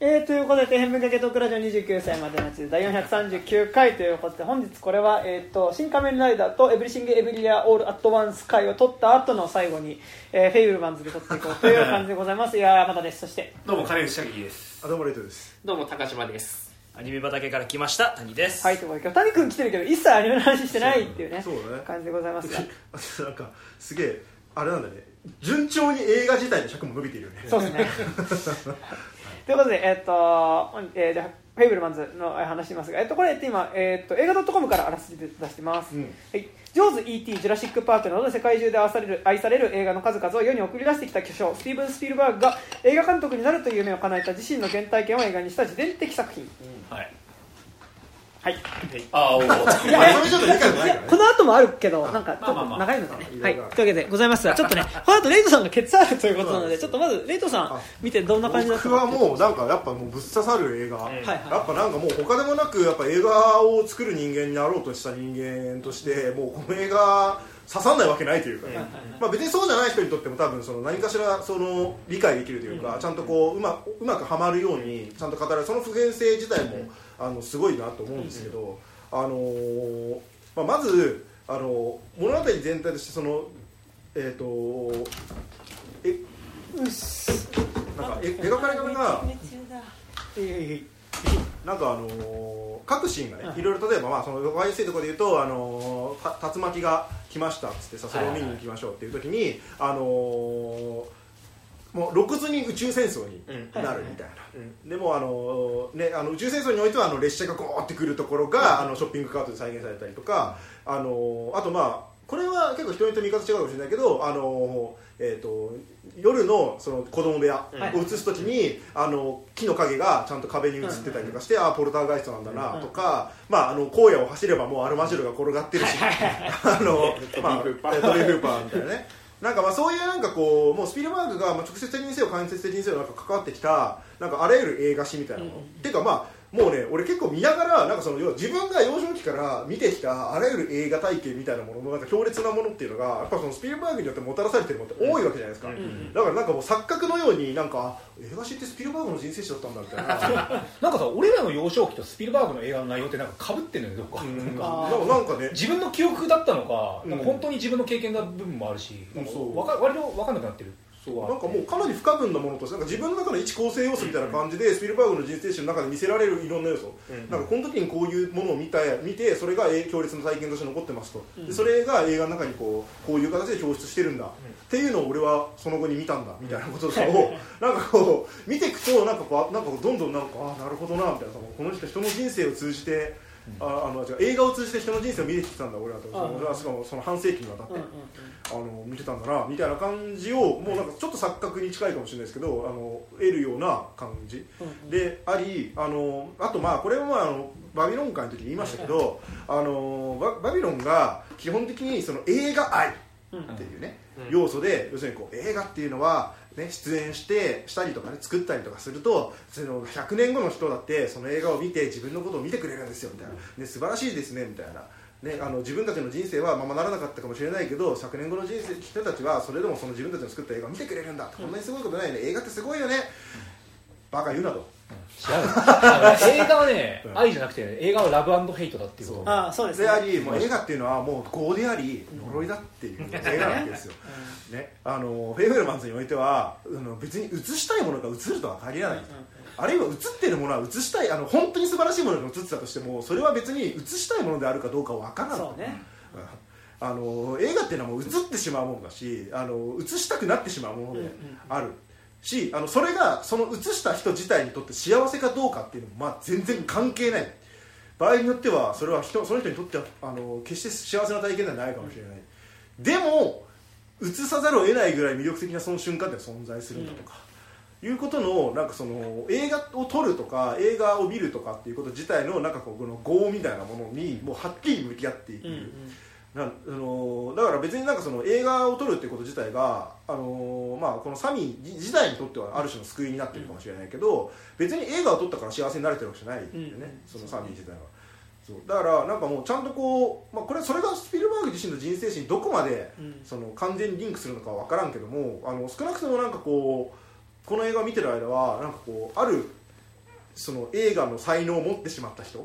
えー、ということで底辺文化系トークラジオ29歳までの地図第439回ということで本日これは、えー、とシン・仮面ライダーとエブリシング・エブリウェア・オール・アット・ワンス回を撮った後の最後に、えー、フェイブルマンズで撮っていこうという感じでございます。いやー山田ですそしてどうも金内シャキです。あどうもレイトです。どうも高島です。アニメ畑から来ました。谷です。はいということで今日谷君来てるけど一切アニメの話してないっていうねそうだね。感じでございます。が なんかすげえあれなんだね。順調に映画自体の尺も伸びているよね。そうですねということで、えっ、と、えー、でフェイブルマンズのえー話しますが、えっと、これ、えっと、今、えっと、映画 .com からあらすじで出してます。うんはい。ジョーズ、E.T., ジュラシック・パークなどで世界中で愛される愛される映画の数々を世に送り出してきた巨匠、スティーブン・スピルバーグが映画監督になるという夢を叶えた自身の原体験を映画にした自伝的作品。はいはい。あ あおおそれちょっと理解もないからね。この後もあるけど、なんかちょっと長いのでね。はい。というわけでございます。が、ちょっとね、この後レイトさんがケツあるということなので、ちょっとまずレイトさんあ見てどんな感じだった？僕はか。もうなんかやっぱもうぶっ刺さる映画、やっぱなんかもう他でもなくやっぱ映画を作る人間になろうとした人間としてもうこの映画刺さんないわけないというかね、まあ、別にそうじゃない人にとっても多分その何かしらその理解できるというか、ちゃんとこううまうまくはまるようにちゃんと語られる。その普遍性自体も、あのすごいなと思うんですけど、あのーまあ、まずあの物語全体としてそのえっ、とえなんかえ描かれ方がなんかあのー各シーンがね、はい。いろいろ例えばまあその分かりやすいところで言うとあのーた竜巻が来ましたっつってさそれを見に行きましょうっていう時に、あのーもう露骨に宇宙戦争になるみたいな、でもあのーねあの宇宙戦争においてはあの列車がゴーってくるところが、あのショッピングカートで再現されたりとか、あのーあとまあこれは結構人によって見方違うかもしれないけど、あのーえー、と夜のその子供部屋を映す時に、あの木の影がちゃんと壁に映ってたりとかして、ああポルターガイストなんだなとか、まあ、あの荒野を走ればもうアルマジロが転がってるし、あのまあ、トビーフーパーみたいなねなんかまあそういうなんかこうもうスピルバーグがまあ直接的にせよ間接的にせよなんか関わってきたなんかあらゆる映画史みたいなもの、っていうかまあもうね俺結構見ながらなんかその要は自分が幼少期から見てきたあらゆる映画体験みたいなもののなんか強烈なものっていうのがやっぱそのスピルバーグによってもたらされてるものって多いわけじゃないですか、だからなんかもう錯覚のようになんかあ映画史ってスピルバーグの人生史だったんだみたいな。なんかさ俺らの幼少期とスピルバーグの映画の内容ってなんかかぶってんのよどっか。うん。あなんかなんかね自分の記憶だったのかうんなんか本当に自分の経験な部分もあるし、うん。そうわか割と分かんなくなってるなんかもうかなり不可分なものとしてなんか自分の中の一構成要素みたいな感じでスピルバーグの人生史の中で見せられるいろんな要素、なんかこの時にこういうものを見た見てそれがえー強烈な体験として残ってますと、でそれが映画の中にこうこういう形で表出してるんだ、っていうのを俺はその後に見たんだみたいなことを なんかこう見ていくとなんかこうなんかどんどんなんかああなるほどなみたいなこの人人の人生を通じてああの映画を通じて人の人生を見てきたんだ俺はと。うん俺はしかもその半世紀にわたって。あの見てたんだなみたいな感じをもうなんかちょっと錯覚に近いかもしれないですけどあの得るような感じうんでありあのあとまあこれはまああのバビロン会の時に言いましたけどあのババビロンが基本的にその映画愛っていうね、要素で要するにこう映画っていうのは、ね、出演してしたりとかね作ったりとかするとその100年後の人だってその映画を見て自分のことを見てくれるんですよみたいな、ね、素晴らしいですねみたいな。ね、あの自分たちの人生はままならなかったかもしれないけど100年後の人生人たちはそれでもその自分たちの作った映画を見てくれるんだ、こんなにすごいことないよね。映画ってすごいよね。バカ言うなと。違う 映画はね、うん。愛じゃなくて映画はラブヘイトだっていうこと。ああそうです。ねでありもう映画っていうのはもう業であり呪いだっていう映画なわけですよ、ね、あのフェイブルマンズにおいてはあの別に映したいものが映るとは限らない、あるいは映ってるものは映したいあの本当に素晴らしいものが映ってたとしてもそれは別に映したいものであるかどうかは分からない。そうね。うん。あの映画っていうのはもう映ってしまうものだしあの映したくなってしまうものであるしあのそれがその映した人自体にとって幸せかどうかっていうのも、まあ、全然関係ない。場合によってはそれは人その人にとってはあの決して幸せな体験ではないかもしれない、でも映さざるを得ないぐらい魅力的なその瞬間って存在するんだとか、いうことのなんかその映画を撮るとか映画を見るとかっていうこと自体のなんかこうこの業みたいなものにもうはっきり向き合っていく、うんうん。なんあのだから別になんかその映画を撮るってこと自体が、あのまあ、このサミー自体にとってはある種の救いになってるかもしれないけど別に映画を撮ったから幸せになれてるわけじゃないんだよね、うん。そのサミー自体は。そう。だからなんかもうちゃんとこう、まあ、これそれがスピルバーグ自身の人生史にどこまでうん。その完全にリンクするのかは分からんけどもあの少なくともなんかこうこの映画を見てる間はなんかこうあるその映画の才能を持ってしまった人っ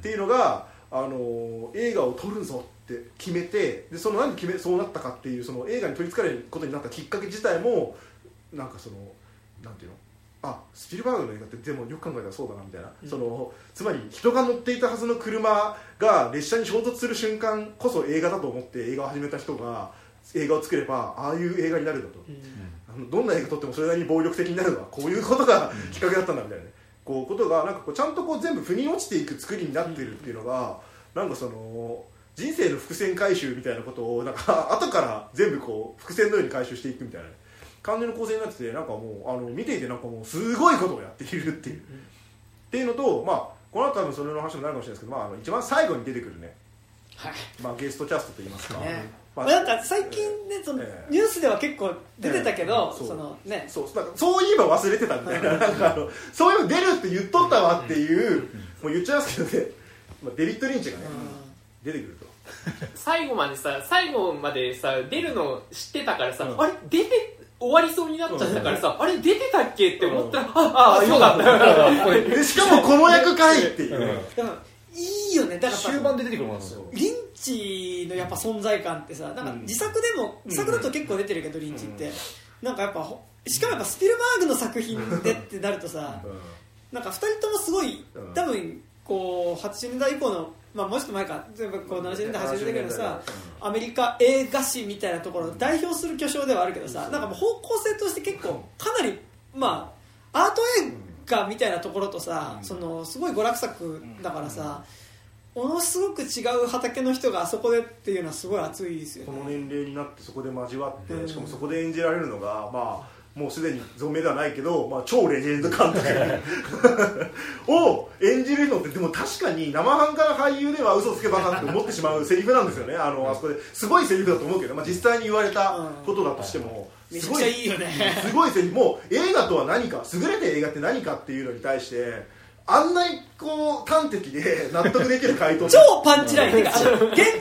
ていうのが、あの映画を撮るぞって決めてでその何で決めそうなったかっていうその映画に取りつかれることになったきっかけ自体もなんかそのなんていうの？あスピルバーグの映画ってでもよく考えたらそうだなみたいな、そのつまり人が乗っていたはずの車が列車に衝突する瞬間こそ映画だと思って映画を始めた人が映画を作ればああいう映画になるんだと、あのどんな映画撮ってもそれなりに暴力的になるのはこういうことがきっかけだったんだみたいなね。こうことがなんかこうちゃんとこう全部腑に落ちていく作りになってるっていうのが、なんかその人生の伏線回収みたいなことをなんか後から全部こう伏線のように回収していくみたいな感じの構成になっててなんかもうあの見ていてなんかもうすごいことをやっているっていう、っていうのとまあこの後多分それの話もなるかもしれないですけど、まあ、あの一番最後に出てくるね、はい。まあ、ゲストキャストといいますか、ね。まあなんか最近ねそのええニュースでは結構出てたけど、ええそのねそうそういえば忘れてたみたいな。なんかあのそういうの出るって言っとったわっていう、もう言っちゃいますけどね、まあ、デビッド・リンチがね、出てくると最後までさ最後までさ出るの知ってたからさ、うん。あれ出て終わりそうになっちゃったからさ、あれ出てたっけって思ったら、ああよかった。で しかもこの役かいっていう、いいよね。だから終盤で出てくるもんですよリンチのやっぱ存在感ってさなんかうん。自作でも、自作だと結構出てるけど、リンチって、なんかやっぱほしかもやっぱスピルバーグの作品でってなるとさなんか2人ともすごいうん。多分こう80年代以降の、まあ、もうちょっと前か。全部こう70年代80年代ぐらいのさアメリカ映画史みたいなところを代表する巨匠ではあるけどさなんかもう方向性として結構かなりまあアート映画みたいなところとさ、そのすごい娯楽作だからさ、ものすごく違う畑の人があそこでっていうのはすごい熱いですよこのね。年齢になってそこで交わって、うん。しかもそこで演じられるのがまあもうすでに存命ではないけど、まあ、超レジェンド監督。を演じるのってでも確かに生半可な俳優では嘘つけばかって思ってしまうセリフなんですよね。あのあそこで。すごいセリフだと思うけど、まあ、実際に言われたことだとしても、めちゃくちゃいいよね。すごいセリフ。もう映画とは何か優れた映画って何かっていうのに対してあんなにこう端的で納得できる回答超パンチライン現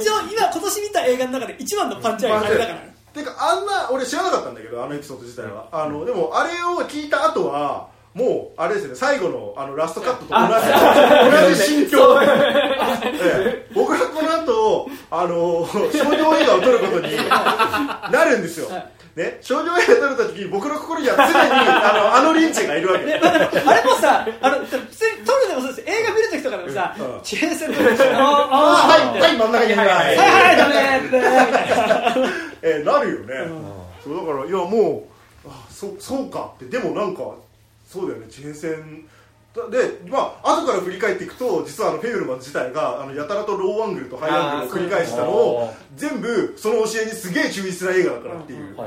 状今今年見た映画の中で一番のパンチラインあれだからねてかあんな俺知らなかったんだけどあのエピソード自体は。あのでもあれを聞いた後はもうあれですよね最後のあのラストカットと同じ同じ心境、ええ。僕はこの後あの少女映画を撮ることになるんですよ、ね、少女映画撮るときに僕の心には常にあのあのリンチがいるわけ。でまあれもさあの普通に撮るでもそうです。映画見るときとかでもさうん。地平線撮るでしょあああはいはい真ん中にいるなはい。はいダメってみたいな。えーなるよね、そうだからいやもうあそそうかって。でもなんかそうだよね。地平線だでまあ後から振り返っていくと実はあのフェイブルマン自体があのやたらとローアングルとハイアングルを繰り返したのを全部その教えにすげえ忠実な映画だからっていう、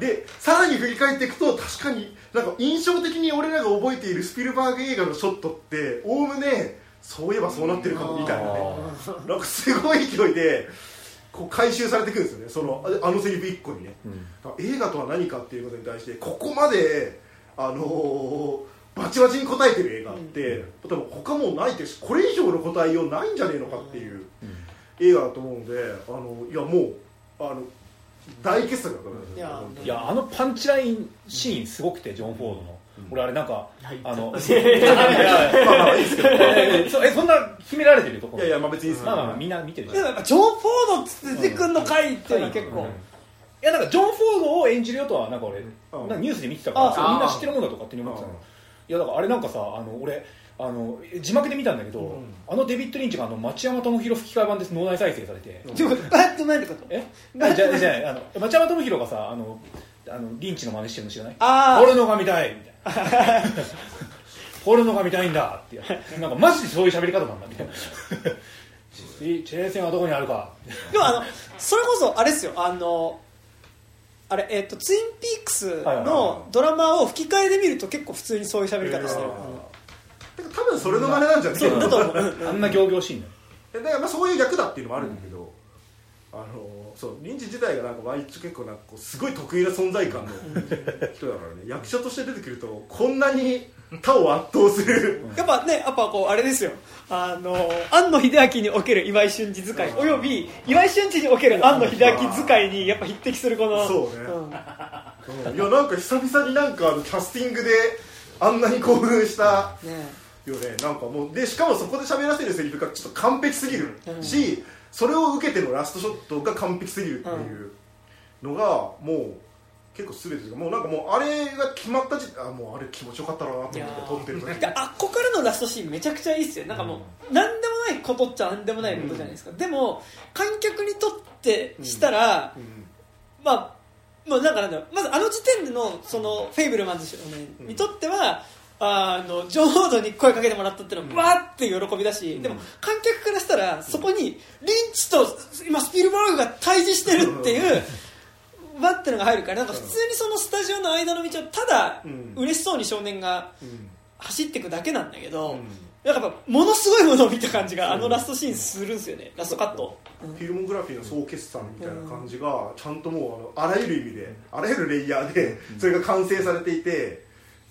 でさらに振り返っていくと確かになんか印象的に俺らが覚えているスピルバーグ映画のショットっておおむねそういえばそうなってるかもみたいなね なんかすごい勢いでこう回収されていくんですよね。そのああのセリフ一個にね、だから映画とは何かっていうことに対してここまであのーバチバチに答えてる映画って、多分他もうないです。しこれ以上の答えようないんじゃねえのかっていう映画だと思うんであのいやもうあの大傑作だと思いますいやいやあのパンチラインシーンすごくてジョン・フォードの、俺あれなんか、あの いやいやまあまあいいですけど。えそえそんな秘められてるところ？いやいやまあ別にいいです。まあまあまあみんな見てるじでゃん。もやっぱジョン・フォードっつって出てくんの回っていうのは結構、うん。いやなんかジョン・フォードを演じるよとはなんか俺、なんかニュースで見てたからあそうみんな知ってるもんだと勝手に思ってたの。あいやだからあれなんかさあの俺あの字幕で見たんだけど、あのデビッド・リンチがあの町山智博吹き替え版で脳内再生されて、ちょっとバッと何ってこと。え？あじゃあじゃああの町山智博がさあのあのリンチの真似してるの知らない？あポルノが見たいみたいな。ポルノが見たいんだってなんかマジでそういう喋り方なんだみたいな。チェーセンはどこにあるか。あでもあのそれこそあれですよ。あのあれえっ、とツインピークスのドラマを吹き替えで見ると結構普通にそういう喋り方してる、多分それの真似なんじゃない？そうだと思う。あん。な仰々しいん。だよだからまあそういう役だっていうのもあるんだけど、あのそうリンチ自体がなんか毎日結構なんかこうすごい得意な存在感の人だからね。役者として出てくるとこんなに他を圧倒する、やっぱねやっぱこうあれですよ。あの庵野秀明における岩井俊二使い。および岩井俊二における庵野秀明使いにやっぱ匹敵するこの。そうね。んうん。いやなんか久々になんかあのキャスティングであんなに興奮した。ね。よね。なんかもうでしかもそこで喋らせるセリフがちょっと完璧すぎるし、それを受けてのラストショットが完璧すぎるっていうのがもう結構全てというか？もうなんかもうあれが決まった時あもうあれ気持ちよかったなと思って撮ってる時。であっこからのラストシーンめちゃくちゃいいっすよ。なんかもう、何でもないことっちゃ何でもないことじゃないですか、でも観客にとってしたら、うん。まあもうなんかなんだまずあの時点でのそのフェイブルマンズ少年にとっては、あのジョン・フォードに声かけてもらったっていうのは、わーって喜びだし、でも観客からしたらそこにリンチと今スピルバーグが対峙してるっていう、わってのが入るからなんか普通にそのスタジオの間の道をただうん嬉しそうに少年がうん。走っていくだけなんだけど、うん。なんかやっぱものすごいものを見た感じがあのラストシーンするんですよね。ラストカット、フィルモグラフィーの総決算みたいな感じがちゃんともうあのあらゆる意味であらゆるレイヤーでそれが完成されていて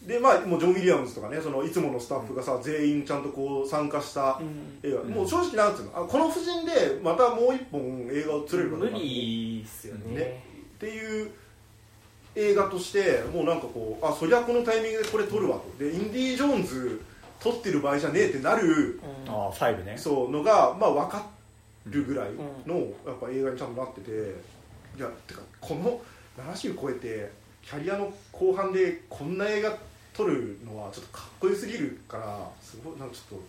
でまあもうジョン・ウィリアムズとかねそのいつものスタッフがさ全員ちゃんとこう参加したうん。映画、もう正直なんつうのあこの布陣でまたもう一本映画を釣れるか無か理っすよね。ね。っていう映画としてもうなんかこうあそりゃこのタイミングでこれ撮るわと。でインディ・ジョーンズ撮ってる場合じゃねえってなるああファイルね。そうのがまあ分かるぐらいのやっぱ映画にちゃんとなってていやてかこの70超えてキャリアの後半でこんな映画撮るのはちょっとかっこよすぎるからすごいなんかちょっと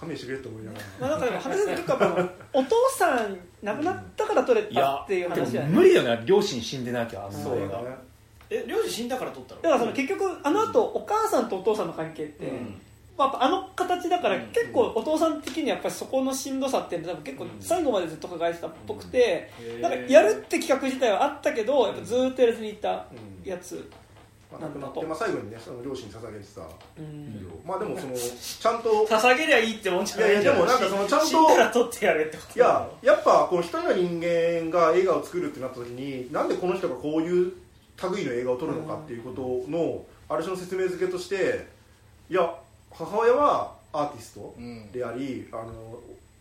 勘弁してくれって思いながまあ、ら。なんかでも話結構お父さん亡くなったから撮れたっていう話だよね。無理よね両親死んでなきゃあの映画そうだね。え領事死んだから撮ったの？だからその結局あの後お母さんとお父さんの関係って、うん。まあ、やっぱあの形だから結構お父さん的にはやっぱりそこのしんどさっていうのは多分結構最後までずっと抱えてたっぽくて、なんかやるって企画自体はあったけどやっぱずっとやらずにいたやつ、まあ亡くなってまあ、最後にねその両親に捧げてたうん。まあでもそのちゃんと。捧げりゃいいってもんじゃないいやいやでもなんかそのちゃんと。死んだら撮ってやれってこといややっぱこの一人の人間が映画を作るってなった時になんでこの人がこういう類の映画を撮るのかっていうことのある種の説明付けとしていや母親はアーティストうん。でありあの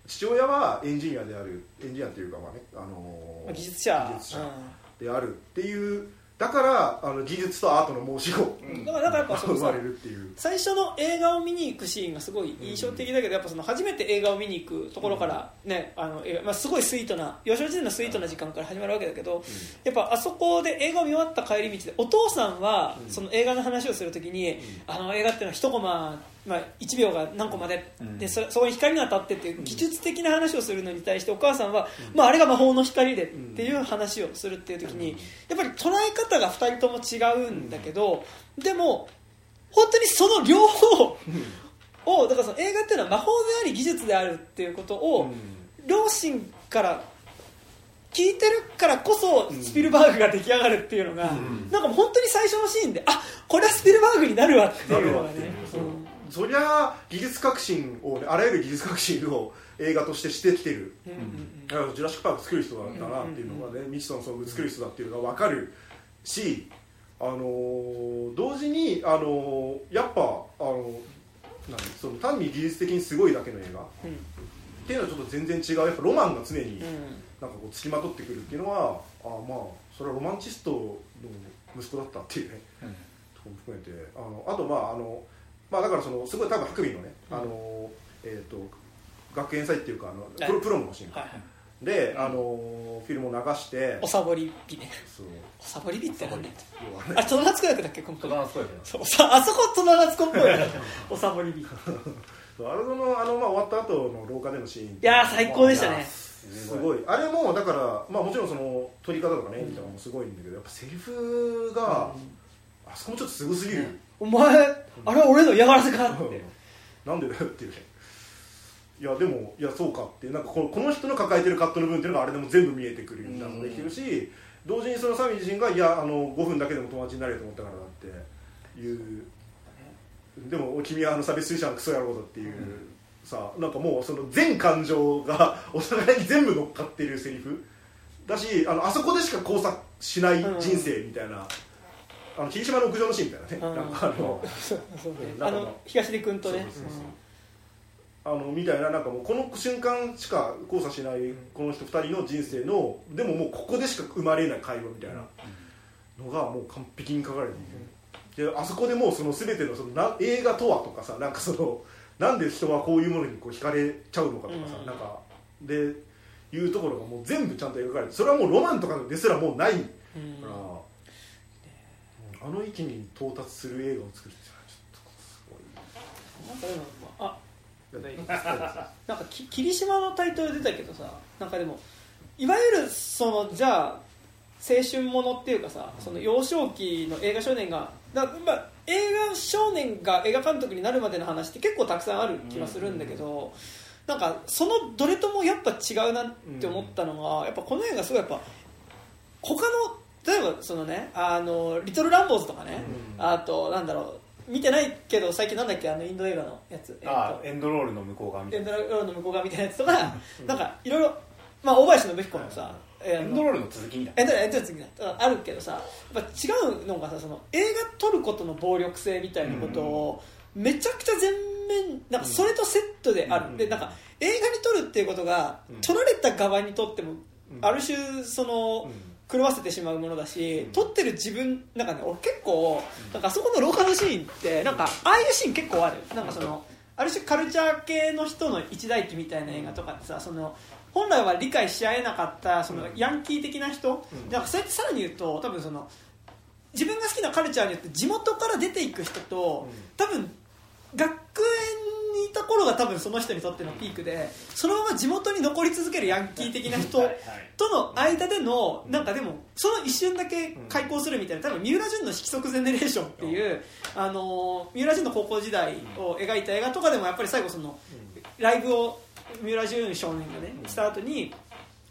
父親はエンジニアである。エンジニアっていうかまあねあの技術者。技術者であるっていうだからあの技術とアートの申し子。うん。だからやっぱそのが生さまれるっていう。最初の映画を見に行くシーンがすごい印象的だけど、やっぱその初めて映画を見に行くところからね、あの映画まあ、すごいスイートな幼少時代のスイートな時間から始まるわけだけど、やっぱあそこで映画を見終わった帰り道でお父さんはその映画の話をするときに、あの映画っていうのは一コマ、まあ、1秒が何コマで,、でそそこに光が当たってっていう技術的な話をするのに対してお母さんは、まあ、あれが魔法の光でっていう話をするっていうときにやっぱり捉え方が2人とも違うんだけどでも本当にその両方をだからその映画っていうのは魔法であり技術であるっていうことを、両親から聞いてるからこそスピルバーグが出来上がるっていうのが、なんか本当に最初のシーンであこれはスピルバーグになるわっていうのがねそりゃ技術革新を、ね、あらゆる技術革新を映画としてしてきてる、うんうんうんだからジュラシック・パーク作る人だなっていうのがね、未知との遭遇作る人だっていうのが分かるし、あのー同時に、あのーやっぱ、あの何その単に技術的にすごいだけの映画っていうのはちょっと全然違う。やっぱロマンが常になんかこう付きまとってくるっていうのはあまあそれはロマンチストの息子だったっていうね、とこも含めてあのあとまああのまあだからそのすごい多分ハクビのね、あのえっ、と学園祭っていうかあのプロプロムのシーン、はいはい。であのフィルムを流して。おさぼり火ね。そう。おさぼり火って何だっけあ戸田敦子役だっけ？今回。戸田敦子役そう。さあそこ戸田敦子っぽい おさぼり火そうあれのあの、まあ、終わった後の廊下でのシーン。いいやー最高でしたね。すごい。あれもだから、まあ、もちろんその撮り方とかね演技とかもすごいんだけどやっぱセリフが、あそこもちょっとすごすぎる、お前あれは俺の嫌がらせかって。なんでだよっていう。ねいやでもいやそうかって。いうなんかこのこの人の抱えてる葛藤の部分っていうのがあれでも全部見えてくるようになってきてるし、同時にそのサミー自身がいやあの5分だけでも友達になれると思ったからだっていう。でも君はあの差別主義者のクソ野郎だっていう、さなんかもうその全感情がお互いに全部乗っかってるセリフだしあのあそこでしか交差しない人生みたいな、あの霧島の屋上のシーンみたいなね、うんなんかあの 東出君とね。あのみたいななんかもうこの瞬間しか交差しないこの人2人の人生のでももうここでしか生まれない会話みたいなのがもう完璧に書かれているであそこでもうその全てのそのな映画とはとかさなんかそのなんで人はこういうものにこう惹かれちゃうのかとかさ、うん。なんかでいうところがもう全部ちゃんと描かれてそれはもうロマンとかですらもうないから、あの域に到達する映画を作るっていうのはちょっとすごいなんかでもあかき霧島のタイトル出たけどさなんかでもいわゆるそのじゃあ青春ものっていうかさその幼少期の映画少年がだ、まあ、映画少年が映画監督になるまでの話って結構たくさんある気がするんだけど、なんかそのどれともやっぱ違うなって思ったのが、やっぱこの映画すごいやっぱ他の例えばそのねあのリトル・ランボーズとかね、あとなんだろう見てないけど最近なんだっけあのインド映画のやつ、えっとあエンドロールの向こう側みたエンいなドロールの向こう側みたいなやつとか、なんかいろいろ、まあ、大林信彦のさ、えーエンドロールの続きみたいエンドロールエンドロールの次だあるけどさ、やっぱ違うのがさ、その映画撮ることの暴力性みたいなことを、めちゃくちゃ全面、なんかそれとセットである。で、なんか映画に撮るっていうことが、撮られた側にとっても、ある種、その、狂わせてしまうものだし、撮ってる自分なんかね俺結構なんかあそこの廊下のシーンってなんかああいうシーン結構ある。なんかそのある種カルチャー系の人の一大記みたいな映画とかってさその本来は理解し合えなかったそのヤンキー的な人、なんかそうやってさらに言うと多分その自分が好きなカルチャーによって地元から出ていく人と、多分学園にいた頃が多分その人にとってのピークでそのまま地元に残り続けるヤンキー的な人との間でのなんかでもその一瞬だけ開校するみたいな多分三浦淳の「色即ゼネレーション」っていう、あの三浦淳の高校時代を描いた映画とかでもやっぱり最後そのライブを三浦淳少年がねした後に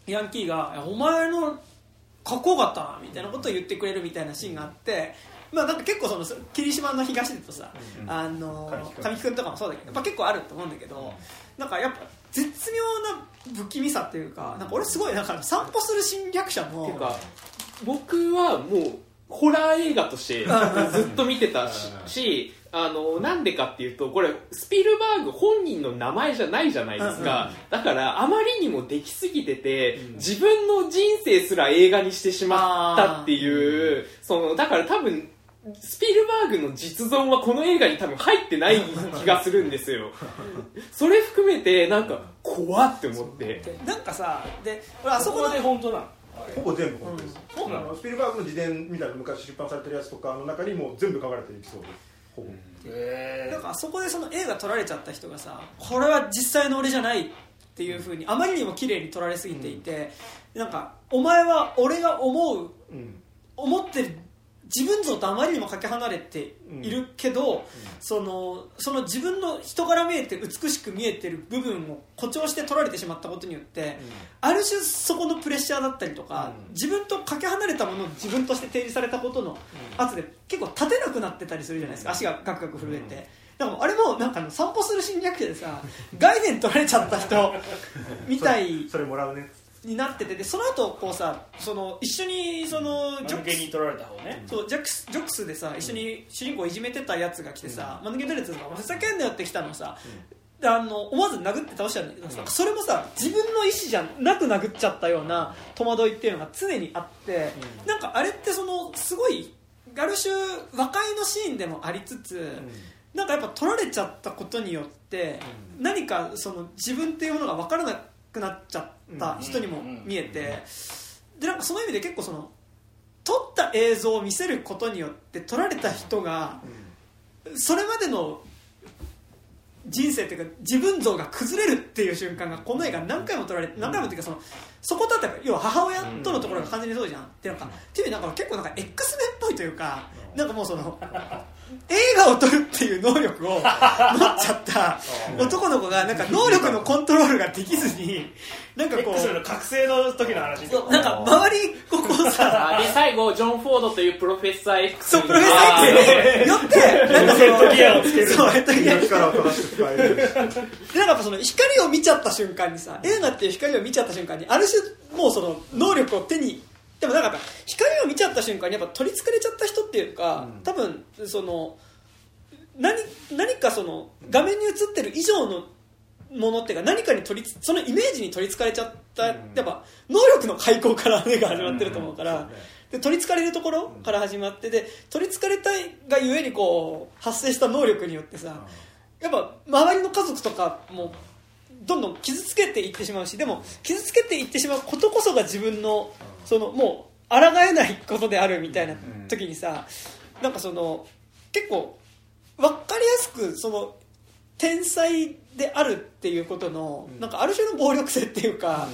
ヤンキーが「お前のかっこよかったな」みたいなことを言ってくれるみたいなシーンがあって。まあ、なんか結構その霧島の東でとさ、あの神木君。とかもそうだけどやっぱ結構あると思うんだけど、なんかやっぱ絶妙な不気味さっていうかなんか俺すごいなんか散歩する侵略者のていうか僕はもうホラー映画としてずっと見てたししあのなんでかっていうとこれスピルバーグ本人の名前じゃないじゃないですか。だからあまりにもできすぎてて自分の人生すら映画にしてしまったっていうそのだから多分スピルバーグの実存はこの映画に多分入ってない気がするんですよ。それ含めてなんか怖って思って。でなんかさで俺あそこで本当なの？ほぼ全部本当です、そうなのスピルバーグの自伝みたいな昔出版されてるやつとかの中にもう全部書かれてるエピソード。ほぼ、なんかあそこでその映画撮られちゃった人がさこれは実際の俺じゃないっていうふうにあまりにも綺麗に撮られすぎていて、なんかお前は俺が思ううん。思ってる自分像とあまりにもかけ離れているけど、そのその自分の人から見えて美しく見えてる部分を誇張して取られてしまったことによって、ある種そこのプレッシャーだったりとか、自分とかけ離れたものを自分として提示されたことの圧で結構立てなくなってたりするじゃないですか。足がガクガク震えて。だからあれもなんか散歩する侵略者でさ概念取られちゃった人みたい。それもらうねになっててでその後こうさその一緒にそのジョックに取られた方ね。そうジャックスジョックスでさ一緒に主人公をいじめてたやつが来てさ、間抜け取れてたからふざけんなよって来たのさ、であの思わず殴って倒しちゃうんだけどさ、それもさ自分の意思じゃなく殴っちゃったような戸惑いっていうのが常にあって、なんかあれってそのすごいある種和解のシーンでもありつつ、なんかやっぱ取られちゃったことによって、何かその自分っていうものが分からなくなっちゃった人にも見えて、でなんかその意味で結構その撮った映像を見せることによって撮られた人が、それまでの人生っていうか自分像が崩れるっていう瞬間がこの映画何回も撮られて何回もっていうかそのそこだったら要は母親とのところが完全にそうじゃん。ってなんか。っていうなんか結構なんか X メンっぽいというかなんかもうその映画を撮るっていう能力を持っちゃった男の子がなんか能力のコントロールができずになんかこうの覚醒の時の話。なんか周りをこうさあで最後ジョン・フォードというプロフェッサー X そうプロフェッサー X によってなんかそのヘッドギアをつけるそうヘッドギア力を正しく使える。でなんかその光を見ちゃった瞬間にさ映画っていう光を見ちゃった瞬間にある種もうその能力を手にでもなんか光を見ちゃった瞬間にやっぱ取りつかれちゃった人っていうか、多分その何何かその画面に映ってる以上のものっていうか何かに取りつそのイメージに取りつかれちゃった、やっぱ能力の開口から映画始まってると思うから、で取りつかれるところから始まってで取りつかれたいがゆえにこう発生した能力によってさやっぱ周りの家族とかもどんどん傷つけていってしまうしでも傷つけていってしまうことこそが自分のそのもう抗えないことであるみたいな時にさなんかその結構分かりやすくその天才であるっていうことのなんかある種の暴力性っていうか。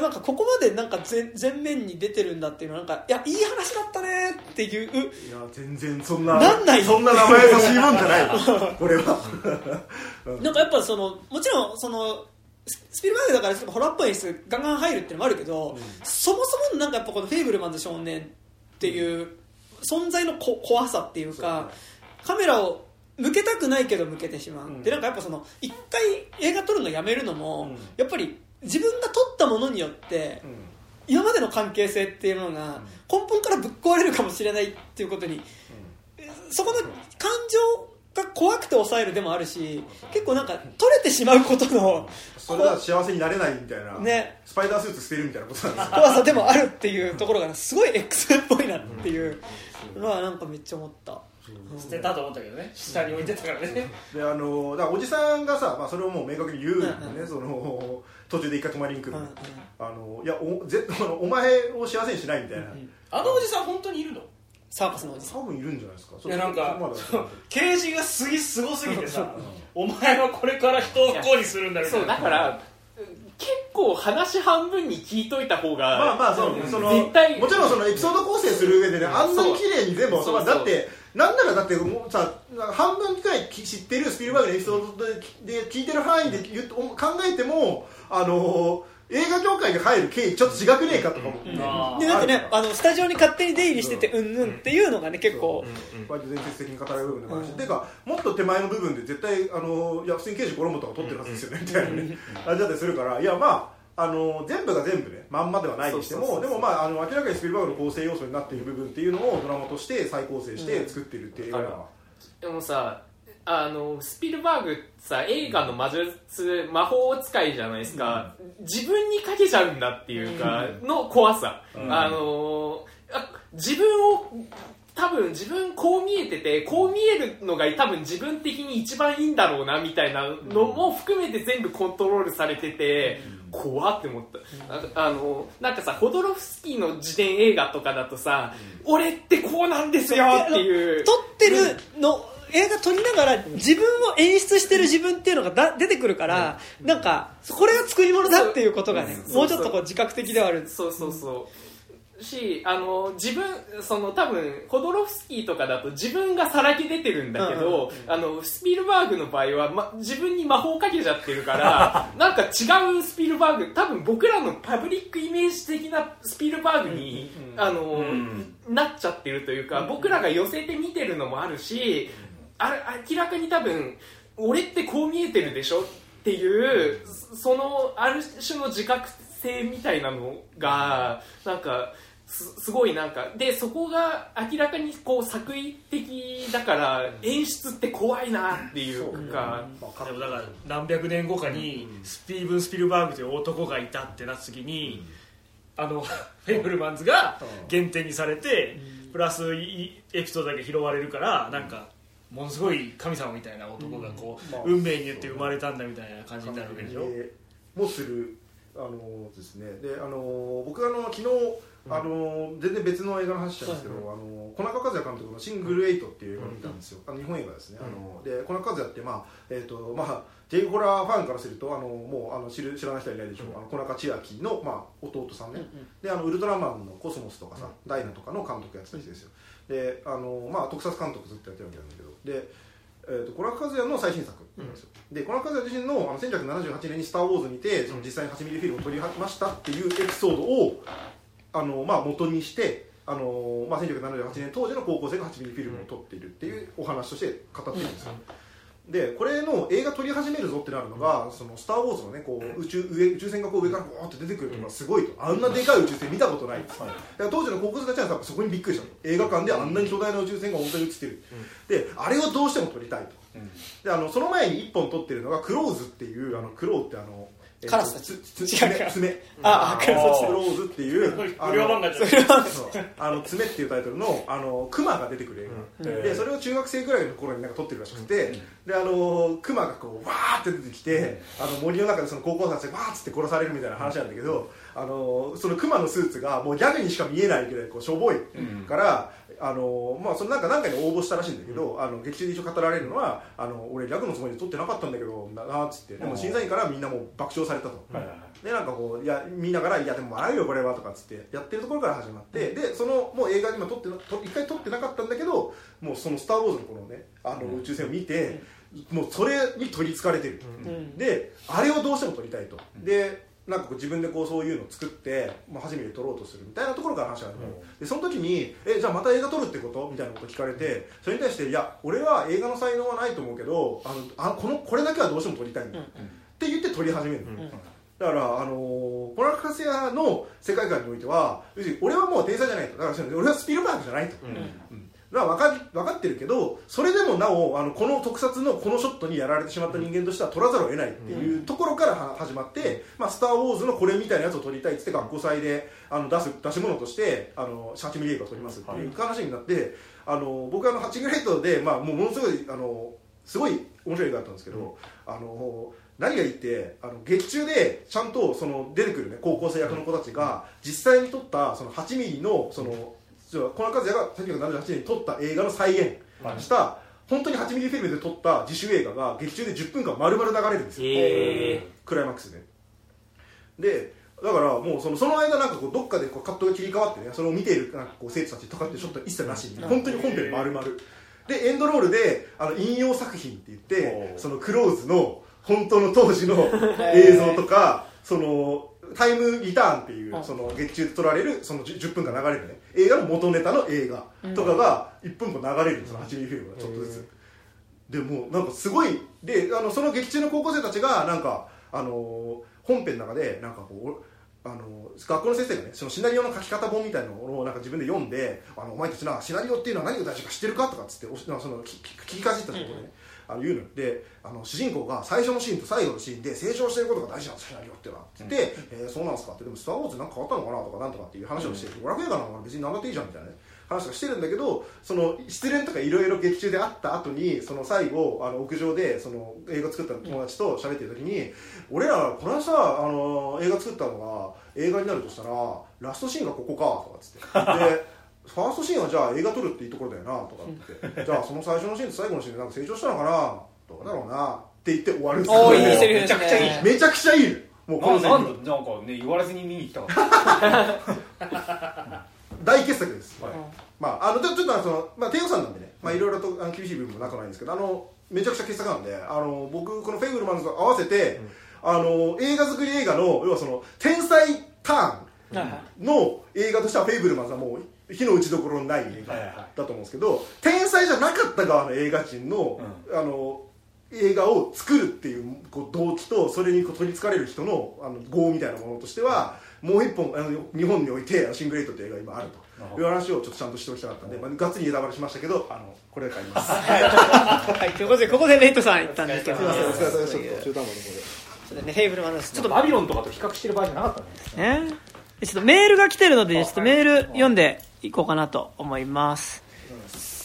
なんかここまでなんか前前面に出てるんだっていうのはなんかいやいい話だったねっていういや全然そんななんない。そんな名前優しいもんじゃないよ。これは。なんかやっぱそのもちろんそのススピルバーグだからちょっとホラーっぽい演出ガンガン入るっていうのもあるけど、そもそもなんかやっぱこの「フェイブルマンズ少年」っていう存在のこ怖さっていうかカメラを向けたくないけど向けてしまう、ん。でなんかやっぱその一回映画撮るのやめるのも、うん。やっぱり自分が撮ったものによって、今までの関係性っていうのが根本からぶっ壊れるかもしれないっていうことに、そこの感情が怖くて抑えるでもあるし結構なんか取れてしまうことのそれは幸せになれないみたいな、ね。スパイダースーツ捨てるみたいなことなんですよ怖さでもあるっていうところがすごい X っぽいなっていうのはなんかめっちゃ思った。捨てたと思ったけどね。下に置いてたからね。であのだからおじさんがさ、まあ、それをもう明確に言うね、うん。うんその途中で一回泊まりに来る、うんうん。あのいやおぜ あのお前を幸せにしないみたいな、あのおじさん本当にいるの？サーカスのおじさん。多分いるんじゃないですか。いやなんかまだ。ケージがすぎすごすぎてさお前はこれから人を不幸にするんだみたそいうなだから結構話半分に聞いといた方がまあまあそう、その絶対。もちろんそのエピソード構成する上でねあんなに綺麗に全部そうまあだってなんならだってもうさ半分くらい知ってるスピルバーグのエピソードでで聞いてる範囲で言考えてもあの映画業界に入る経緯ちょっと違くねえかとかも、あでなんかねあのスタジオに勝手に出入りしててうん。ぬんっていうのがね結構。割と伝説的に語られる部分でもあるし、ていうかもっと手前の部分で絶対あのいや普通に刑事コロンボとか撮ってるはずですよね、みたいなね。あれだったりするから。いやまああの全部が全部ねまんまではないにしてもでもまああの明らかにスピルバーグの構成要素になっている部分っていうのをドラマとして再構成して作ってるっていう映画でもさあのスピルバーグさ映画の魔術魔法使いじゃないですか、自分にかけちゃうんだっていうか、の怖さ、あのあ自分を多分自分こう見えててこう見えるのが多分自分的に一番いいんだろうなみたいなのも含めて全部コントロールされてて、怖って思った、ああのなんかさホドロフスキーの自伝映画とかだとさ、俺ってこうなんですよっていう。撮ってるの映画撮りながら自分を演出してる自分っていうのがだ出てくるから、なんかこれが作り物だっていうことがねもうちょっとこう自覚的ではある。そうそうそうしあの自分その多分ホドロフスキーとかだと自分がさらけ出てるんだけど、あのスピルバーグの場合は、ま、自分に魔法をかけちゃってるから なんか違うスピルバーグ多分僕らのパブリックイメージ的なスピルバーグに、あのなっちゃってるというか、僕らが寄せて見てるのもあるし、あれ明らかに多分俺ってこう見えてるでしょっていうそのある種の自覚性みたいなのがなんかすすごいなんかでそこが明らかにこう作為的だから演出って怖いなっていうか、でもだから何百年後かにスティーブン・スピルバーグという男がいたってなった時に、あの フェイブルマンズが原点にされて、プラスいエピソードだけ拾われるからなんかものすごい神様みたいな男がこう、まあ運命によって生まれたんだみたいな感じになるわけでしょ、えーもするあのですね。であの僕あの昨日あの全然別の映画の話したんですけど、あの小中和也監督の「シングルエイト」っていう映画を見たんですよ、あの日本映画ですね、あので小中和也ってまあえっ、とまあジェイホラーファンからするとあのもうあの知る知らない人はいないでしょう、あの小中千秋の、まあ、弟さんね、であのウルトラマンの「コスモス」とかさ「ダイナ」とかの監督やってた人ですよ。であの、まあ、特撮監督ずっとやってるわけなんだけど。でえー、と小中和也の最新作なんですよ、で小中和也自身のあの1978年に「スター・ウォーズ」にてその実際に8ミリフィルムを撮りましたっていうエピソードをあの、まあ、元にしてあの、まあ、1978年当時の高校生が8ミリフィルムを撮っているっていうお話として語ってるんですよ、でこれの映画撮り始めるぞってなるのが「そのスター・ウォーズ」のねこう宇宙上宇宙船がこう上からボーって出てくるのがすごいと。あんなでかい宇宙船見たことない。っつってだから当時の高校生たちはそこにびっくりしたと映画館であんなに巨大な宇宙船が本当に映ってる、であれをどうしても撮りたいと、であのその前に1本撮ってるのが「クローズ」っていうあのクローってあのえーカラスたち。つつ違うか。爪爪。ああカラススロー。ズっていう。あの爪っていうタイトルのあのクマが出てくる映画、うん。でそれを中学生ぐらいの頃になんか撮ってるらしくて、であのクマがこうわーって出てきて、あの森の中でその高校生たちがわーっつって殺されるみたいな話なんだけど、あのそのクマのスーツがもうギャグにしか見えないぐらいこうしょぼいから、あのまあ、そのなんか何回か応募したらしいんだけど、あの劇中で一応語られるのはあの俺ギャグのつもりで撮ってなかったんだけどななーっつってでも審査員からみんなもう爆笑されたと。でなんかこういや見ながら「いやでも笑うよこれは」とかっつってやってるところから始まって、でそのもう映画今撮ってなと一回撮ってなかったんだけどもうその「スター・ウォーズ」のこのねあの宇宙船を見て、もうそれに取りつかれてる、う。ん。であれをどうしても撮りたいと、でなんかこう自分でこうそういうのを作って、まあ、初めて撮ろうとするみたいなところから話があるの、でその時に「えじゃあまた映画撮るってこと?」みたいなこと聞かれてそれに対して「いや俺は映画の才能はないと思うけどあのあこのこれだけはどうしても撮りたいんだ」って言って撮り始めるの、だから、あのー、コラカセアの世界観においては要するに俺はもう天才じゃないと。だから俺はスピルバーグじゃないと、うんだから分かり分かってるけどそれでもなおあのこの特撮のこのショットにやられてしまった人間としては撮らざるを得ないっていうところからは始まって「まあ、スター・ウォーズ」のこれみたいなやつを撮りたいっつって学校祭であの出す出し物としてあの8ミリ映画を撮りますっていう話になって、あの僕はあの8グレートで、まあ、もうものすごいあのすごい面白い映画だったんですけど、あの何がいいってあの劇中でちゃんとその出てくる、ね、高校生役の子たちが実際に撮ったその8ミリのそのこの和也が1978年に撮った映画の再現した、本当に8ミリフィルムで撮った自主映画が劇中で10分間丸々流れるんですよ、えクライマックスで。でだからもうそのその間なんかこうどっかでこうカットが切り替わってねそれを見ているなんかこう生徒たちとかってショットは一切なしに本当に本編丸々。でエンドロールであの引用作品って言ってそのクローズの本当の当時の 映像とかそのタイムリターンっていうその劇中で撮られるその 10, 10分間流れるね。映画の元ネタの映画とかが1分間流れるその8ミリフィルムがちょっとずつ。でもうなんかすごいであのその劇中の高校生たちがなんかあの本編の中でなんかこうおあの学校の先生がねそのシナリオの書き方本みたいなのをなんか自分で読んであのお前たちなシナリオっていうのは何が大事か知ってるかとかっつってその聞きかじったところでね、あの言うのであの主人公が最初のシーンと最後のシーンで成長してることが大事なんですシナリオっていうのは。って言って、えーそうなんですかって。でも「スター・ウォーズなんか変わったのかな?」とかなんとかっていう話をして娯楽映画なのか別に何だっていいじゃんみたいなね話がしてるんだけどその失恋とかいろいろ劇中であった後にその最後あの屋上でその映画作った友達と喋ってる時に俺らこの間さあの映画作ったのが映画になるとしたらラストシーンがここかとかっつって。でファーストシーンはじゃあ映画撮るっていいところだよなとかって。じゃあその最初のシーンと最後のシーンでなんか成長したのかな？どうだろうなって言って終わるんですよおーいいセリフですねめちゃくちゃいいめちゃくちゃいい。もうこのセリフななんだなんかね言われずに見に行きたかった。大傑作です、はい。まあ、あのちょちょっとあのその、まあ、低予算なんでね、まあ、い。ろいろとあの厳しい部分もなくないんですけどあのめちゃくちゃ傑作なんであの僕この「フェイブルマンズ」と合わせて、あの映画作り映画の要はその天才ターンの映画としては「フェイブルマンズ」はもう火の打ちどころのない映画だと思うんですけど天才じゃなかった側の映画人の,、あの映画を作るっていうこう動機とそれにこう取りつかれる人のあの業みたいなものとしてはもう一本あの日本において「シングレイト」っていう映画が今あると。いう話をちょっとちゃんとしておきたかったんで、まあ、がっつりネタバレしましたけどあのこれで帰ります。はい、ということで、ここでレイトさん行ったんですけど、すいませんお疲れ様ですそういうちょっと中途半端なところでね、フェイブルマンです。ちょっと、バビロンとかと比較してる場合じゃなかったんですね。ね。ちょっとメールが来てるので、ちょっとメール読んでいこうかなと思います。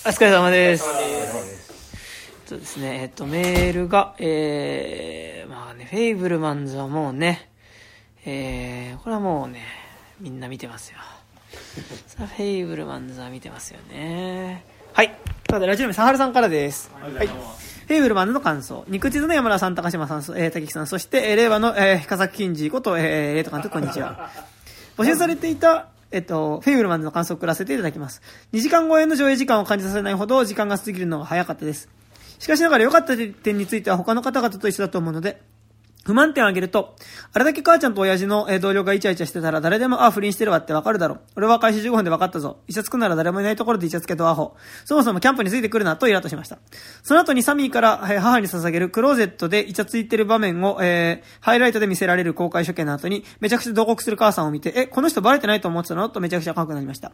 お疲れ様です。そうですね、えっと、メールが、えー、まあね、フェイブルマンズはもうね、えー、これはもうね、みんな見てますよ。さあ、フェイブルマンズは見てますよね。はい。ということで、ラジオネーム、サハルさんからです。はい。フェイブルマンズの感想。肉地図の山田さん、高島さん、そえー、竹木さん、そして、えー令和の、えー、深崎金次こと、えー、レイト監督、こんにちは。募集されていた、えっと、フェイブルマンズの感想を送らせていただきます。2時間超えの上映時間を感じさせないほど時間が過ぎるのが早かったです。しかしながら良かった点については他の方々と一緒だと思うので、不満点を挙げると、あれだけ母ちゃんと親父の同僚がイチャイチャしてたら誰でも、あ、不倫してるわってわかるだろ。俺は開始15分で分かったぞ。イチャつくなら誰もいないところでイチャつけとアホ。そもそもキャンプについてくるなとイラッとしました。その後にサミーから母に捧げるクローゼットでイチャついてる場面を、えーハイライトで見せられる公開処刑の後に、めちゃくちゃ同国する母さんを見て、え、この人バレてないと思ってたの？とめちゃくちゃ怖くなりました。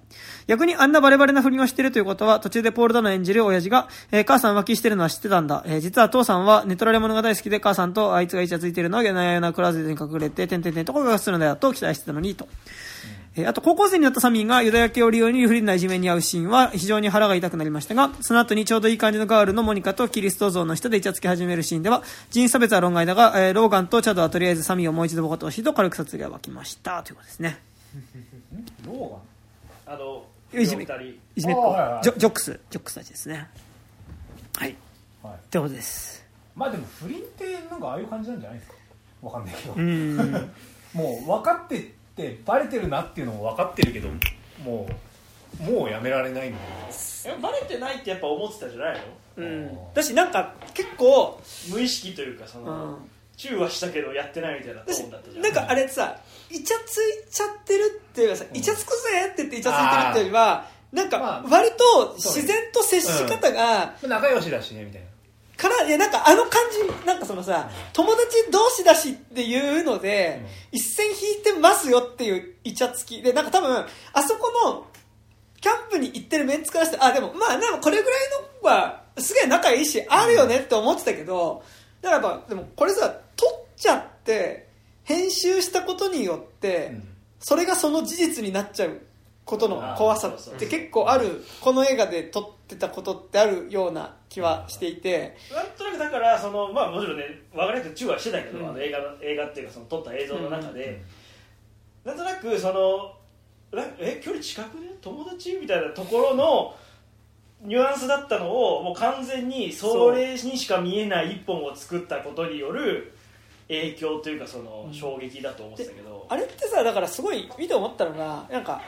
逆にあんなバレバレな不倫をしてるということは、途中でポール・ダノ演じる親父が、えー母さん浮気してるのは知ってたんだ。えー実は父さんはネトラレモノが大好きで、母さんとあいつがイチャついてるるのはなやなクラウゼに隠れて点々点と声がするのではと期待してたのにと。えーあと、高校生になったサミーがユダヤ系を理由に不倫ないじめに遭うシーンは非常に腹が痛くなりましたが、その後にちょうどいい感じのガールのモニカとキリスト像の下でイチャつき始めるシーンでは、人種差別は論外だが、えーローガンとチャドはとりあえずサミーをもう一度ボコとほしいと軽く殺意が湧きました。ということですね。ローガン？あのいじめいじめっ子？あーはいはい。ジョジョックス、ジョックスたちですね。はい。はいってことです。まあでも不倫ってなんかああいう感じなんじゃないですか？わかんないけど。もう分かってってバレてるなっていうのも分かってるけどもうもうやめられないみたいえバレてないってやっぱ思ってたじゃないの？うん。だし、なんか、結構、無意識というかその、うん。チューはしたけどやってないみたいなトーンだったじゃん。なんかあれさイチャついちゃってるっていうかさ、イチャつくぜって言ってイチャついてるっていうよりはなんかまあ割と自然と接し方が、な仲良しだしねみたいなからいやなんかあの感じなんかそのさ友達同士だしっていうので、一線引いてますよっていうイチャつき。でなんか多分あそこのキャンプに行ってるメンツからしてあでもまあでもこれぐらいのはすげえ仲いいしあるよねって思ってたけどだからやっぱでもこれさ撮っちゃって編集したことによって、うん。それがその事実になっちゃうことの怖さって結構あるこの映画で撮ってたことってあるような気はしていて。なんとなくだからそのまあもちろんね分かりやすくチューはしてたけど、うん。あの映画の映画っていうかその撮った映像の中で、なんとなくそのなえ距離近くね？友達みたいなところのニュアンスだったのをもう完全にそれにしか見えない一本を作ったことによる影響というかその衝撃だと思ってたけど、あれってさだからすごい見て思ったのがなんか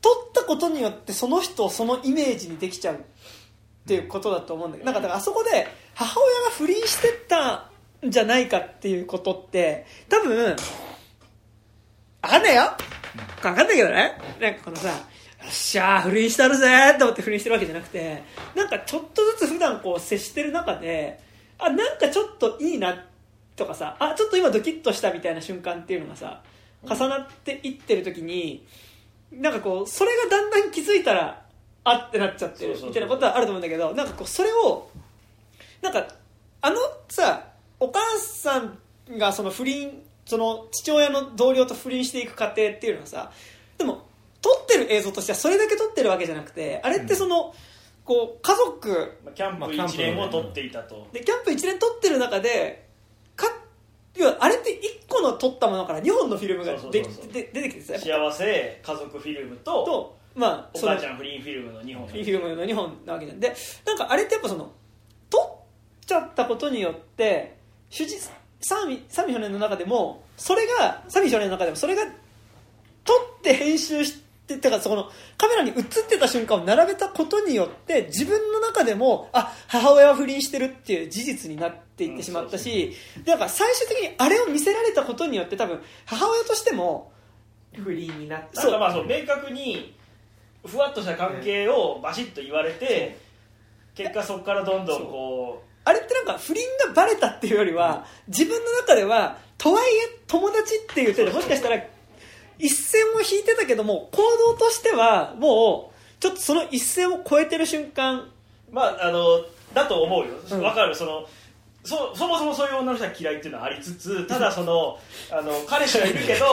撮ったことによってその人をそのイメージにできちゃうっていうことだと思うんだけどなんかだからあそこで母親が不倫してたんじゃないかっていうことって多分わかんないよ。わかんないけどね。なんかこのさよっしゃー不倫したるぜーって思って不倫してるわけじゃなくてなんかちょっとずつ普段こう接してる中であなんかちょっといいなとかさあちょっと今ドキッとしたみたいな瞬間っていうのがさ重なっていってる時になんかこうそれがだんだん気づいたらあってなっちゃってるみたいなことはあると思うんだけどなんかこうそれをなんかあのさお母さんがその不倫その父親の同僚と不倫していく過程っていうのはさでも撮ってる映像としてはそれだけ撮ってるわけじゃなくてあれってその、こう家族まあキャンプ1年を撮っていたと、でキャンプ1年撮ってる中でか要はあれって1個の撮ったものから2本のフィルムが出てきてさ。幸せ家族フィルムととまあおその母ちゃん不倫フィルムの2本フィルムの2本なわけなんでなんかあれってやっぱその撮っちゃったことによって主人サミサミ少年の中でもそれがサミ少年の中でもそれが撮って編集しててかそこのカメラに映ってた瞬間を並べたことによって自分の中でもあ母親は不倫してるっていう事実になっていってしまったし、でなんか最終的にあれを見せられたことによって多分母親としても不倫になった。なんかまあそう明確にふわっとした関係をバシッと言われて結果そこからどんどんこあれってなんか不倫がバレたっていうよりは自分の中ではとはいえ友達っていう手でもしかしたら一線を引いてたけども行動としてはもうちょっとその一線を越えてる瞬間。うまああのだと思うよ。うん。わかる。そのそそもそもそういう女の人が嫌いっていうのはありつつただそのあの彼氏はいるけど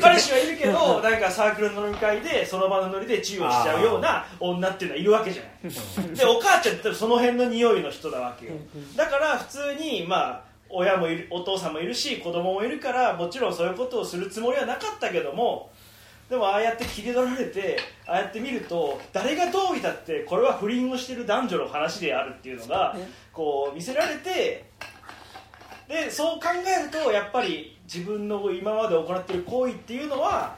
彼氏はいるけどなんかサークルの飲み会でその場のノリでチューをしちゃうような女っていうのはいるわけじゃない。でお母ちゃんってその辺の匂いの人なわけよ。だから普通にまあ親もいるお父さんもいるし子供もいるからもちろんそういうことをするつもりはなかったけどもでもああやって切り取られてああやって見ると誰がどう見たってこれは不倫をしてる男女の話であるっていうのがね。こう見せられてでそう考えるとやっぱり自分の今まで行っている行為っていうのは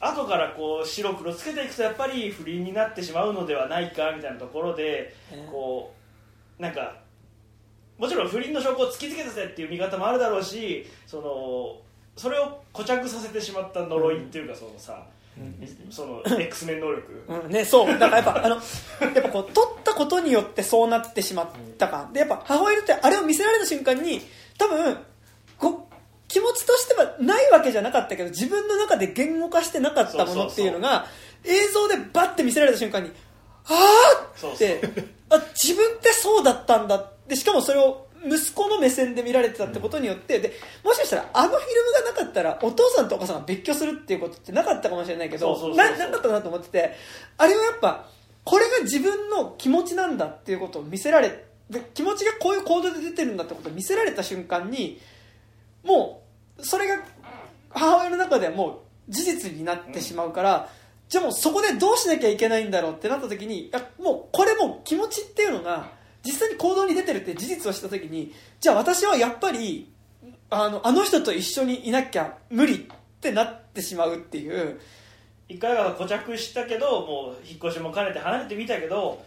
後からこう白黒つけていくとやっぱり不倫になってしまうのではないかみたいなところでねこうなんかもちろん不倫の証拠を突きつけたぜっていう見方もあるだろうしそのそれを固着させてしまった呪いっていうかそのさ、その X メン能力、うん。ね、そう。だからやっぱあのやっぱこう撮ったことによってそうなってしまったか。でやっぱ母親ってあれを見せられた瞬間に多分こう気持ちとしてはないわけじゃなかったけど自分の中で言語化してなかったものっていうのが映像でバッて見せられた瞬間にあーってあ自分ってそうだったんだでしかもそれを息子の目線で見られてたってことによってでもしかしたらあのフィルムがなかったらお父さんとお母さんが別居するっていうことってなかったかもしれないけどななかったなと思っててあれはやっぱこれが自分の気持ちなんだっていうことを見せられで気持ちがこういう行動で出てるんだってことを見せられた瞬間にもうそれが母親の中ではもう事実になってしまうから、じゃあもうそこでどうしなきゃいけないんだろうってなった時にいやもうこれもう気持ちっていうのが実際に行動に出てるって事実をした時にじゃあ私はやっぱりあのあの人と一緒にいなきゃ無理ってなってしまうっていう。一回は固着したけどもう引っ越しも兼ねて離れてみたけど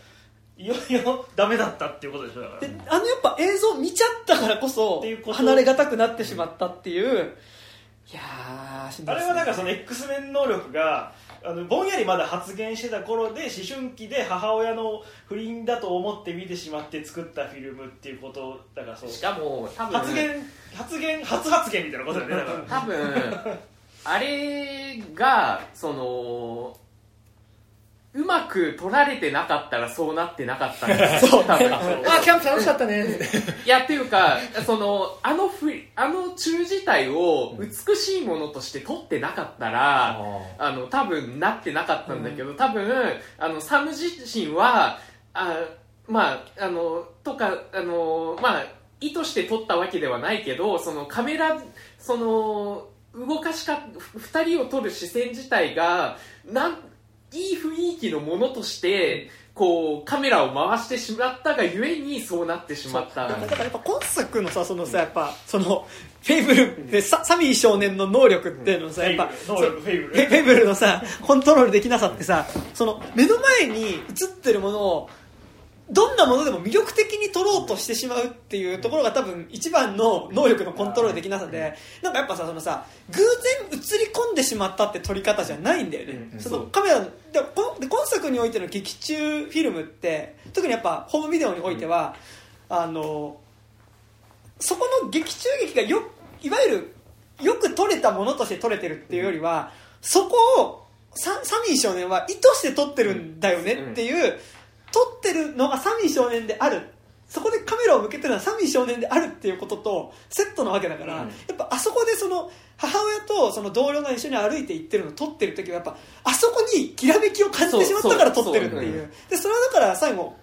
いよいよ ダメだったっていうことでしょだから。であのやっぱ映像見ちゃったからこそっていうこと。離れがたくなってしまったっていう。いやーしんどあれいですね。はなんかその X メン能力があのぼんやりまだ発言してた頃で思春期で母親の不倫だと思って見てしまって作ったフィルムっていうことだからそう。しかも多分発言発言初発言みたいなことだよねだから。多分あれがそのうまく取られてなかったらそうなってなかったんですそう多分。あキャンプ楽しかったね。いやっていうかそのあのふあの中自体を美しいものとして撮ってなかったら、あの多分なってなかったんだけど、多分あのサム自身はあまああのとかあのまあ意図して撮ったわけではないけどそのカメラその動かしか2人を撮る視線自体がなんいい雰囲気のものとしてこうカメラを回してしまったがゆえにそうなってしまった。だからやっぱ今作のさそのさやっぱそのフェイブルでササミー少年の能力っていうのをさやっぱフェイブルのさコントロールできなさってさその目の前に映ってるものをどんなものでも魅力的に撮ろうとしてしまうっていうところが多分一番の能力のコントロールできなさでなんかやっぱさそのさ偶然映り込んでしまったって撮り方じゃないんだよね、そのカメラのでこ今作においての劇中フィルムって特にやっぱホームビデオにおいては、あのそこの劇中劇がよいわゆるよく撮れたものとして撮れてるっていうよりはそこをササミー少年は意図して撮ってるんだよねっていう、撮ってるのがサミー少年である。そこでカメラを向けてるのはサミー少年であるっていうこととセットなわけだから、やっぱあそこでその母親とその同僚が一緒に歩いて行ってるのを撮ってる時はやっぱあそこにきらめきを感じてしまったから撮ってるっていう。でそれはだから最後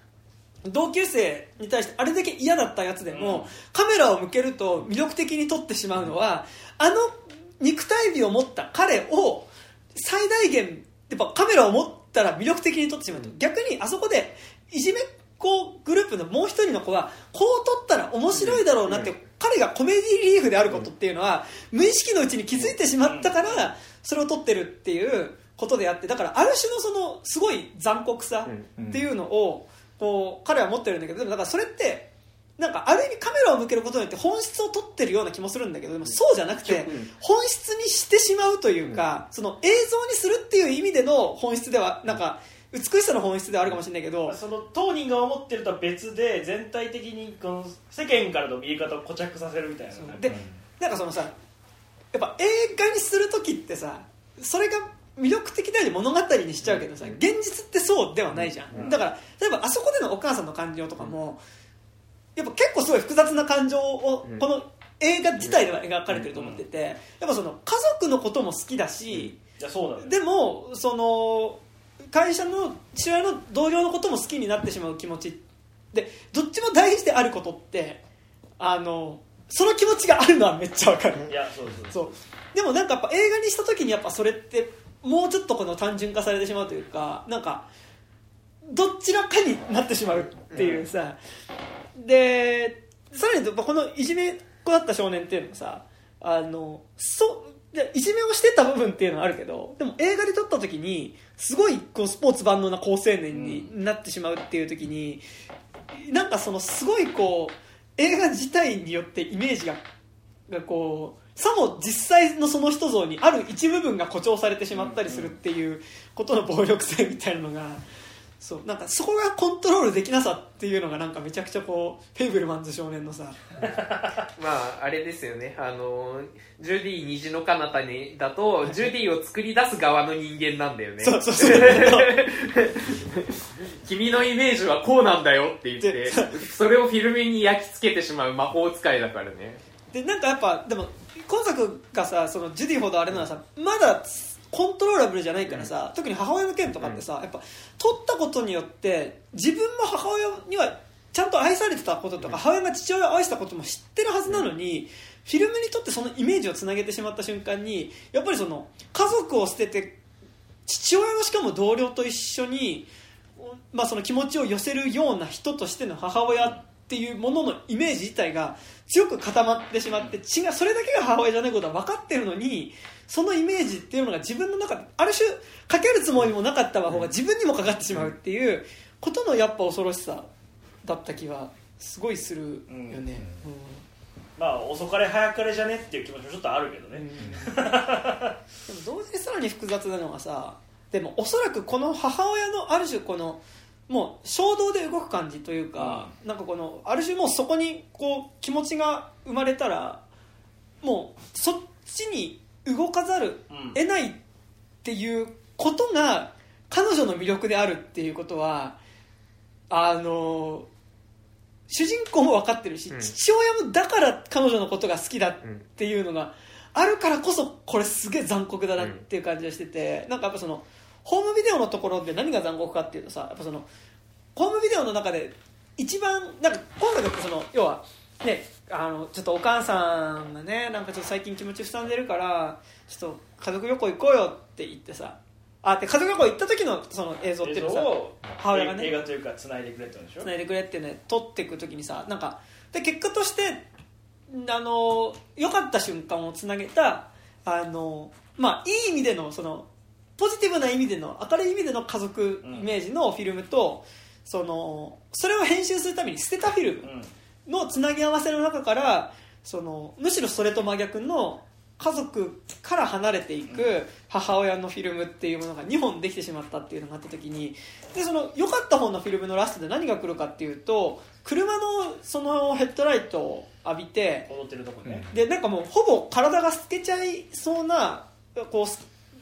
同級生に対してあれだけ嫌だったやつでも、カメラを向けると魅力的に撮ってしまうのは、あの肉体美を持った彼を最大限やっぱカメラを持ったら魅力的に撮ってしまうと、逆にあそこでいじめっ子グループのもう一人の子はこう撮ったら面白いだろうなって、彼がコメディリリーフであることっていうのは、無意識のうちに気づいてしまったからそれを撮ってるっていうことであってだからある種のそのすごい残酷さっていうのをこう彼は持ってるんだけどでもだからそれってなんかある意味カメラを向けることによって本質を取ってるような気もするんだけどでもそうじゃなくて本質にしてしまうというかその映像にするっていう意味での本質ではなんか美しさの本質ではあるかもしれないけどその当人が思ってるとは別で全体的にこの世間からの見え方を固着させるみたいなでなんかそのさやっぱ映画にする時ってさそれが魅力的であり物語にしちゃうけどさ現実ってそうではないじゃん。だから例えばあそこでのお母さんの感情とかもやっぱ結構すごい複雑な感情をこの映画自体では描かれてると思っててやっぱその家族のことも好きだしでもその会社の父親の同僚のことも好きになってしまう気持ちでどっちも大事であることってあのその気持ちがあるのはめっちゃわかる。いやそうそうそう。でもなんかやっぱ映画にした時にやっぱそれってもうちょっとこの単純化されてしまうというかなんかどちらかになってしまうっていうさ、でさらにこのいじめっ子だった少年っていうのもさあのそいじめをしてた部分っていうのはあるけどでも映画で撮った時にすごいこうスポーツ万能な好青年になってしまうっていう時に、なんかそのすごいこう映画自体によってイメージががこうさも実際のその人像にある一部分が誇張されてしまったりするっていうことの暴力性みたいなのがそうなんかそこがコントロールできなさっていうのがなんかめちゃくちゃこうフェイブルマンズ少年のさ。まああれですよね。あのジュディ虹の彼方にだとジュディを作り出す側の人間なんだよね。そうそうそう 君のイメージはこうなんだよって言ってでそれをフィルムに焼き付けてしまう魔法使いだからね。でなんかやっぱでも今作がさそのジュディほどあれならさまだコントローラブルじゃないからさ、特に母親の件とかってさ、やっぱ取ったことによって自分も母親にはちゃんと愛されてたこととか、母親が父親を愛したことも知ってるはずなのに、フィルムにとってそのイメージをつなげてしまった瞬間にやっぱりその家族を捨てて父親のしかも同僚と一緒に、まあ、その気持ちを寄せるような人としての母親っていうもののイメージ自体が強く固まってしまって違うそれだけが母親じゃないことは分かってるのにそのイメージっていうのが自分の中である種かけるつもりもなかった方が自分にもかかってしまうっていうことのやっぱ恐ろしさだった気はすごいするよね。まあ遅かれ早かれじゃねっていう気持ちもちょっとあるけどね、でも同時にさらに複雑なのがさでもおそらくこの母親のある種このもう衝動で動く感じというか、なんかこのある種もうそこにこう気持ちが生まれたらもうそっちに動かざる得ないっていうことが彼女の魅力であるっていうことはあの主人公も分かってるし、うん。父親もだから彼女のことが好きだっていうのがあるからこそこれすげえ残酷だなっていう感じがしてて、なんかやっぱそのホームビデオのところで何が残酷かっていうとさやっぱそのホームビデオの中で一番なんか今回だってその要はねあのちょっとお母さんがねなんかちょっと最近気持ちふさんでるからちょっと家族旅行行こうよって言ってさあで家族旅行行った時のその映像っていうのさ母親がね映画というか繋いでくれってことでしょ？つないでくれってね撮っていく時にさなんかで結果としてあの良かった瞬間をつなげたあのまあいい意味でのそのポジティブな意味での明るい意味での家族イメージのフィルムと、そのそれを編集するために捨てたフィルムうん。のつなぎ合わせの中からそのむしろそれと真逆の家族から離れていく母親のフィルムっていうものが2本できてしまったっていうのがあった時にでその良かった方のフィルムのラストで何が来るかっていうと車のそのヘッドライトを浴びて踊ってるとこね、でなんかもうほぼ体が透けちゃいそうなこう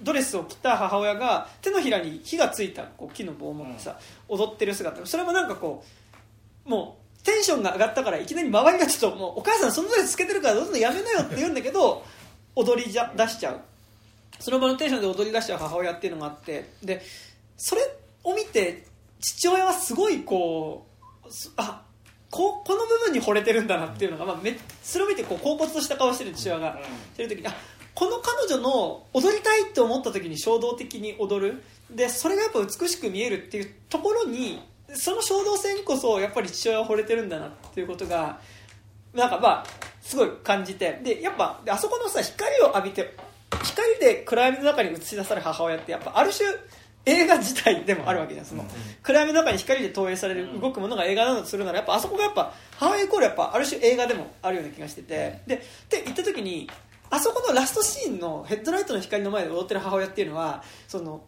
ドレスを着た母親が手のひらに火がついたこう木の棒を持ってさ、踊ってる姿。それもなんかこうもうテンションが上がったからいきなり周りがちょっともうお母さんそのドレスつけてるからどんどんやめなよって言うんだけど 踊りじゃ出しちゃう。その場のテンションで踊り出しちゃう母親っていうのがあってでそれを見て父親はすごいこうすあここの部分に惚れてるんだなっていうのが、まあ、めそれを見てこう恍惚とした顔してる父親がしてる時にあこの彼女の踊りたいって思った時に衝動的に踊る。でそれがやっぱ美しく見えるっていうところにその衝動性にこそやっぱり父親は惚れてるんだなっていうことがなんかまあすごい感じて。でやっぱであそこのさ光を浴びて光で暗闇の中に映し出される母親ってやっぱある種映画自体でもあるわけじゃん。その暗闇の中に光で投影される動くものが映画などとするならやっぱあそこがやっぱ母親イコールやっぱある種映画でもあるような気がしてて。でって言った時にあそこのラストシーンのヘッドライトの光の前で踊ってる母親っていうのはその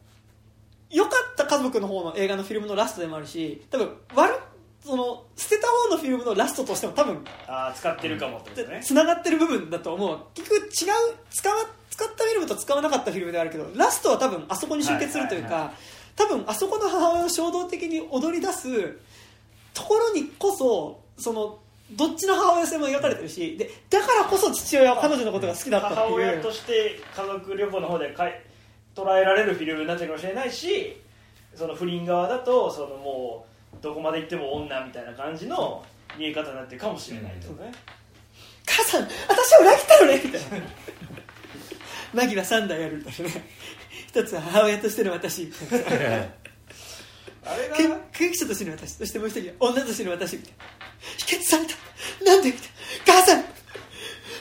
良かった家族の方の映画のフィルムのラストでもあるし多分悪その捨てた方のフィルムのラストとしても多分ああ使ってるかもってことね。つながってる部分だと思う。結局違う使わ使ったフィルムと使わなかったフィルムであるけどラストは多分あそこに集結するというか、多分あそこの母親を衝動的に踊り出すところにこそそのどっちの母親性も描かれてるしでだからこそ父親は彼女のことが好きだったって母親いうとして家族旅行の方でかい捉えられるフィルムになっちゃうかもしれないしその不倫側だとそのもうどこまで行っても女みたいな感じの見え方になってるかもしれないとね、母さん私を裏切ったのねみたいな。マギは3代あるんだよね。一つは母親としての私みたいな 経営者としての私そしてもう一人は女としての私みたいな否決された。なんでみたいな。母さん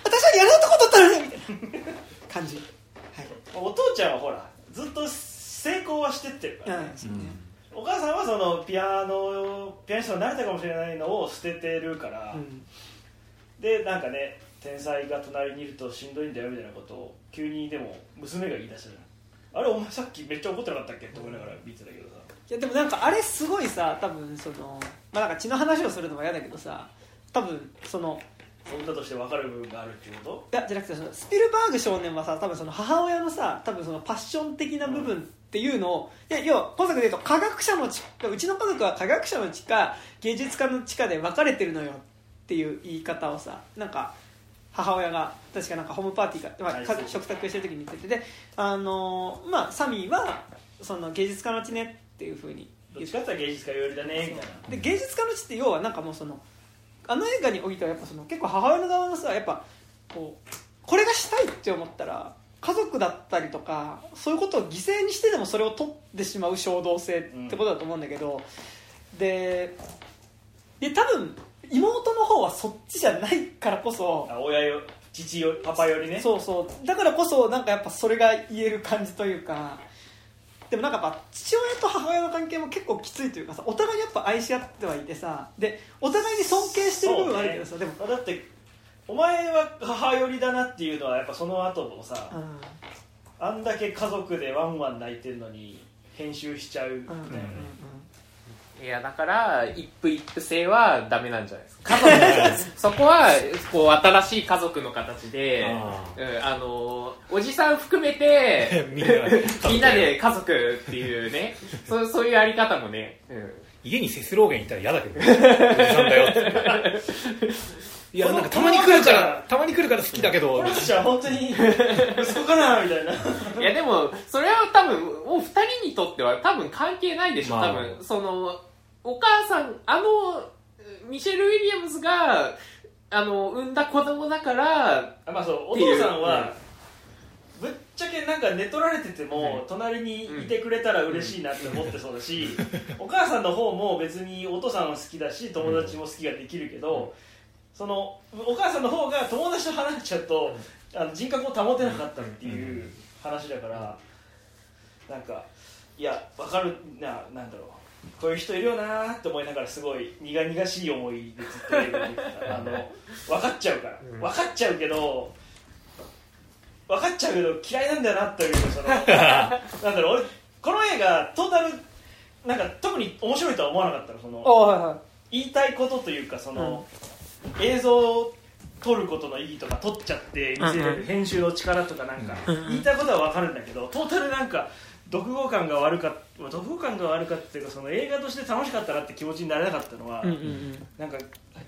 私はやる男取ったのねみたいな感じ。はい。お父ちゃんはほらずっと成功はしてってるから、ね。うね。お母さんはそのピアノピアニストになれたかもしれないのを捨ててるから、うん。でなんかね天才が隣にいるとしんどいんだよみたいなことを急にでも娘が言い出したじあれお前さっきめっちゃ怒ってなかったっけ？って思いながら見てたけど。さいやでもなんかあれすごいさ多分そのまあなんか血の話をするのは嫌だけどさ多分その女として分かる部分があるっていうこいやじゃなくてそのスピルバーグ少年はさ多分その母親のさ多分そのパッション的な部分っていうのを、いや要は今作で言うと科学者の血うちの家族は科学者の血か芸術家の血かで分かれてるのよっていう言い方をさなんか母親が確かなんかホームパーティーか、まあ、食卓してる時に言っててであのーまあサミーはその芸術家の血ねっていうふうにとどっちかって芸術家寄りだねみたいな。で芸術家の血って要はなんかもうそのあの映画においてはやっぱその結構母親の側のさやっぱこうこれがしたいって思ったら家族だったりとかそういうことを犠牲にしてでもそれを取ってしまう衝動性ってことだと思うんだけど、でで多分妹の方はそっちじゃないからこそあ親よ父よパパよりね。そうそう。だからこそなんかやっぱそれが言える感じというかでもなんかやっぱ父親と母親の関係も結構きついというかさお互いやっぱ愛し合ってはいてさでお互いに尊敬してる部分はあるけどさ、でも、だってお前は母寄りだなっていうのはやっぱその後もさうん。あんだけ家族でワンワン泣いてるのに編集しちゃうみたいうんうんなねいやだから一夫一夫制はダメなんじゃないですか。家 族そこはこう新しい家族の形であうんあのおじさん含めて みんな みんなで家族っていうねそうそういうやり方もね、うん。家にセスローゲンいたら嫌だけどおじさんだよって。いやなんかたまに来るからたまに来るから好きだけど。この本当に息子かなみたいな。いやでもそれは多分もう二人にとっては多分関係ないでしょ、まあ。多分そのお母さんあのミシェル・ウィリアムズがあの産んだ子供だからあまあそうお父さんはぶっちゃけなんか寝取られてても隣にいてくれたら嬉しいなって思ってそうだし お母さんの方も別にお父さんは好きだし友達も好きができるけどそのお母さんの方が友達と離れちゃうとあの人格を保てなかったっていう話だからなんかいや分かるななんだろうこういう人いるよなーって思いながらすごい苦々しい思いでずっと映画見てたあの 分かっちゃうから。うん。分かっちゃうけど分かっちゃうけど嫌いなんだよなっていうその なんだろう俺この映画トータルなんか特に面白いとは思わなかったのそあのはいはい。言いたいことというかその、映像を撮ることの意義とか撮っちゃって見せる編集の力とかなんかうんうん。言いたいことは分かるんだけどトータルなんか読後感が悪かった読後感が悪かったっていうかその映画として楽しかったなって気持ちになれなかったのは、うんうんうん。なんか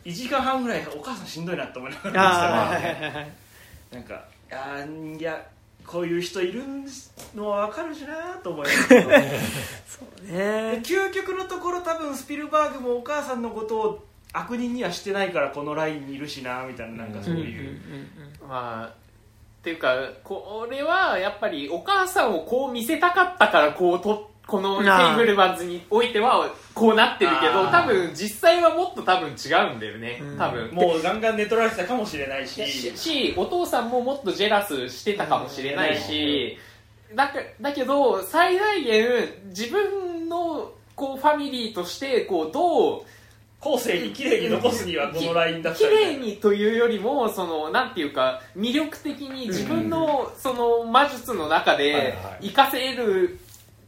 1時間半ぐらいお母さんしんどいなって思いながら。てたからなんかあーいやこういう人いるのは分かるしなと思いながら。でね。究極のところ多分スピルバーグもお母さんのことを悪人にはしてないからこのラインにいるしなみたいななんかそういう、まあっていうかこれはやっぱりお母さんをこう見せたかったからこうとこのテイブルマンズにおいてはこうなってるけど多分実際はもっと多分違うんだよね。うん。多分。もうガンガン寝取られてたかもしれないし。ししお父さんももっとジェラスしてたかもしれないし、だかだけど最大限自分のこうファミリーとしてこうどう後世に綺麗に残すにはこのラインだった綺麗にというよりもそのなんていうか魅力的に自分のその魔術の中はいではい。活かせる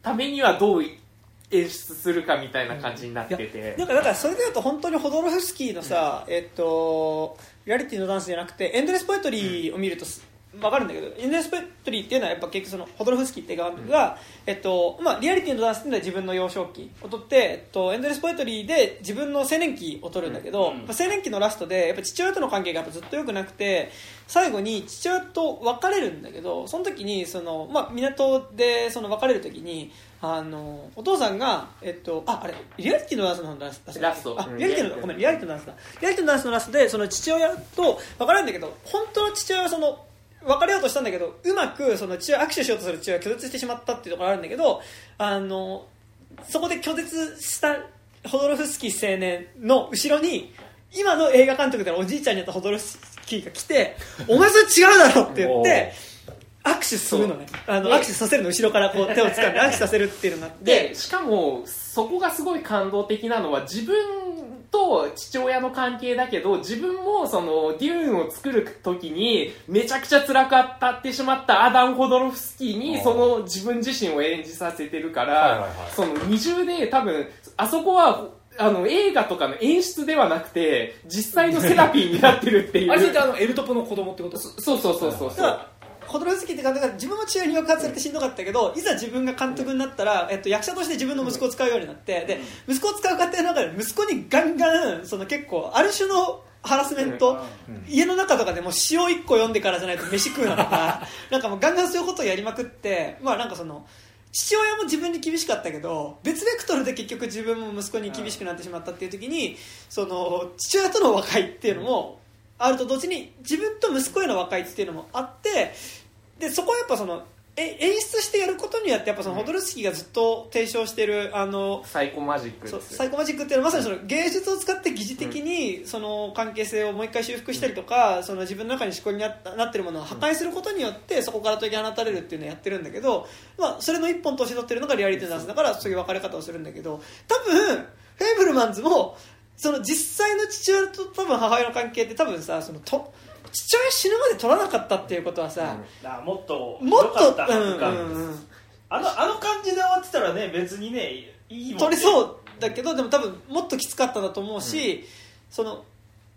ためにはどう演出するかみたいな感じになってて。なんかだからそれでいうと本当にホドロフスキーのさ、えっとリアリティのダンスじゃなくてエンドレスポエトリーを見るとす分かるんだけどエンドレスポエトリーっていうのはやっぱ結局そのホドロフスキーっていう側が、えっとまあ、リアリティのダンスっていうのは自分の幼少期を取って、えっと、エンドレスポエトリーで自分の青年期を取るんだけど、うんやっぱ青年期のラストでやっぱ父親との関係がやっぱずっと良くなくて最後に父親と別れるんだけどその時にその、まあ、港でその別れる時にあのお父さんが、えっと、ああれリアリティのダンスのラストラスト。うん。あリアリティのごめんリアリティのダンスだ。リアリティのダンスのラストでその父親と別れるんだけど本当の父親はその別れようとしたんだけどうまくその父親握手しようとする父親を拒絶してしまったっていうところがあるんだけどあのそこで拒絶したホドロフスキー青年の後ろに今の映画監督でのおじいちゃんになったホドロフスキーが来て「お前それ違うだろ!」って言って握手するのねあので握手させるの後ろからこう手を掴んで握手させるっていうのがあってでしかもそこがすごい感動的なのは自分と父親の関係だけど自分もそのデューンを作る時にめちゃくちゃ辛く当たってしまったアダン・ホドロフスキーにその自分自身を演じさせてるから、その二重で多分あそこはあの映画とかの演出ではなくて実際のセラピーになってるっていう。あれってあのエルトポの子供ってこと？そうそうそうそう。そうだからホドロフスキーって監督が自分も父親に抑圧されてしんどかったけどいざ自分が監督になったら、えっと、役者として自分の息子を使うようになってで息子を使う過程の中で息子にガンガンその結構ある種のハラスメント、家の中とかでも塩1個読んでからじゃないと飯食うなとかなんかもうガンガンそういうことをやりまくってまあなんかその父親も自分に厳しかったけど別ベクトルで結局自分も息子に厳しくなってしまったっていう時にその父親との和解っていうのもあると同時に自分と息子への和解っていうのもあってでそこはやっぱそのえ演出してやることによってやっぱそのホドルスキーがずっと提唱してるあのサイコマジックサイコマジックっていうのはまさにその芸術を使って疑似的にその関係性をもう一回修復したりとかその自分の中に思考にななってるものを破壊することによってそこから解き放たれるっていうのをやってるんだけど、まあ、それの一本として取ってるのがリアリティダンスだからそういう分かれ方をするんだけど多分フェイブルマンズもその実際の父親と多分母親の関係って多分さそのと父親死ぬまで取らなかったっていうことはさ、あもっともっ良かとったはずか。うんうんうん。あのあの感じで終わってたらね別にねいいもん取れそうだけどでも多分もっときつかったんだと思うし、その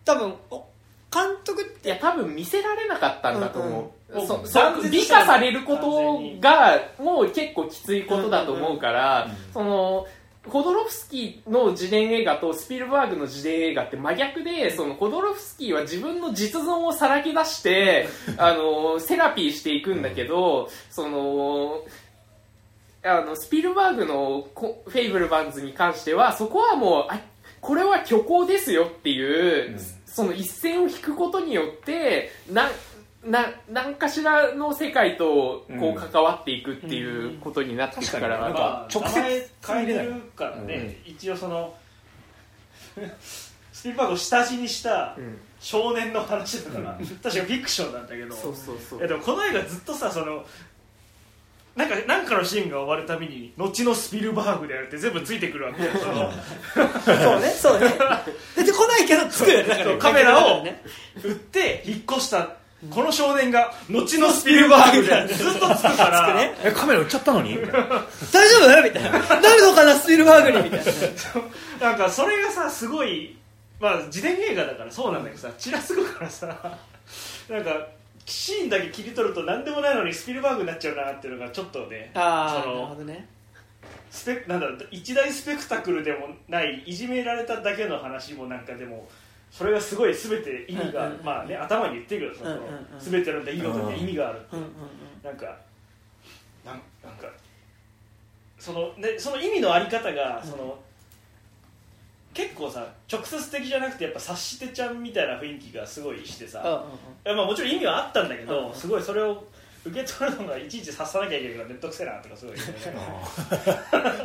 多分お監督っていや多分見せられなかったんだと思う、うんうん。そそ美化されることがもう結構きついことだと思うから、うんうん。そのホドロフスキーの自伝映画とスピルバーグの自伝映画って真逆でそのホドロフスキーは自分の実存をさらけ出してあのセラピーしていくんだけどそのあのスピルバーグのこフェイブルマンズに関してはそこはもうあこれは虚構ですよっていう、うん。その一線を引くことによってなな何かしらの世界とこうんう関わっていくっていうことになっていくから、確かに。なんかまあ、直接変えてるからね、一応その スピルバーグを下地にしたうん。少年の話だから、確かフィクションなんだけど。そうそうそう。でもこの映画ずっとさそのなんかなんかのシーンが終わるたびに後のスピルバーグであるって全部ついてくるわけ。よ そのそうねそうね。出てこないけど作るだからカメラをね。売って引っ越したこの少年が後のスピルバーグでずっとつくからね？えカメラ売っちゃったのに？大丈夫？みたいな。なるのかなスピルバーグに？みたいな。なんかそれがさすごいまあ自伝映画だからそうなんだけどさちらつくからさなんかシーンだけ切り取ると何でもないのにスピルバーグになっちゃうなっていうのがちょっとねああなるほどね。スペなんだろう一大スペクタクルでもないいじめられただけの話もなんかでもそれがすごい全て意味が、うんうん。うんまあね頭に言ってるけどさ、うんうんうん。その全ての出来事に意味がある、う。んうんなんかなんなんかその,、ね、その意味のあり方がその、結構さ直接的じゃなくてやっぱ察してちゃんみたいな雰囲気がすごいしてさ、うんうんいやまあ、もちろん意味はあったんだけど、うんすごいそれを受け取るのがいちいち察さなきゃいけないから面倒くせえなとかすごい ね。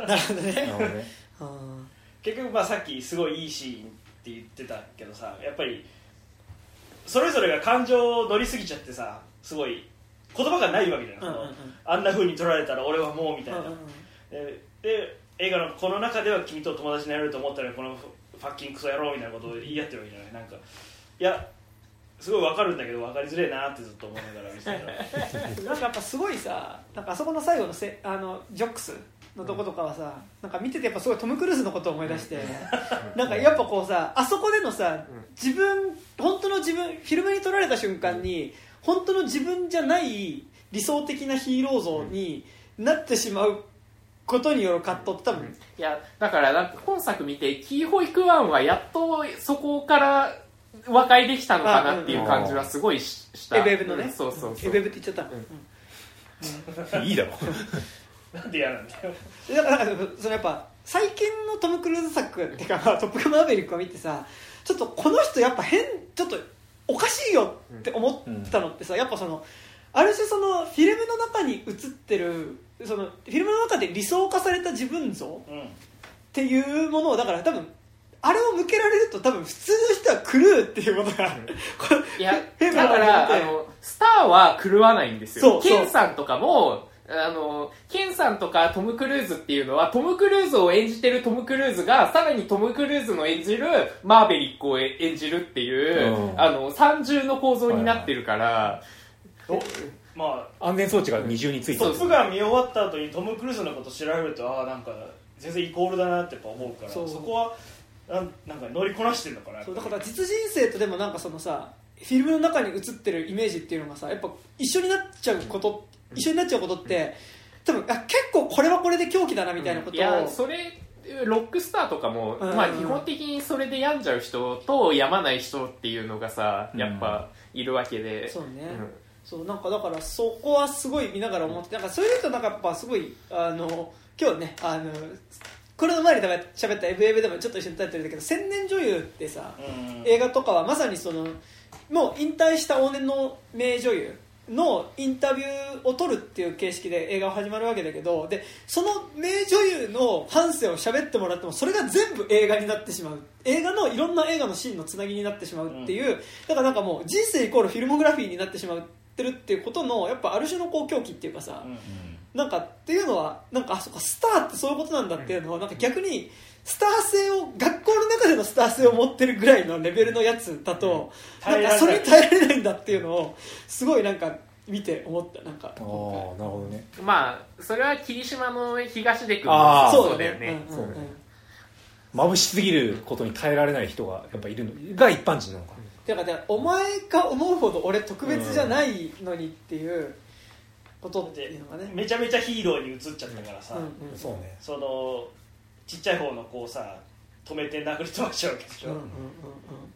なるほどね。うん。結局まあさっきすごいいいシーンって言ってたけどさやっぱりそれぞれが感情を乗りすぎちゃってさすごい言葉がないわけじゃん、うんうんうん。そのあんな風に取られたら俺はもうみたいな、うんうんでで映画のこの中では君と友達になれると思ったらこのフファッキンクソ野郎みたいなことを言い合ってるわけじゃない。なんかいやすごい分かるんだけど分かりづれえなってずっと思いながら見てた。ら なんかやっぱすごいさなんかあそこの最後のせあのジョックスのとことかはさなんか見ててやっぱすごいトム・クルーズのことを思い出してなんかやっぱこうさあそこでのさ自分本当の自分フィルムに撮られた瞬間に本当の自分じゃない理想的なヒーロー像になってしまうことによる葛藤って多分いやだからなんか本作見てキーホイクワンはやっとそこから和解できたのかなっていう感じはすごいしした。エベブのね。うんそうそうそう。エベブって言っちゃった、いいだろ なんで嫌なんだよ。だからなんかそのやっぱ最近のトム・クルーズ作っていうか、ま あトップガンマーヴェリックを見てさちょっとこの人やっぱ変ちょっとおかしいよって思ったのってさ、やっぱそのある種そのフィルムの中に映ってるそのフィルムの中で理想化された自分像うんっていうものをだから多分あれを向けられると多分普通の人は狂うっていうことが、いやだからあのスターは狂わないんですよ。そうそう。ケンさんとかもあの、ケンさんとかトム・クルーズっていうのは、トム・クルーズを演じてるトム・クルーズが、さらにトム・クルーズの演じるマーベリックを演じるっていう、うん。あの、三重の構造になってるから、おま安全装置が二重についあ「てる。トップガン」見終わった後にトム・クルーズのこと調べるとああなんか全然イコールだなってやっぱ思うからそこはなんなんか乗りこなしてるのかなそうだから実人生とでもなんかそのさフィルムの中に映ってるイメージっていうのがさやっぱ一緒になっちゃうこと一緒になっちゃうことって多分あ結構これはこれで狂気だなみたいなことを、いや、それ、ロックスターとかも、うん。まあ基本的にそれで病んじゃう人と病まない人っていうのがさ、うん。やっぱいるわけで。そうね、うん。そうなんかだからそこはすごい見ながら思ってなんかそういうとなんかやっぱすごいあの今日ねあのこれの前に喋った FAB でもちょっと一緒にタイトルだけど千年女優ってさ、うん。映画とかはまさにそのもう引退した往年の名女優のインタビューを撮るっていう形式で映画が始まるわけだけどでその名女優の半生を喋ってもらってもそれが全部映画になってしまう。映画のいろんな映画のシーンのつなぎになってしまうっていう、だからなんかもう人生イコールフィルモグラフィーになってしまってるっていうことのやっぱある種のこう狂気っていうかさ、うん。なんかっていうのはなんかあそっかスターってそういうことなんだっていうのはなんか逆にスター性を学校の中でのスター性を持ってるぐらいのレベルのやつだと、うん。なんかそれに耐えられないんだっていうのをすごいなんか見て思ったなんか。ああなるほどね。まあ、それは霧島の東出君もそうだよね。うんうんうんそうね眩しすぎることに耐えられない人がやっぱいるのが一般人なのかだからお前が思うほど俺特別じゃないのにっていうことっていうのがね、めちゃめちゃヒーローに移っちゃったからさ、うんうん。なそうね。そのちっちゃい方の子をさ止めて殴り飛ばしちゃうわけでしょ、うんうんうん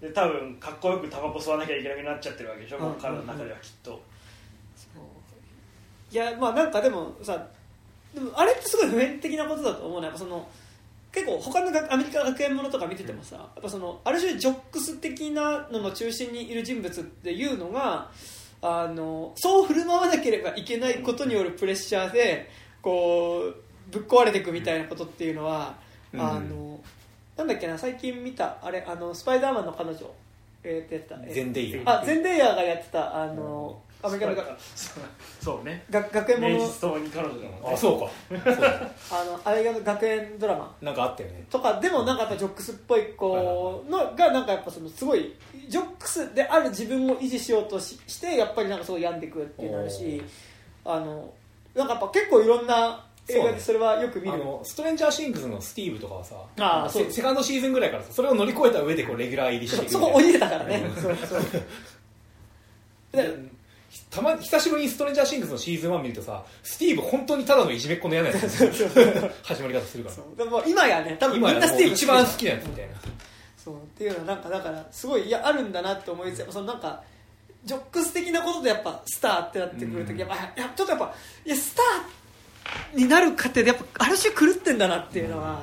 で多分かっこよくタバコ吸わなきゃいけなくなっちゃってるわけでしょ、うんもう彼の中ではきっと、いやまあなんかでもさでもあれってすごい普遍的なことだと思うねやっぱその結構他の学アメリカ学園ものとか見ててもさ、やっぱそのある種ジョックス的なのの中心にいる人物っていうのがあのそう振る舞わなければいけないことによるプレッシャーでこうぶっ壊れていくみたいなことっていうのは、うん。あのなんだっけな最近見たあれあのスパイダーマンの彼女えー、ってやったえーゼンデイヤあゼンデイヤーがやってたあの、アメリカのがそうね。学学園もの名実ともに彼女だもんね。あそうか。あのアメリカの学園ドラマ。なんかあったよね。とかでもなんかやっぱジョックスっぽい子のがなんかやっぱそのすごいジョックスである自分を維持しようとししてやっぱりなんかすごい病んでくっていうのあるしあのなんかやっぱ結構いろんな映画でそれはよく見る。あのストレンジャーシングスのスティーブとかはさあーそう。セセカンドシーズンぐらいからさそれを乗り越えた上でこうレギュラー入りしてそこ降りれたからねそうそう。でたま久しぶりにストレンジャーシングスのシーズン1見るとさスティーブ本当にただのいじめっ子の嫌なやつ始まり方するから。でも今やね多分みんなスティーブ一番好きなやつみたいな。そう。っていうのはなんかだからすごいいやあるんだなって思いつつそのなんかジョックス的なことでやっぱスターってなってくるとき、うん。やっぱちょっとやっぱいやスターになる過程でやっぱある種狂ってんだなっていうのは、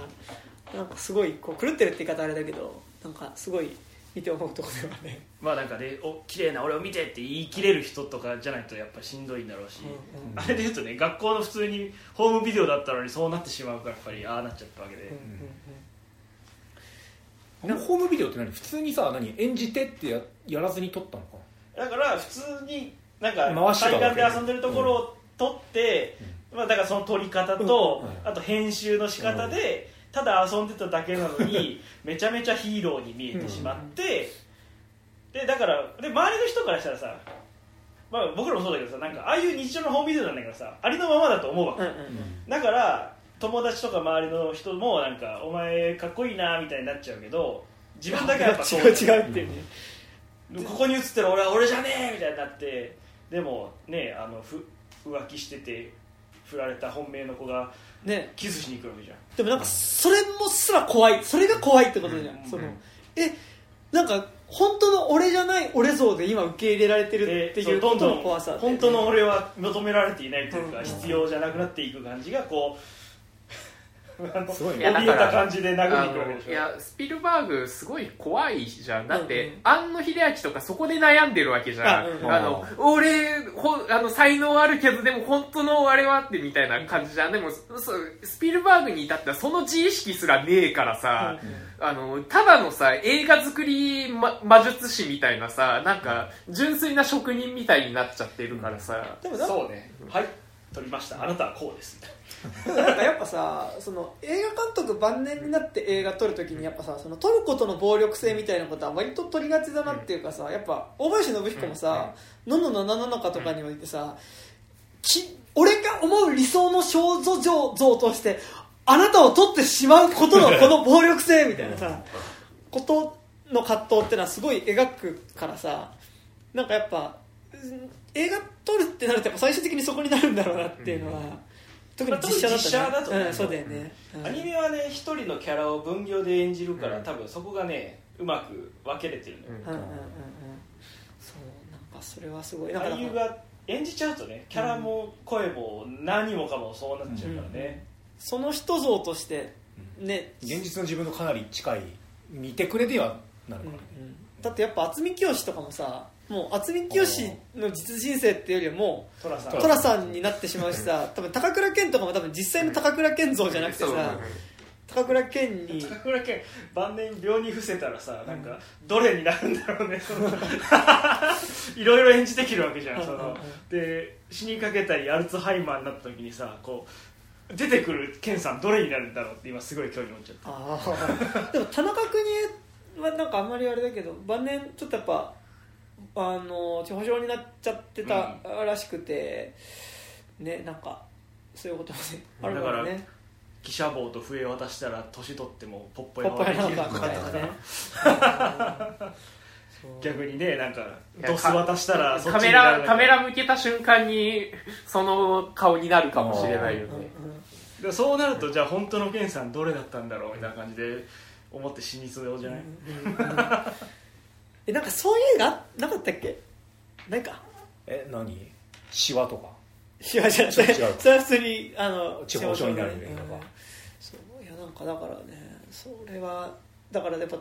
なんかすごいこう狂ってるって言い方あれだけどなんかすごい見て思うところではね、まあなんかねお綺麗な俺を見てって言い切れる人とかじゃないとやっぱしんどいんだろうし、うんあれで言うとね学校の普通にホームビデオだったのにそうなってしまうからやっぱりああなっちゃったわけで、あのホームビデオって何？普通にさ何？演じてってややらずに撮ったのか？だから普通になんか海岸で遊んでるところを撮って、まあ、だからその撮り方と、うんあと編集の仕方で、ただ遊んでただけなのに めちゃめちゃヒーローに見えてしまって、でだからで周りの人からしたらさ、まあ、僕らもそうだけどさなんかああいう日常のホームビデオなんだからさありのままだと思うわけ、うんうん。だから友達とか周りの人もなんかお前かっこいいなみたいになっちゃうけど自分だけはやっぱそう違う違うってね、ここに映ってる俺は俺じゃねえみたいになってでもねあのふ浮気してて振られた本命の子がね。キスしに来るわけじゃん。でもなんかそれもすら怖い。それが怖いってことじゃん、うん。その。えなんか本当の俺じゃない俺像で今受け入れられてるっていうことそうどんどんの怖さ本当の俺は求められていないというか、うん。必要じゃなくなっていく感じがこうすごいね。いやだ怯えた感じで殴ありに来るわけでしょ。のいやスピルバーグすごい怖いじゃん。だって、うん。うん庵野秀明とかそこで悩んでるわけじゃん。あうん。あの俺ほあの才能あるけどでも本当のあれはってみたいな感じじゃん。でもそうスピルバーグに至ってはその自意識すらねえからさ、あのただのさ映画作り、ま、魔術師みたいなさなんか純粋な職人みたいになっちゃってるからさ、でもそうね。はい。撮りました。あなたはこうですなんかやっぱさその映画監督晩年になって映画撮るときにやっぱさその撮ることの暴力性みたいなことは割と撮りがちだなっていうかさやっぱ大林信彦もさ「のののななのか」とかにおいてさき俺が思う理想の肖像像としてあなたを撮ってしまうことのこの暴力性みたいなさことの葛藤ってのはすごい描くからさなんかやっぱうん映画撮るってなるとやっぱ最終的にそこになるんだろうなっていうのは、特に実写だと、ね。実写だとねう。ん、そうだよね、うん。アニメはね一人のキャラを分業で演じるから、うん。多分そこがねうまく分けれてるのよ、うんうんうんうん。そうなんかそれはすごい。俳優が演じちゃうとねキャラも声も何もかもそうなっちゃうからね、その人像としてね、現実の自分のかなり近い見てくれではなるうんからね、だってやっぱ渥美清とかもさもう渥美清の実人生っていうよりもトラさん。さんになってしまうしさ多分高倉健とかも多分実際の高倉健像じゃなくてさ高倉健に高倉健晩年病に伏せたらさなんかどれになるんだろうね。いろいろ演じてきるわけじゃん。そので死にかけたりアルツハイマーになった時にさこう出てくる健さんどれになるんだろうって今すごい興味持っちゃったでも田中邦衛はなんかあんまりあれだけど晩年ちょっとやっぱあの地方症になっちゃってたらしくて、ねなんかそういうこともねあるからね記者帽と笛を渡したら年取ってもポッポポッポやなんできるかみたいなね逆にねなんかドス渡したらそっカメちになるラカメラ向けた瞬間にその顔になるかもしれないよね。でそうなるとじゃあ本当の健さんどれだったんだろうみたいな感じで思って死にそうじゃない、えなんかそういう映画なかったっけ？ないか。え何？シワとか？違う違うそれ違う。それは普通にあの地方症になる映画うんがそういやなんかだからねそれはだからやっぱ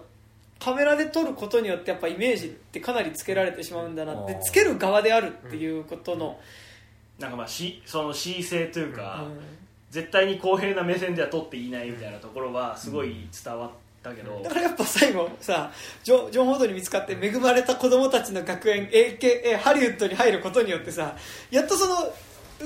カメラで撮ることによってやっぱイメージってかなりつけられてしまうんだなってあーつける側であるっていうことの、なんかまあしその恣意性というか、うん。絶対に公平な目線では撮っていないみたいなところはすごい伝わったけど、だからやっぱ最後さジョジョン・フォードに見つかって恵まれた子供たちの学園 AKA ハリウッドに入ることによってさやっとその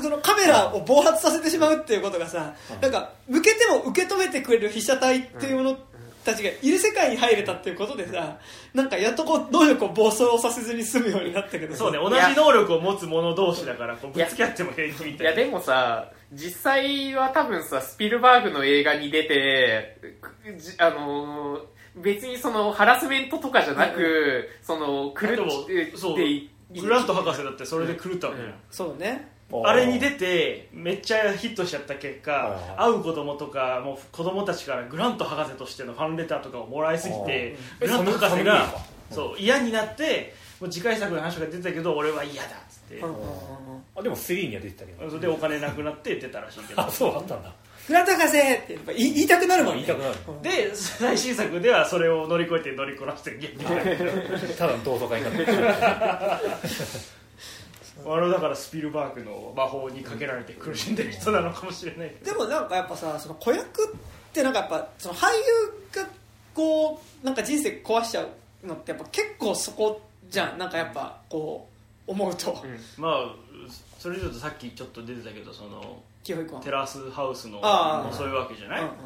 そのカメラを暴発させてしまうっていうことがさなんか向けても受け止めてくれる被写体っていうものたちがいる世界に入れたっていうことでさなんかやっとこう能力を暴走させずに済むようになったけどさ。そうね同じ能力を持つ者同士だからこうぶつけ合っても平気みたいな。いやでもさ実際は多分さスピルバーグの映画に出てあのー別にそのハラスメントとかじゃなく、その狂ってグラント博士だってそれで狂ったわけじゃん、そうね。あれに出てめっちゃヒットしちゃった結果会う子供とかもう子供たちからグラント博士としてのファンレターとかをもらいすぎてグラント博士がそう嫌になってもう次回作の話が出たけど俺は嫌だて。あでも3には出てたけど。それでお金なくなって出たらしいけどあそうあったんだ。フラタカセってやっぱ言い言いたくなるもんね。言いたくなる。で最新作ではそれを乗り越えて乗りこなしてる劇ただの同窓会になって。るあれだからスピルバーグの魔法にかけられて苦しんでる人なのかもしれないでもなんかやっぱさその子役ってなんかやっぱその俳優がこうなんか人生壊しちゃうのってやっぱ結構そこじゃん。なんかやっぱこう思うと、まあそれで言うとさっきちょっと出てたけどそのテラスハウスのそういうわけじゃない、うんうんうん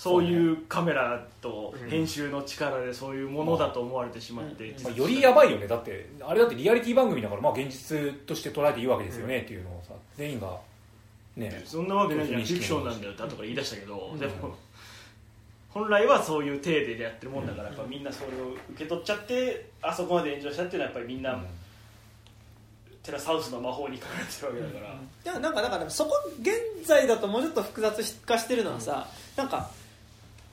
そういうカメラと編集の力でそういうものだと思われてしまって、まあ、よりやばいよね。だってあれだってリアリティ番組だからまあ現実として捉えていいわけですよねっていうのをさ全員がね。そんなわけないじゃん。フィクションなんだよって後から言い出したけど、でも本来はそういう体でやってるもんだからやっぱみんなそれを受け取っちゃってあそこまで炎上したっていうのはやっぱりみんな、テラスハウスの魔法にかかれてるわけだから、でもなんかだからそこ現在だともうちょっと複雑化してるのはさ、なんか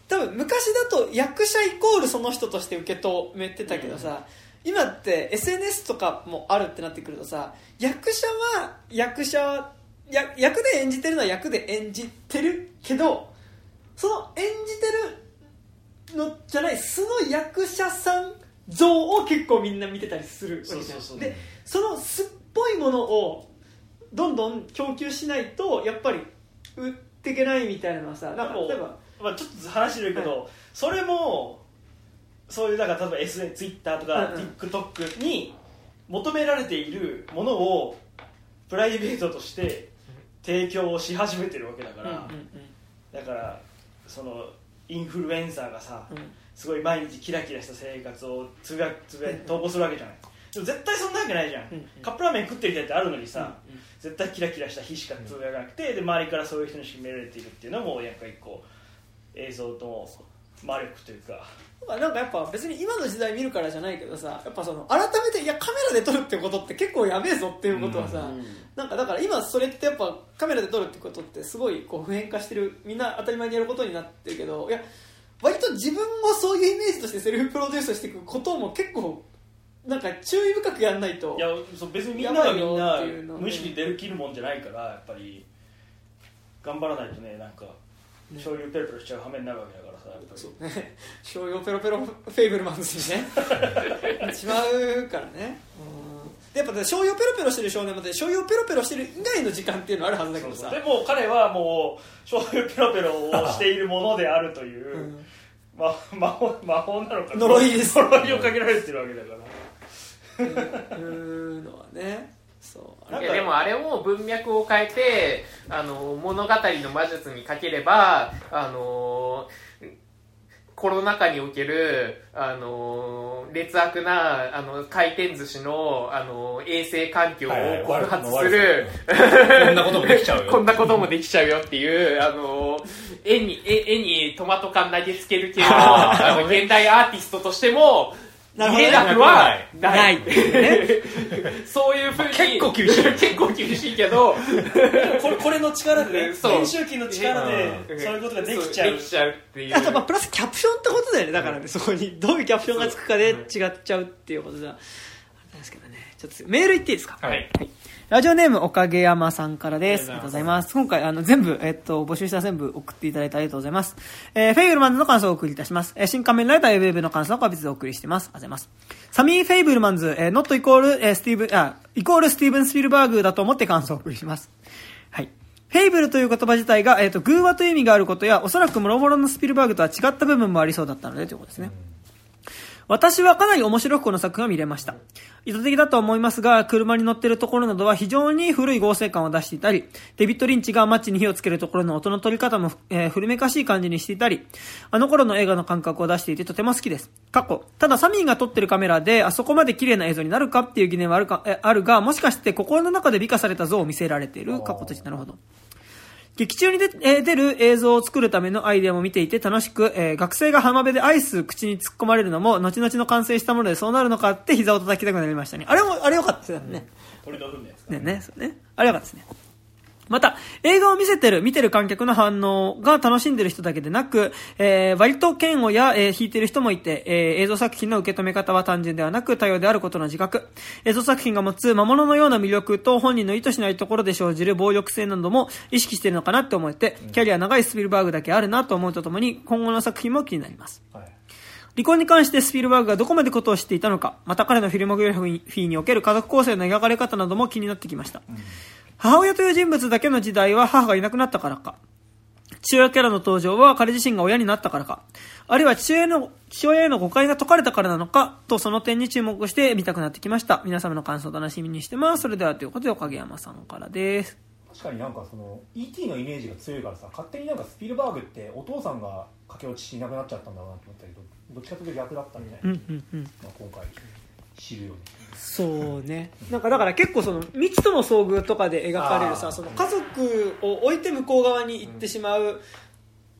多分昔だと役者イコールその人として受け止めてたけどさ、今って SNS とかもあるってなってくるとさ役者は役者や役で演じてるのは役で演じてるけどその演じてるのじゃない素の役者さん像を結構みんな見てたりするわけじゃん。そうそうそう。でその素っぽいものをどんどん供給しないとやっぱり売っていけないみたいなのはさなんか例えばまあ、ちょっと話してるけど、それもそういうだから例えば SNS ツイッターとか、うんうん。TikTok に求められているものをプライベートとして提供をし始めてるわけだから、だからそのインフルエンサーがさ、うん。すごい毎日キラキラした生活をつぶやつぶや投稿するわけじゃないでも絶対そんなわけないじゃん、うんカップラーメン食ってる人ってあるのにさ、うんうん。絶対キラキラした日しかつぶやかなくて、で周りからそういう人に占められているっていうのもやっぱりこう映像と魔力というか。まあなんかやっぱ別に今の時代見るからじゃないけどさやっぱその改めていやカメラで撮るってことって結構やべえぞっていうことはさ、なんかだから今それってやっぱカメラで撮るってことってすごいこう普遍化してるみんな当たり前にやることになってるけどいや割と自分をそういうイメージとしてセルフプロデュースしていくことも結構なんか注意深くやんないといやそう別にみんながみんな無意識できるもんじゃないからやっぱり。頑張らないとねなんか醤油ペロペロしちゃう羽目になるわけだからさやっぱり。そうね。醤油ペロペロフェイブルマンズにね。しまうからね。やっぱね醤油ペロペロしてる少年まで醤油ペロペロしてる以外の時間っていうのあるはずだけどさ。でも彼はもう醤油ペロペロをしているものであるという、うん。ま、魔法魔法なのか呪いです呪いをかけられてるわけだからいうのはね。そう。なんかいやでもあれを文脈を変えてあの物語の魔術にかければあのコロナ禍における、あの劣悪なあの回転寿司の、あの衛生環境を告発す悪る、こんなこともできちゃうよ。こんなこともできちゃうよっていう、あの絵に絵絵にトマト缶投げつける系のあの現代アーティストとしてもなるほどね。見れなくはなないい。ね。そういうふうに。結構厳しい。結構厳しいけど、これこれの力でね そう。編集機の力でうん。そういうことができちゃう。できちゃうっていう。あとまあプラスキャプションってことだよねだからね。そこにどういうキャプションがつくかで違っちゃうっていうことだ。あれですけどね。ちょっとメール言っていいですか？はい。ラジオネームおかげ山さんからです。ありがとうございます。今回、あの、全部、えっと、募集した全部送っていただいてありがとうございます。えー、フェイブルマンズの感想をお送りいたします。えー、シン・仮面ライダーエブエブの感想は個別でお送りしてます。ありがとうございます。サミー・フェイブルマンズ、えー、ノットイコール、えー、スティーブン、あ、イコールスティーブン・スピルバーグだと思って感想をお送りします。はい。フェイブルという言葉自体が、えっ、と、寓話という意味があることや、おそらくもろもろのスピルバーグとは違った部分もありそうだったので、ということですね。私はかなり面白くこの作品を見れました。意図的だと思いますが、車に乗ってるところなどは非常に古い合成感を出していたり、デビッド・リンチがマッチに火をつけるところの音の取り方も、えー古めかしい感じにしていたり、あの頃の映画の感覚を出していてとても好きです。過去。ただサミーが撮ってるカメラで、あそこまで綺麗な映像になるかっていう疑念はあるか、えあるが、もしかして心の中で美化された像を見せられている？過去としてなるほど。劇中にで、えー出る映像を作るためのアイデアも見ていて楽しく、えー学生が浜辺でアイス口に突っ込まれるのも、後々の完成したものでそうなるのかって膝を叩きたくなりましたね。あれも、あれ良かったですよね。鳥の糞のやつね、ね、そうね。あれ良かったですね。また、映画を見せてる、見てる観客の反応が楽しんでる人だけでなく、えー割と嫌悪や、えー弾いてる人もいて、えー映像作品の受け止め方は単純ではなく多様であることの自覚。映像作品が持つ魔物のような魅力と本人の意図しないところで生じる暴力性なども意識しているのかなって思えて、キャリア長いスピルバーグだけあるなと思うとともに、今後の作品も気になります。はい離婚に関してスピルバーグがどこまでことを知っていたのか、また彼のフィルモグラフィーにおける家族構成の描かれ方なども気になってきました。母親という人物だけの時代は母がいなくなったからか。父親キャラの登場は彼自身が親になったからか。あるいは父親の、父親への誤解が解かれたからなのか、とその点に注目して見たくなってきました。皆様の感想を楽しみにしてます。それではということで、おかげ山さんからです。確かになんかその E.T. のイメージが強いからさ勝手になんかスピルバーグってお父さんが駆け落ちしなくなっちゃったんだろうなと思ったけどどっちかというと逆だったみたいな、うんうんうん。まあ、今回知るよねそうね。なんかだから結構その未知との遭遇とかで描かれるさ、その家族を置いて向こう側に行ってしまう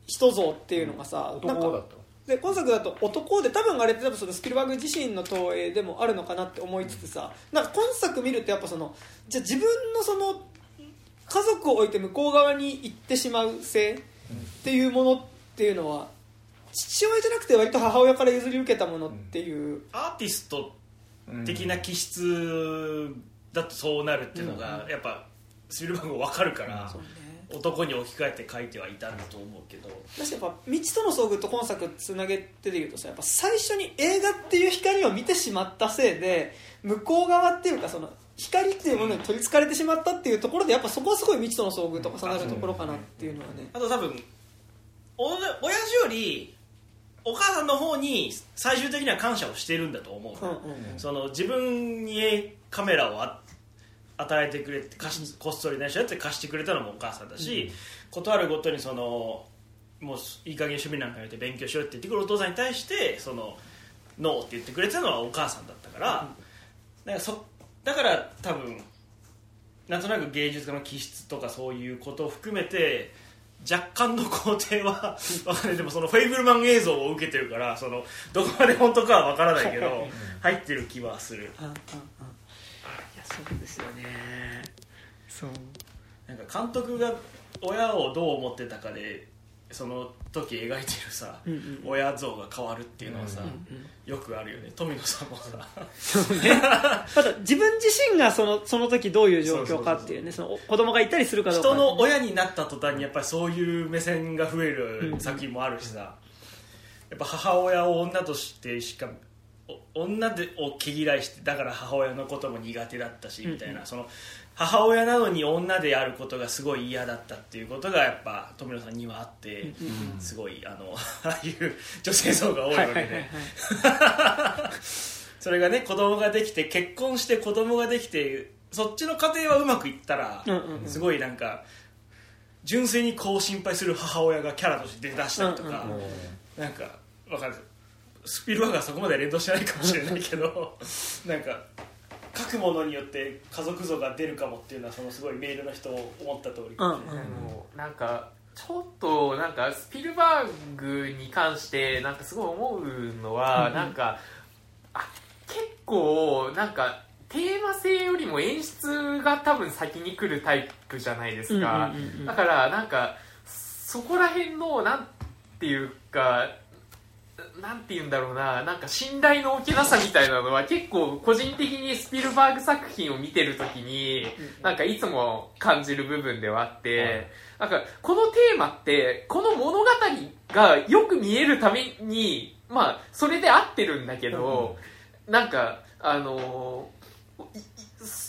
人像っていうのがさ、なんか男だったで今作だと男で多分あれって多分そのスピルバーグ自身の投影でもあるのかなって思いつつさなんか今作見るとやっぱそのじゃあ自分のその家族を置いて向こう側に行ってしまう性っていうものっていうのは父親じゃなくて割と母親から譲り受けたものっていう、アーティスト的な気質だとそうなるっていうのが、やっぱスピルバーグ分かるから、男に置き換えて書いてはいたんだと思うけど。だしやっぱ未知との遭遇と今作つなげてで言うとさやっぱ最初に映画っていう光を見てしまったせいで向こう側っていうかその光っていうものに取りつかれてしまったっていうところでやっぱそこはすごい未知との遭遇と重なるところかなっていうのはね。あと多分お親父よりお母さんの方に最終的には感謝をしてるんだと思う、うんうんその自分にカメラをあ与えてくれて貸しこっそり内緒やって貸してくれたのもお母さんだし、ことあるごとにそのもういい加減趣味なんかやめて勉強しようって言ってくるお父さんに対してそのノーって言ってくれてたのはお母さんだったから、だからそだから多分なんとなく芸術家の気質とかそういうことを含めて若干の肯定は わかんない。でもそのフェイブルマン映像を受けてるからそのどこまで本当かはわからないけど入ってる気はする。いやそうですよね。そう。なんか監督が親をどう思ってたかでその時描いてるさ、うんうん。親像が変わるっていうのはさ、よくあるよね。富野さんもさ。そうね。ただ自分自身がそのその時どういう状況かっていうねその子供がいたりするかどうか。人の親になった途端にやっぱりそういう目線が増える作品もあるしさ、やっぱ母親を女としてしかお女でを毛嫌いしてだから母親のことも苦手だったしみたいな、その母親なのに女であることがすごい嫌だったっていうことがやっぱ富野さんにはあって、すごいあの ああいう女性像が多いわけで、それがね子供ができて結婚して子供ができてそっちの家庭はうまくいったら、うんうんうん。すごいなんか純粋に子を心配する母親がキャラとして出だしたりとか、うんうんなんかわかる。スピルバーグはそこまで連動してないかもしれないけど なんか書くものによって家族像が出るかもっていうのはそのすごいメールの人を思った通り、うんうん。あのなんかちょっとなんかスピルバーグに関してなんかすごい思うのは、なんかあ結構なんかテーマ性よりも演出が多分先に来るタイプじゃないですか、うんうんうんうん。だからなんかそこら辺のなんていうかなんて言うんだろうな。なんか信頼の置きなさみたいなのは結構個人的にスピルバーグ作品を見てるときになんかいつも感じる部分ではあって、なんかこのテーマってこの物語がよく見えるためにまあそれで合ってるんだけど、なんかあの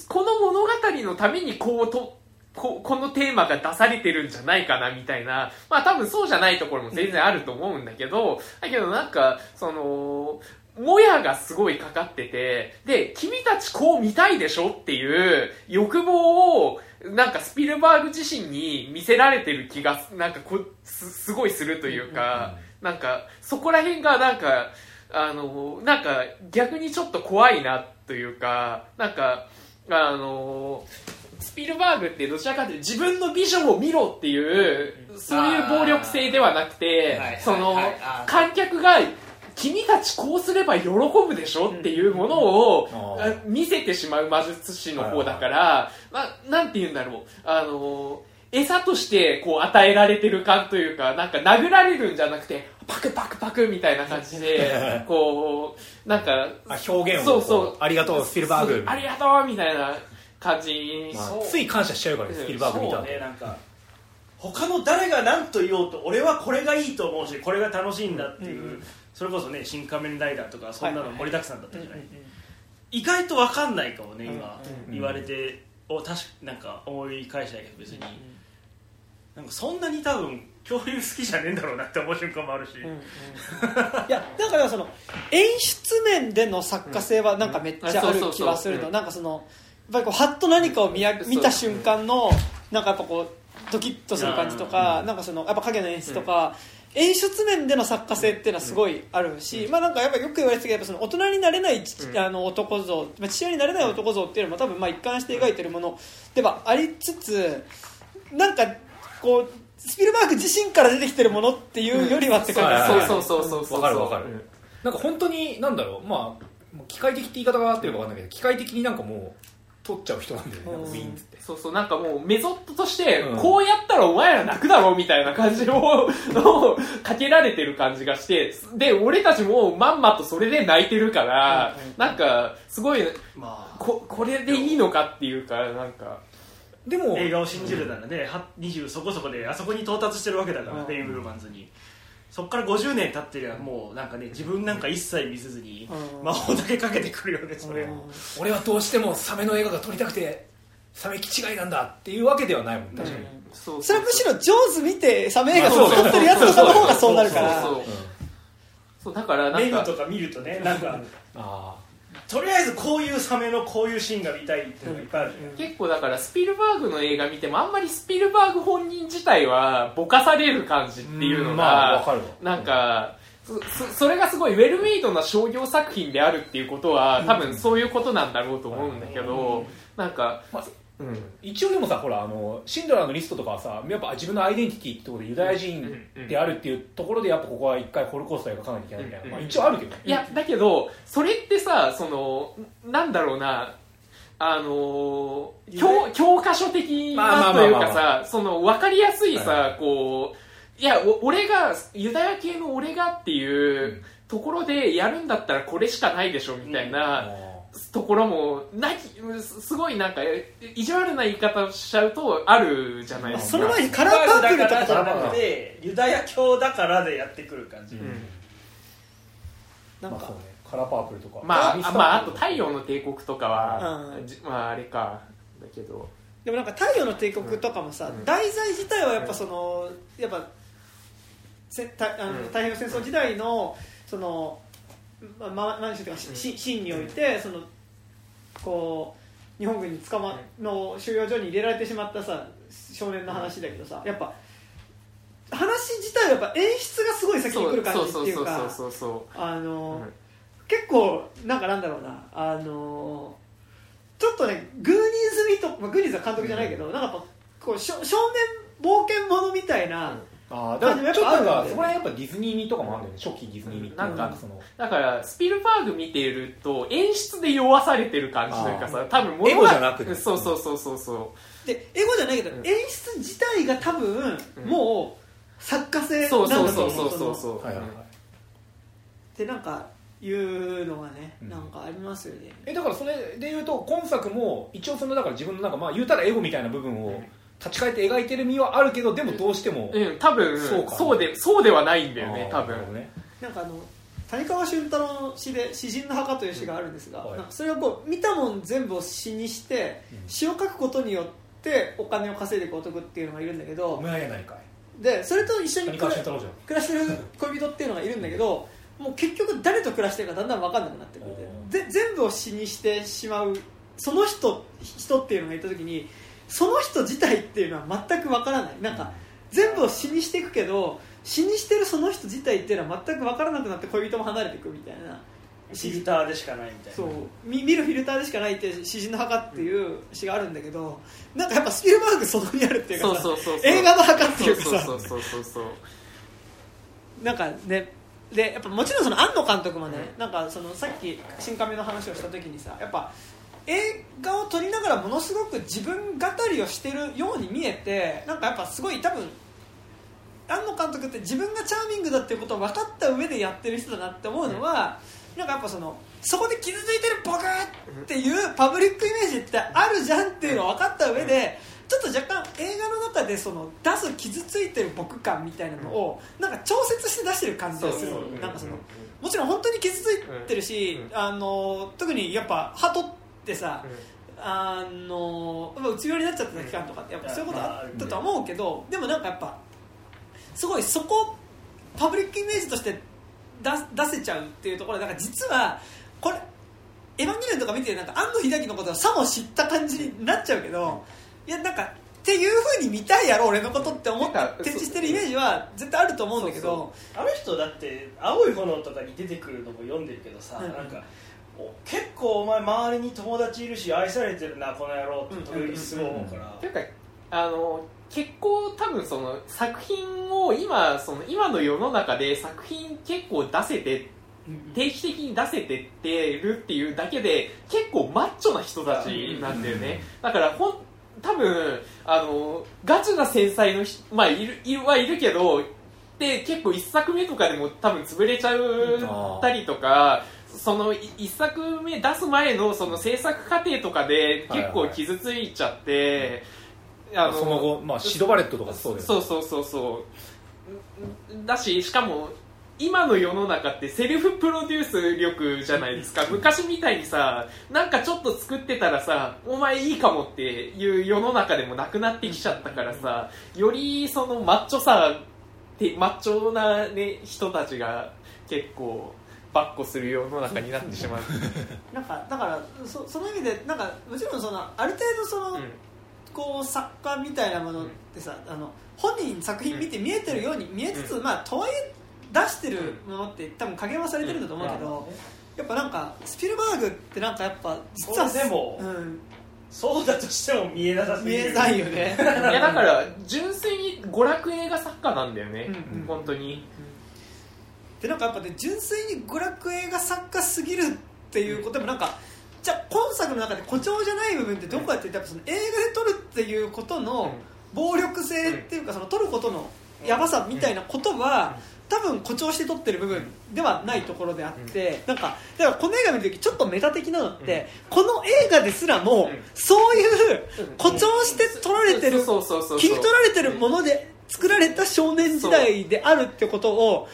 この物語のためにこうとここのテーマが出されてるんじゃないかなみたいな。まあ多分そうじゃないところも全然あると思うんだけど。だけどなんかそのもやがすごいかかってて。で君たちこう見たいでしょっていう欲望をなんかスピルバーグ自身に見せられてる気がなんかこすすごいするというか、なんかそこら辺がなんかあのなんか逆にちょっと怖いなというか。なんかあのスピルバーグってどちらかというと自分のビジョンを見ろっていうそういう暴力性ではなくてはいその観客が君たちこうすれば喜ぶでしょっていうものを見せてしまう魔術師の方だから、まあ、なんて言うんだろう。あの餌としてこう与えられてる感というかなんか殴られるんじゃなくてパクパクパクみたいな感じで こうなんかあ表現をそうそう。ありがとうスピルバーグ。ありがとうみたいな感じ、まあつい感謝しちゃうからねスピルバーグ見たそう後ねなんか他の誰が何と言おうと俺はこれがいいと思うしこれが楽しいんだっていう、それこそね「新仮面ライダー」とかそんなの盛りだくさんだったじゃない、意外と分かんないかもね今、うん言われて。お確かなんか思い返したけど別に、なんかそんなに多分恐竜好きじゃねえんだろうなって思う瞬間もあるし、いやだからその演出面での作家性はなんかめっちゃある気はするの。うん。なんかそのぱりこうハッと何かを見や見た瞬間のなんかやっぱこうドキッとする感じとかなんかそのやっぱ影の演出とか演出面での作家性っていうのはすごいあるし、まあなんかやっぱよく言われてたけどやっぱその大人になれないち、あの男像、まあ、父親になれない男像っていうのも多分まあ一貫して描いてるものではありつつなんかこうスピルバーグ自身から出てきてるものっていうよりはって感じそうそうそうそうそう。わかるわかる。うん。なんか本当になんだろうまあ機械的って言い方が合ってるかわかんないけど機械的になんかもう取っちゃう人なんだよねウィーンっつって。そうそう、なんかもうメソッドとしてうん、こうやったらお前ら泣くだろうみたいな感じを、をかけられてる感じがして、で、俺たちもまんまとそれで泣いてるから、なんか、すごい、まあ。こ、これでいいのかっていうか、なんか、でも映画を信じるならね、は20そこそこであそこに到達してるわけだから、うん。ベイブルマンズにそっから50年経ってりゃもうなんかね自分なんか一切見せずにうん。魔法だけかけてくるよねそれ、うん俺はどうしてもサメの映画が撮りたくてサメ気違いなんだっていうわけではないもん確かに、そうそれはむしろ上手見てサメ映画を撮ってるやつとかの方がそうなるから。そうだからなんか、メグとか見るとねなんかあ とりあえずこういうサメのこういうシーンが見たいっていうのがいっぱいあるじゃん。結構だからスピルバーグの映画見てもあんまりスピルバーグ本人自体はぼかされる感じっていうのが、まあなんかそそそれがすごいウェルメイドな商業作品であるっていうことは多分そういうことなんだろうと思うんだけど、なんか、まあうん、一応でもさほらあのシンドラーのリストとかはさやっぱ自分のアイデンティティってことでユダヤ人であるっていうところでやっぱここは一回ホロコーストを描かなきゃいけないみたいな、まあ、一応あるけどね。いやだけどそれってさそのなんだろうなあのー教教科書的なというかさその分かりやすいさ、はいこういやお俺がユダヤ系の俺がっていうところでやるんだったらこれしかないでしょみたいな、ところもなきすすごいなんか意地悪な言い方をしちゃうとあるじゃないですか。その前にカラーパープルとかじゃなくてユダヤ教だからでやってくる感じ、うんなんかまあそうねカラーパープルとかまあ、まあ、あと太陽の帝国とかは、うんじまああれかだけどでもなんか太陽の帝国とかもさ、題材自体はやっぱそのやっぱせたあのうん太平洋戦争時代のそのまあま満州というかしし清においてそのこう日本軍に捕まの収容所に入れられてしまったさ少年の話だけどさやっぱ話自体はやっぱ演出がすごい先に来る感じっていうかあの、うん結構なんかなんだろうなあのちょっとねグーニーズミと、まあ、グーニーズは監督じゃないけど、なんかやっぱこう少少年冒険者みたいな、ああだからちょっとなんやっぱあるんだよね。かそこら辺やっぱディズニー味とかもあるんだよね初期ディズニー味って。なんかそのだからスピルバーグ見ていると演出で弱されてる感じというかさ多分エゴじゃなくて。そうそうそうそうそで英語じゃないけど、うん。演出自体が多分、うん。もう作家性うそうなんそうだと思そうそうそう。そうはいはいはい。でなんかいうのがね、うん。なんかありますよね。えだからそれで言うと今作も一応そのだから自分のなんかまあ言うたらエゴみたいな部分を立ち返って描いてる身はあるけどでもどうしてもうん多分そうか。そうでそうではないんだよね多分。ね。なんかあの谷川俊太郎の詩で「詩人の墓」という詩があるんですが、はい。なんかそれをこう見たもん全部を詩にして、うん。詩を書くことによってお金を稼いでいく男っていうのがいるんだけどお前やないかい。でそれと一緒に谷暮らしてる恋人っていうのがいるんだけどもう結局誰と暮らしてるかだんだん分かんなくなってくるおで全部を詩にしてしまうその人人っていうのがいた時にその人自体っていうのは全く分からない。なんか全部を詩にしていくけど詩にしてるその人自体っていうのは全く分からなくなって恋人も離れていくみたいな。フィルターでしかないみたいな。そう。見見るフィルターでしかないって詩人の墓っていう詩があるんだけどなんかやっぱスピルバーグそこにあるっていうかそうさそうそうそう。映画の墓っていうかさ。そうそうそうそうそうなんかねでやっぱもちろんその庵野監督もね、なんかそのさっき新亀の話をした時にさやっぱ映画を撮りながらものすごく自分語りをしてるように見えてなんかやっぱすごい多分庵野監督って自分がチャーミングだっていうことを分かった上でやってる人だなって思うのは、なんかやっぱそのそこで傷ついてる僕っていうパブリックイメージってあるじゃんっていうのを分かった上で、ちょっと若干映画の中でその出す傷ついてる僕感みたいなのをなんか調節して出してる感じがする。なんかそのもちろん本当に傷ついてるし、うん。あの特にやっぱ鳩ってさ、あのうつ病になっちゃってた期間とかってやっぱそういうことあったとは思うけど、でもなんかやっぱすごいそこパブリックイメージとして出出せちゃうっていうところでなんか実はこれエヴァンゲリオンとか見てなんか安野秀明のことはさも知った感じになっちゃうけどいやなんかっていうふうに見たいやろ俺のことって思ってなんか展示してるイメージは絶対あると思うんだけどあの人だって「青い炎」とかに出てくるのも読んでるけどさ、うん。なんかお結構お前周りに友達いるし愛されてるなこの野郎って時々すごい思うから、というかあの結構多分その作品を今その今の世の中で作品結構出せて定期的に出せてってるっていうだけで結構マッチョな人たちなんだよね。だからほん多分あのガチな繊細のまあいるいるはいるけどで結構一作目とかでも多分潰れちゃうたりとかそのい一作目出す前のその制作過程とかで結構傷ついちゃって、あその後、まあ、シドバレットとかそうだよね。そうそうそうそう。だししかも今の世の中ってセルフプロデュース力じゃないですか。昔みたいにさなんかちょっと作ってたらさお前いいかもっていう世の中でもなくなってきちゃったからさよりそのマッチョさってマッチョな、ね、人たちが結構ばっこする世の中になってしまう、なんかだからそその意味でなんかもちろんそのある程度その、うん。こう作家みたいなものってさ、あの本人作品見て見えてるように見えつつ、まあとはいえ出してるものって多分加減はされてるんだと思うけど、やっぱなんかスピルバーグってなんかやっぱ実はそうでもうん、そうだとしても見えなさすぎる。見えないよね。いやだから純粋に娯楽映画作家なんだよね、うん。うん。本当にでなんかやっぱね純粋に娯楽映画作家すぎるっていうことでもなんかじゃあ今作の中で誇張じゃない部分ってどこかって言ったらその映画で撮るっていうことの暴力性っていうかその撮ることのやばさみたいなことは多分誇張して撮ってる部分ではないところであってなんかだからこの映画見るときちょっとメタ的なのってこの映画ですらもうん。そういう誇張して撮られてるそうそうそうそう。切り取られてるもので作られた少年時代であるってことを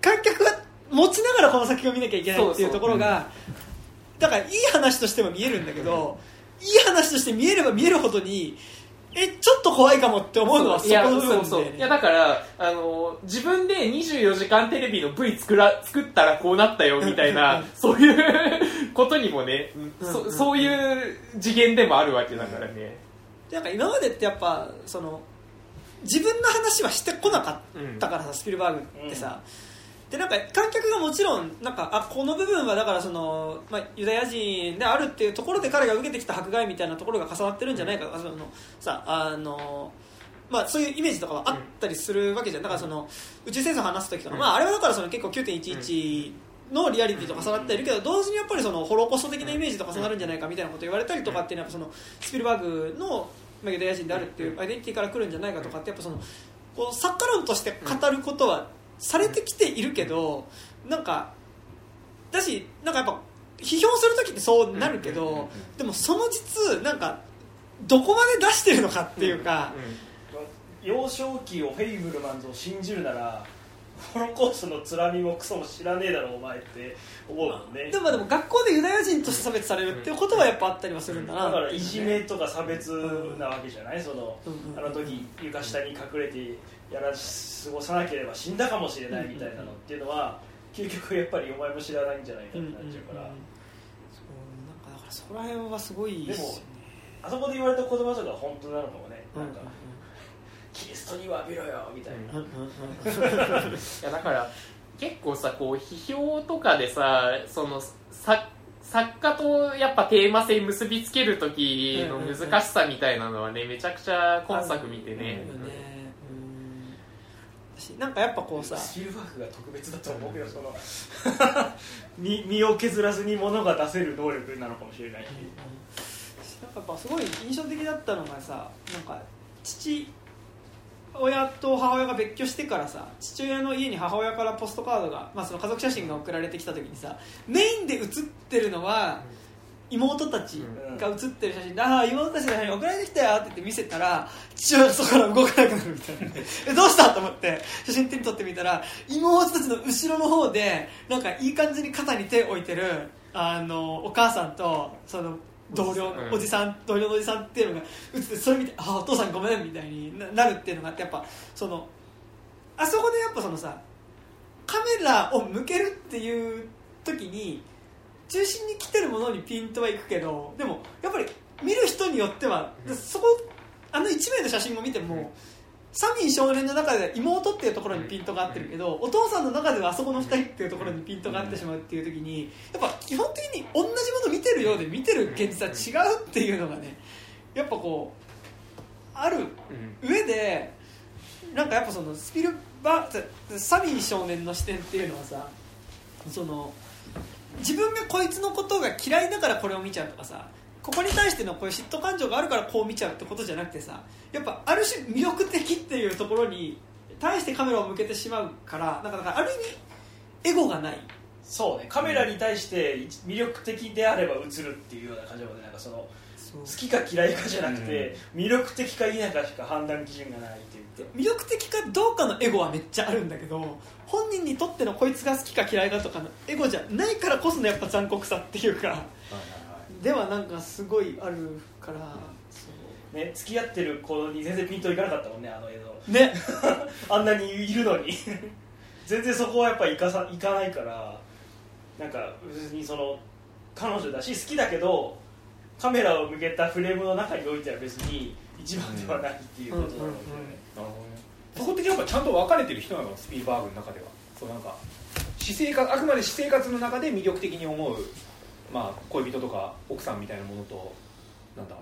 観客が持ちながらこの作品を見なきゃいけないっていうところがだからいい話としても見えるんだけどいい話として見えれば見えるほどにえちょっと怖いかもって思うのはそこの部そうそう。分で、いやだからあの自分で24時間テレビの V 作ら作ったらこうなったよみたいうんうんなそういうことにもね、うんそそういう次元でもあるわけだからね、なんか今までってやっぱその自分の話はしてこなかったからさ、スピルバーグってさ、でなんか観客がもちろんなんかあこの部分はだからその、まあ、ユダヤ人であるっていうところで彼が受けてきた迫害みたいなところが重なってるんじゃないか。とか、そのさあのまあ、そういうイメージとかはあったりするわけじゃん。だからその宇宙戦争を話す時とか、まあ、あれはだからその結構9.11のリアリティと重なっているけど同時にやっぱりそのホロコスト的なイメージと重なるんじゃないかみたいなことを言われたりとかっていうのはそのスピルバーグのまあユダヤ人であるっていうアイデンティティから来るんじゃないかとかってやっぱそのこう作家論として語ることはされてきているけどなんかだしなんかやっぱ批評する時ってそうなるけどでもその実なんかどこまで出してるのかっていうか、幼少期をフェイブルマンズを信じるならホロコーストのつらみもクソも知らねえだろお前って思うもんね。でもまあでも学校でユダヤ人として差別されるっていうことはやっぱあったりはするんだな。だからいじめとか差別なわけじゃない？そのうんうん。あの時床下に隠れてやら過ごさなければ死んだかもしれないみたいなのっていうのは究極やっぱりお前も知らないんじゃないかってなっちゃうからそうなんかだからそこら辺はすごいでもあそこで言われた言葉とか本当なのかもね。うん。なんかキリストに詫びろよみたいな。うんうんうん いやだから結構さこう批評とかでさそのさ作家とやっぱテーマ性結びつける時の難しさみたいなのはねめちゃくちゃ今作見てね。あるよねうん私なんかやっぱこうさスピルバーグが特別だと思うけどその。身身を削らずに物が出せる能力なのかもしれない。しなんかやっぱすごい印象的だったのがさなんか父親と母親が別居してからさ父親の家に母親からポストカードが、まあ、その家族写真が送られてきた時にさメインで写ってるのは妹たちが写ってる写真で「ああ妹たちの写真送られてきたよ」って言って見せたら父親がそこから動かなくなるみたいな。えどうしたと思って写真手に取ってみたら妹たちの後ろの方でなんかいい感じに肩に手を置いてるあのお母さんとその同僚おじさん、同僚のおじさんっていうのが映ってそれ見て「ああお父さんごめん」みたいにななるっていうのがあってやっぱそのあそこでやっぱそのさカメラを向けるっていう時に中心に来てるものにピントはいくけどでもやっぱり見る人によってはそこあの1名の写真を見てもサミー少年の中では妹っていうところにピントが合ってるけどお父さんの中ではあそこの2人っていうところにピントが合ってしまうっていう時にやっぱ基本的に同じもの見てるようで見てる現実は違うっていうのがねやっぱこうある上でなんかやっぱそのスピルバーサミー少年の視点っていうのはさその自分がこいつのことが嫌いだからこれを見ちゃうとかさここに対してのこういう嫉妬感情があるからこう見ちゃうってことじゃなくてさやっぱある種魅力的っていうところに対してカメラを向けてしまうからなんかだからある意味エゴがない。そうね。カメラに対して魅力的であれば映るっていうような感じなのでなんかその好きか嫌いかじゃなくて、魅力的か否かしか判断基準がないっていう魅力的かどうかのエゴはめっちゃあるんだけど本人にとってのこいつが好きか嫌いかとかのエゴじゃないからこそのやっぱ残酷さっていうかではなんかすごいあるからそね付き合ってる子に全然ピントいかなかったもんねあの映像。うね。あんなにいるのに。全然そこはやっぱいかさいかないからなんか別にその彼女だし好きだけどカメラを向けたフレームの中においては別に一番ではないっていうことなので、うんうんうん。なるほどねそこってやっぱちゃんと分かれてる人なのスピルバーグの中ではそうなんか私生活あくまで私生活の中で魅力的に思う、まあ、恋人とか奥さんみたいなものとなんだ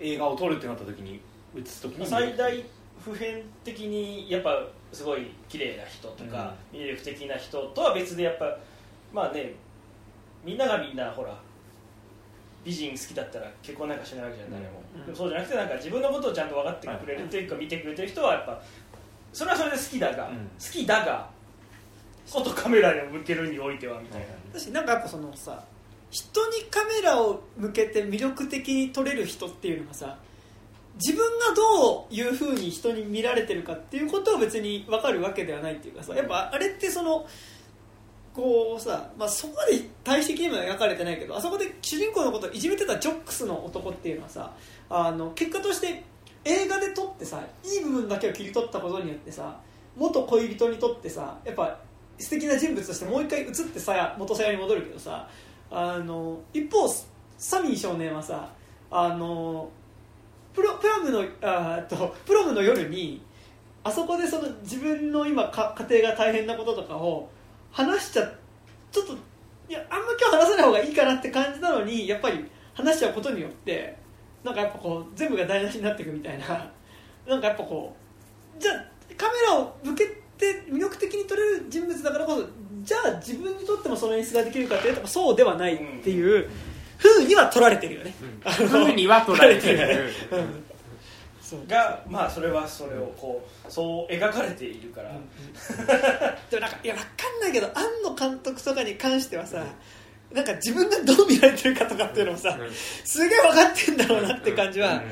映画を撮るってなった時に映す時に最大普遍的にやっぱすごい綺麗な人とか、魅力的な人とは別でやっぱまあねみんながみんなほら美人好きだったら結婚なんかしないわけじゃん誰も、うん。でもそうじゃなくてなんか自分のことをちゃんと分かってくれるというか見てくれてる人はやっぱそれはそれで好きだが、うん。好きだがことカメラに向けるにおいてはみたいな、私なんかやっぱそのさ人にカメラを向けて魅力的に撮れる人っていうのがさ自分がどういうふうに人に見られてるかっていうことを別に分かるわけではないっていうかさやっぱあれってそのこうさ、まあ、そこまで大使的にも描かれてないけどあそこで主人公のことをいじめてたジョックスの男っていうのはさあの結果として映画で撮ってさいい部分だけを切り取ったことによってさ元恋人にとってさやっぱ素敵な人物としてもう一回映ってさ元さやに戻るけどさあの一方サミー少年はさあのプロプロムのあとプロムの夜にあそこでその自分の今か家庭が大変なこととかを話しちゃちょっといやあんま今日話さない方がいいかなって感じなのにやっぱり話しちゃうことによってなんかやっぱこう全部が台無しになっていくみたいな。なんかやっぱこう じゃあカメラを向けて魅力的に撮れる人物だからこそじゃあ自分にとってもその演出ができるかっていうとそうではないっていう風には撮られてるよね。あの風には捉えてる。うんがまあそれはそれをこうそう描かれているから、でもなんかいやわかんないけど庵野監督とかに関してはさなんか自分がどう見られてるかとかっていうのもさすげえ分かってんだろうなって感じは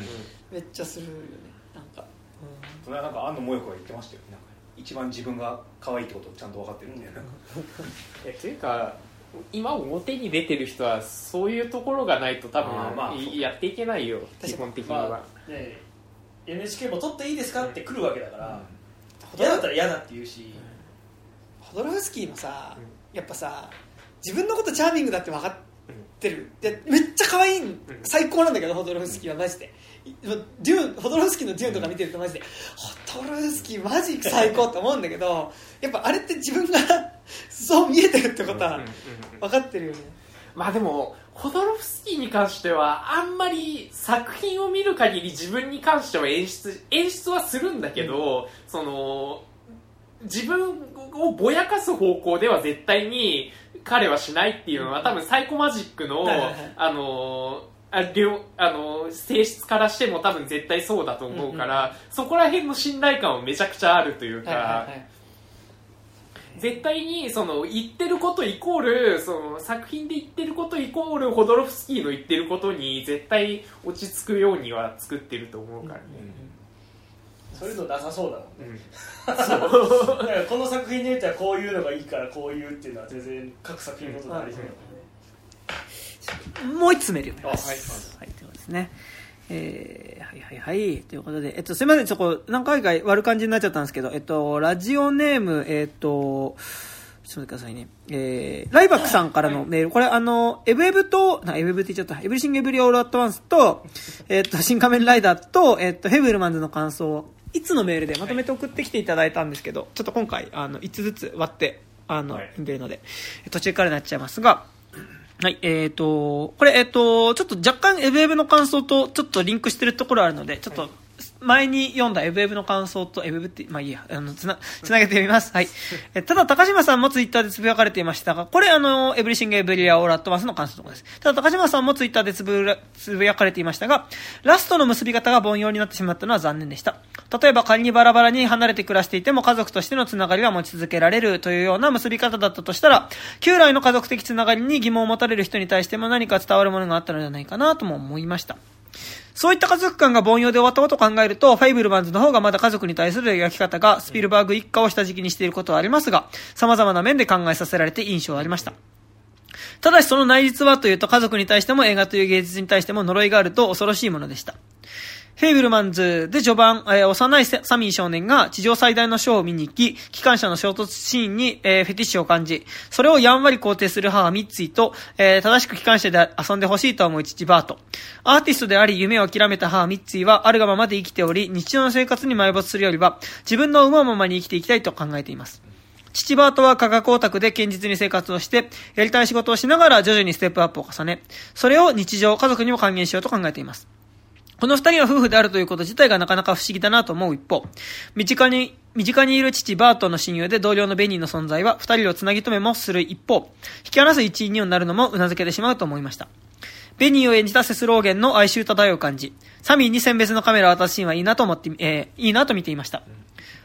めっちゃするよねなんか、それはなんか安野萌子が言ってましたよなんか一番自分が可愛いってことをちゃんと分かってるみたいな、えというか今表に出てる人はそういうところがないと多分、まあいやっていけないよ基本的には、まあね NHK も撮っていいですか？って来るわけだから、うん。嫌だったら嫌だって言うし、ホドロフスキーもさやっぱさ自分のことチャーミングだって分かってる。でめっちゃ可愛い最高なんだけどホドロフスキーはマジで。いデューンホドロフスキーのデューンとか見てるとマジでホドロフスキーマジ最高って思うんだけど やっぱあれって自分が そう見えてるってことは分かってるよね。まあでもホドロフスキーに関してはあんまり作品を見る限り自分に関しては演出演出はするんだけど、その自分をぼやかす方向では絶対に彼はしないっていうのは多分サイコマジックの、あのあ両あの性質からしても多分絶対そうだと思うから、そこら辺の信頼感はめちゃくちゃあるというか、はいはいはい絶対にその言ってることイコールその作品で言ってることイコールホドロフスキーの言ってることに絶対落ち着くようには作ってると思うからね、そういうのなさそうだもんね、うん。だからこの作品においてはこういうのがいいからこういうっていうのは全然各作品ごとにありそうだもんね、もう一つメール読みます。あはいはい、ということですね。えー、はいはいはい。ということで、えっと、すいません、そこ、何回か割る感じになっちゃったんですけど、えっと、ラジオネーム、えっと、ちょっと待ってくださいね。えー、ライバックさんからのメール、これあの、エブエブと、なエブエブって言っちゃった、エブリシングエブリオールアットワンスと、えっと、新仮面ライダーと、えっと、ヘブルマンズの感想を、いつのメールでまとめて送ってきていただいたんですけど、ちょっと今回、あの、5つずつ割って、あの、はい。読んでるので、途中からになっちゃいますが、はい、えっ、と、これ、えっ、と、ちょっと若干エブエブの感想とちょっとリンクしてるところあるので、ちょっと前に読んだエブエブの感想と、エブエブって、まあいいや、あの、つな、つなげてみます。はい。えただ、高島さんもツイッターでつぶやかれていましたが、これ、あの、エブリシングエブリウェアオールアットワンスの感想とかです。ただ、高島さんもツイッターでつぶつぶやかれていましたが、ラストの結び方が凡庸になってしまったのは残念でした。例えば、仮にバラバラに離れて暮らしていても、家族としてのつながりは持ち続けられるというような結び方だったとしたら、旧来の家族的つながりに疑問を持たれる人に対しても何か伝わるものがあったのではないかなとも思いました。そういった家族感が凡庸で終わったことを考えると、ファイブルマンズの方がまだ家族に対する描き方がスピルバーグ一家を下敷きにしていることはありますが、様々な面で考えさせられて印象はありました。ただしその内実はというと家族に対しても映画という芸術に対しても呪いがあると恐ろしいものでした。フェイブルマンズで序盤、えー、幼いサミー少年が地上最大のショーを見に行き、機関車の衝突シーンに、えー、フェティッシュを感じ、それをやんわり肯定する母ミッツィと、えー、正しく機関車で遊んでほしいと思う父バート。アーティストであり夢を諦めた母ミッツィはあるがままで生きており、日常の生活に埋没するよりは、自分の思うままに生きていきたいと考えています。父バートは科学オタクで堅実に生活をして、やりたい仕事をしながら徐々にステップアップを重ね、それを日常、家族にも還元しようと考えています。この二人は夫婦であるということ自体がなかなか不思議だなと思う一方、身近に、身近にいる父バートの親友で同僚のベニーの存在は二人を繋ぎ止めもする一方、引き離す一位になるのも頷けてしまうと思いました。ベニーを演じたセスローゲンの哀愁漂う感じ、サミーに選別のカメラを渡すシーンはいいなと思って、えー、いいなと見ていました。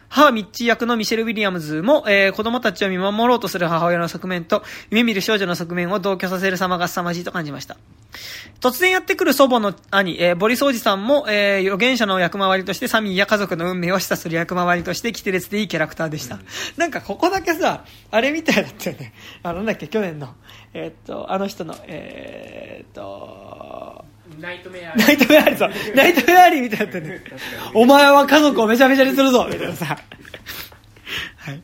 母ミッチー役のミシェル・ウィリアムズも、えー、子供たちを見守ろうとする母親の側面と、夢見る少女の側面を同居させる様が凄まじいと感じました。突然やってくる祖母の兄、えー、ボリスおじさんも、えー、預言者の役回りとしてサミーや家族の運命を示唆する役回りとして、規定列でいいキャラクターでした。なんかここだけさ、あれみたいだったよね。あの、なんだっけ、去年の、えー、っと、あの人の、えー、っと、ナイトメアリー。ナイトメアリー、そう。ナイトメアリーみたいなったね。お前は家族をめちゃめちゃにするぞみたいなさ。はい。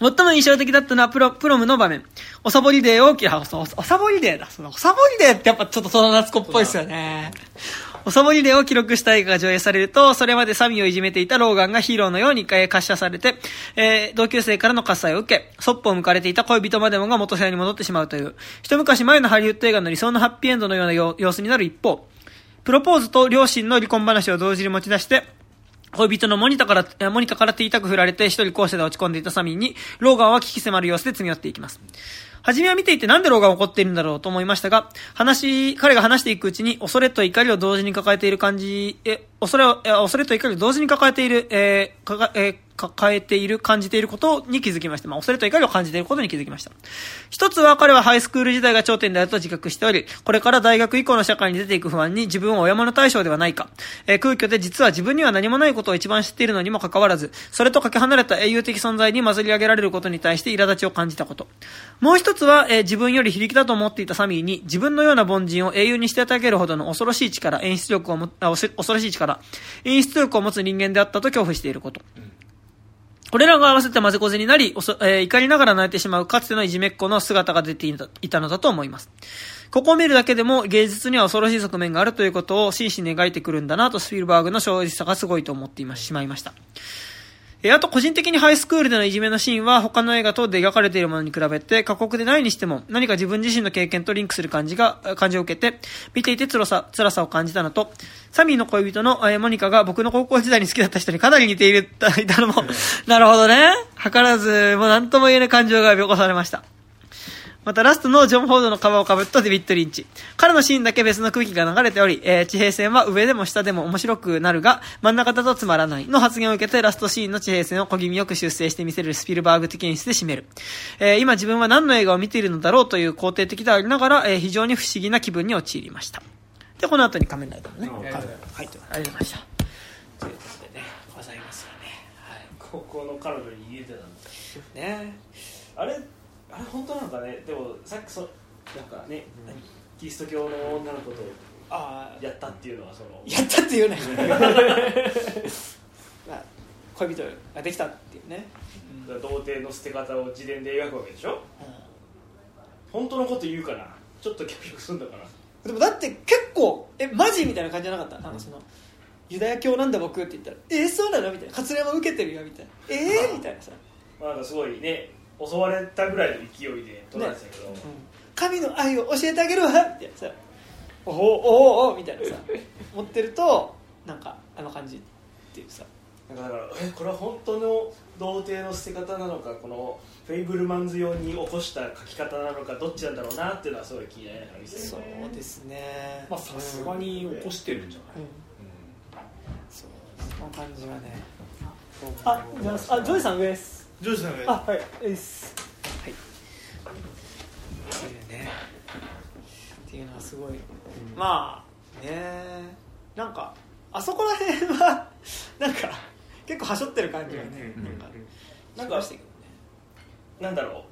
最も印象的だったのはプロ、プロムの場面。おサボリデーを、いや、おサボリデーだ。そのおサボリデーってやっぱちょっとその夏子っぽいですよね。おサボリデーを記録した映画が上映されると、それまでサミをいじめていたローガンがヒーローのように一回活写されて、えー、同級生からの喝采を受け、そっぽを向かれていた恋人までもが元鞘に戻ってしまうという、一昔前のハリウッド映画の理想のハッピーエンドのような様子になる一方、プロポーズと両親の離婚話を同時に持ち出して、恋人のモニタから、モニカから手痛く振られて一人校舎で落ち込んでいたサミーに、ローガンは危機迫る様子で積み寄っていきます。初めは見ていてなんでローガン怒っているんだろうと思いましたが、話、彼が話していくうちに恐れと怒りを同時に抱えている感じ、え、恐れを、恐れと怒りを同時に抱えている、えー、かか、えー、抱えている、感じていることに気づきました。まあ、恐れと怒りを感じていることに気づきました。一つは彼はハイスクール時代が頂点であると自覚しており、これから大学以降の社会に出ていく不安に自分は親物対象ではないか。えー、空虚で実は自分には何もないことを一番知っているのにもかかわらず、それとかけ離れた英雄的存在に混ぜり上げられることに対して苛立ちを感じたこと。もう一つは、えー、自分より非力だと思っていたサミーに、自分のような凡人を英雄にしてあげるほどの恐ろしい力、演出力をも、恐ろしい力、演出力を持つ人間であったと恐怖していること。これらが合わせて混ぜこぜになり、えー、怒りながら泣いてしまうかつてのいじめっ子の姿が出ていたいたのだと思います。ここを見るだけでも芸術には恐ろしい側面があるということを真摯に描いてくるんだなとスピルバーグの正直さがすごいと思ってしまいました。えあと個人的にハイスクールでのいじめのシーンは他の映画等で描かれているものに比べて過酷でないにしても何か自分自身の経験とリンクする感じが、感じを受けて見ていて辛さ、辛さを感じたのと、サミーの恋人の、えモニカが僕の高校時代に好きだった人にかなり似ている、いたのも、なるほどね。図らず、もう何とも言えない感情が描かされました。またラストのジョン・フォードの皮をかぶったデビッド・リンチ。彼のシーンだけ別の空気が流れており、えー、地平線は上でも下でも面白くなるが、真ん中だとつまらないの発言を受けてラストシーンの地平線を小気味よく修正してみせるスピルバーグ的演出で締める。えー、今自分は何の映画を見ているのだろうという肯定的でありながら、えー、非常に不思議な気分に陥りました。で、この後に仮面ライダーのね、はい、ありがとうございました。ということでね、ございますよね。はい。高校の彼女に入れてたんですね。あれあれ本当なのかねでもさっきそなんかね、うん、キリスト教の女の子とやったっていうのはそのやったっていうね。まあ恋人ができたっていうね、うん、童貞の捨て方を自伝で描くわけでしょ、うん、本当のこと言うかな？ちょっと協力するんだからでもだって結構えマジみたいな感じじゃなかった？なんかその、ユダヤ教なんだ僕って言ったら「えー、そうなの?」みたいな「活連も受けてるよ」みたいな「ええー、みたいなさ。まあなんかすごいね襲われたぐらいの勢いで取られてたけど、ね。うん、神の愛を教えてあげるわって。さおおおおみたいなさ 持ってるとなんかあの感じっていうさ。だからえこれは本当の童貞の捨て方なのかこのフェイブルマンズ用に起こした書き方なのかどっちなんだろうなっていうのはすごい気になりながら見てそうですね。まあさすがに起こしてるんじゃない、うん。うん、そう。その感じはね。あじゃあジョイさん上ですジョージさんがあはいです。はい。そういうね。っていうのはすごい、うん、まあね。なんかあそこら辺は なんか結構はしょってる感じがね、うん、なんかなんか、ね、なんだろ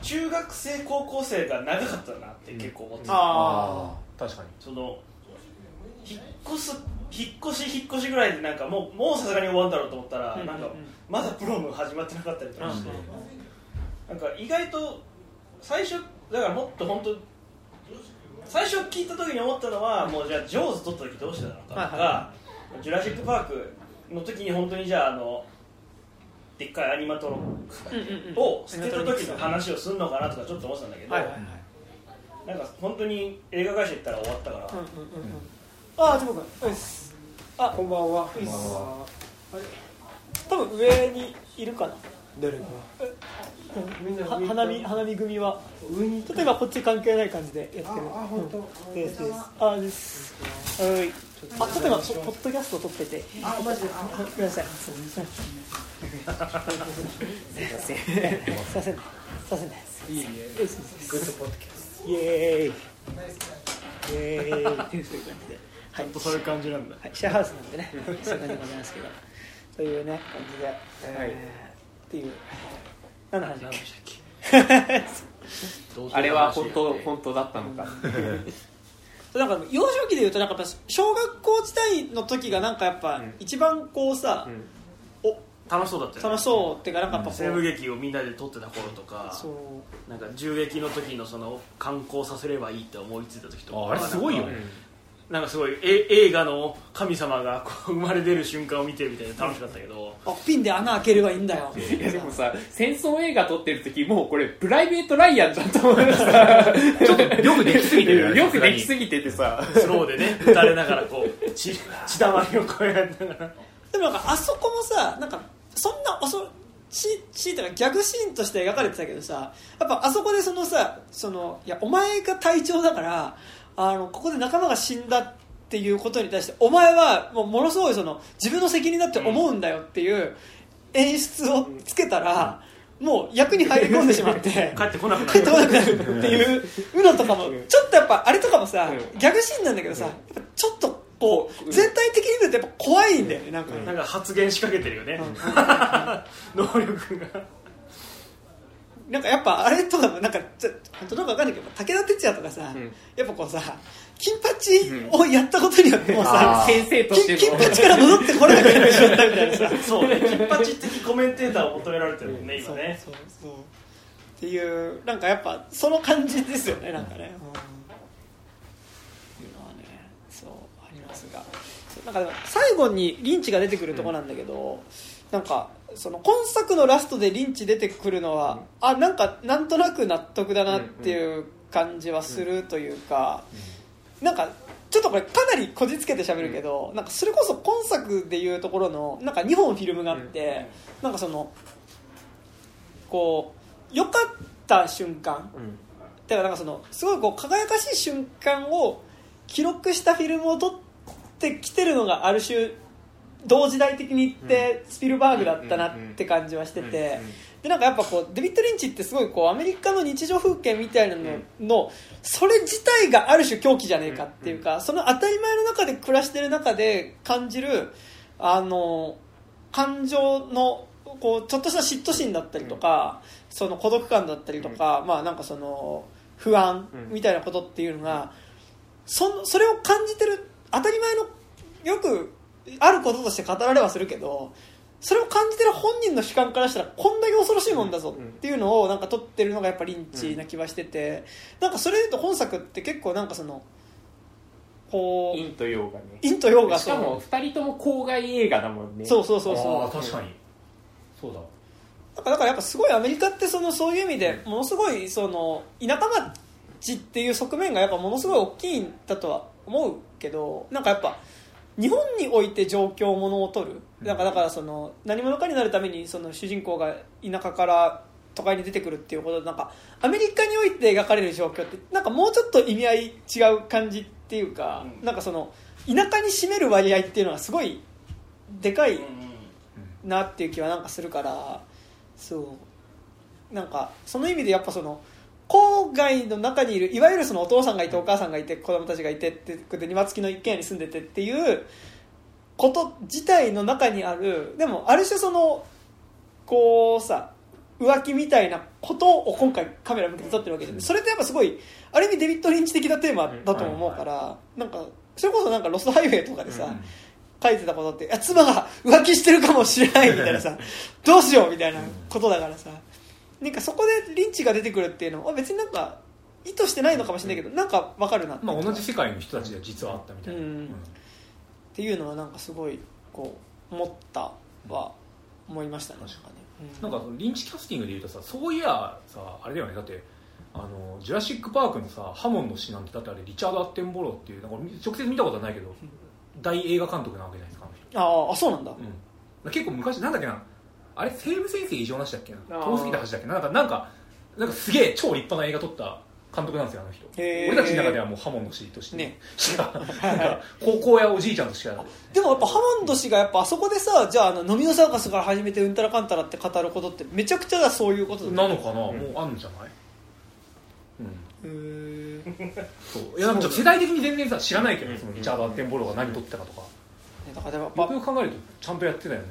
中学生高校生が長かったなって結構思ってた、あ確かに。その引っ越す引っ越し引っ越しぐらいでなんかもうもうさすがに終わるんだろうと思ったら、うん。うんうん。なんかまだプロム始まってなかったりとかして、なんか意外と最初だからもっと本当最初聞いた時に思ったのはもうじゃあジョーズ撮った時どうしてたのかとか、はいはジュラシック・パークの時に本当にじゃああのでっかいアニマトロうんうんうん。を捨てた時の話をするのかなとかちょっと思ってたんだけど、はいはい。なんか本当に映画会社行ったら終わったから、うんうんうんうんあす。あ、こんばんは。こんばんは。多分上にいるかな。誰が？みんなは花見花見組は。例えばこっち関係ない感じでやってる。ああ本当うんですです。あです。はい。あ、例えばポッドキャスト撮ってて。あマジでごめんなさい。すみません。すみません。すみません。すみません。いいね good podcast イエーイ。イエーイ。っていう感じで。はい。本当そういう感じなんだ。はい、シェアハウスなんでね、そういう感じでございますけど、というね、感じで、えーっていう、何の話だっけ？あれは本当本当だったのか。なんか幼少期でいうとなんかやっぱ小学校時代の時がなんかやっぱ一番こうさ、楽しそうだったよね。楽しそうっていうかなんかやっぱこ西部う、劇をみんなで撮ってた頃とかそう。なんか銃撃の時のその観光させればいいって思いついた時とか。ああれすごいよねなんかすごいえ映画の神様がこう生まれ出る瞬間を見てるみたいで楽しかったけど。あピンで穴開ければいいんだよ。いやでもさ戦争映画撮ってる時もうこれプライベートライアンじゃんと思ってさ。ちょっとよくできすぎてるよね よくできすぎててさ。スローでね撃たれながらこう血 血だまりをこうやりながら。でもなんかあそこもさなんかそんな恐ろししいというかギャグシーンとして描かれてたけどさやっぱあそこでそのさそのいやお前が隊長だからあのここで仲間が死んだっていうことに対してお前はもうものすごいその自分の責任だって思うんだよっていう演出をつけたら、もう役に入り込んでしまって 帰ってこなくな帰ってこなるくなるっていうのとかもちょっとやっぱあれとかもさうん。ギャグシーンなんだけどさちょっとこう全体的に見るとやっぱ怖いんだよねなんかね。なんか発言しかけてるよね。能力がなんかやっぱあれとかもなんかちょ本当なんかわかんないけど武田鉄矢とかさ、ん。やっぱこうさ金八をやったことによってもうさ、先生として金の金八から戻ってこれなくなってしまったみたいなさそう。ね金八的コメンテーターを求められてるもんね今ね。そうそうそう。っていうなんかやっぱその感じですよねなんかね、うん、っていうのはねそうありますが。そうなんかでも最後にリンチが出てくるとこなんだけど、なんかその今作のラストでリンチ出てくるのは、あなんかなんとなく納得だなっていう感じはするというか、なんかちょっとこれかなりこじつけて喋るけど、なんかそれこそ今作でいうところのなんか2本フィルムがあって、なんかそのこう良かった瞬間、だからなんかそのすごいこう輝かしい瞬間を記録したフィルムを撮ってきてるのがある種同時代的に言ってスピルバーグだったなって感じはしてて。でなんかやっぱこうデビッド・リンチってすごいこうアメリカの日常風景みたいなののそれ自体がある種狂気じゃねえかっていうかその当たり前の中で暮らしてる中で感じるあの感情のこうちょっとした嫉妬心だったりとか、その孤独感だったりとか、まあなんかその不安みたいなことっていうのが、そのそれを感じてる当たり前のよくあることとして語られはするけどそれを感じてる本人の主観からしたらこんだけ恐ろしいもんだぞっていうのをなんか撮ってるのがやっぱリンチな気はしてて、なんかそれで言うと本作って結構なんかそのこう陰と陽がね。陰と陽がしかも2人とも郊外映画だもんね。そうそうそうそう。確かに。そうだ。だからだからやっぱすごいアメリカってそのそういう意味でものすごいその田舎町っていう側面がやっぱものすごい大きいんだとは思うけどなんかやっぱ日本において状況ものを取る。なん。かだからその何者かになるためにその主人公が田舎から都会に出てくるっていうことでなんかアメリカにおいて描かれる状況ってなんかもうちょっと意味合い違う感じっていうか、なんかその田舎に占める割合っていうのはすごいでかいなっていう気はなんかするからそう。なんかその意味でやっぱその郊外の中にいるいわゆるそのお父さんがいてお母さんがいて子供たちがいてってで庭付きの一軒家に住んでてっていうこと自体の中にあるでもある種そのこうさ浮気みたいなことを今回カメラ向けて撮ってるわけでそれってやっぱすごいある意味デビッド・リンチ的なテーマだとも思うからなんかそれこそなんかロストハイウェイとかでさ、書いてたことって妻が浮気してるかもしれないみたいなさ どうしようみたいなことだからさなんかそこでリンチが出てくるっていうのは別になんか意図してないのかもしれないけどなんかわかるなまあ同じ世界の人たちで実はあったみたいな、うん。っていうのはなんかすごいこう思ったは思いましたね。確かに、なんかそのリンチキャスティングでいうとさそういやさあれだよね。だってあのジュラシック・パークのさハモンの詩なんてだってあれリチャード・アッテンボローっていうなんか直接見たことはないけど大映画監督なわけじゃないですかああああそうなんだ、うん、結構昔なんだっけなあれ西武先生異常なしだっけな？遠すぎた橋だっけな？なんかなんかなんかすげえ超立派な映画撮った監督なんですよあの人。俺たちの中ではもうハモンの詩として、ね。しか高校やおじいちゃんとしかでもやっぱハモンド氏がやっぱあそこでさじゃああの飲みのサーカスから始めてうんたらかんたらって語ることってめちゃくちゃそういうことだなのかな、もうあんんじゃない？うん。そう。いやなんか世代的に全然さ知らないけど、そのリチャード・アッテンボローが何撮ってたかとか、ねだからやっよぱくよく考えるとちゃんとやってたよね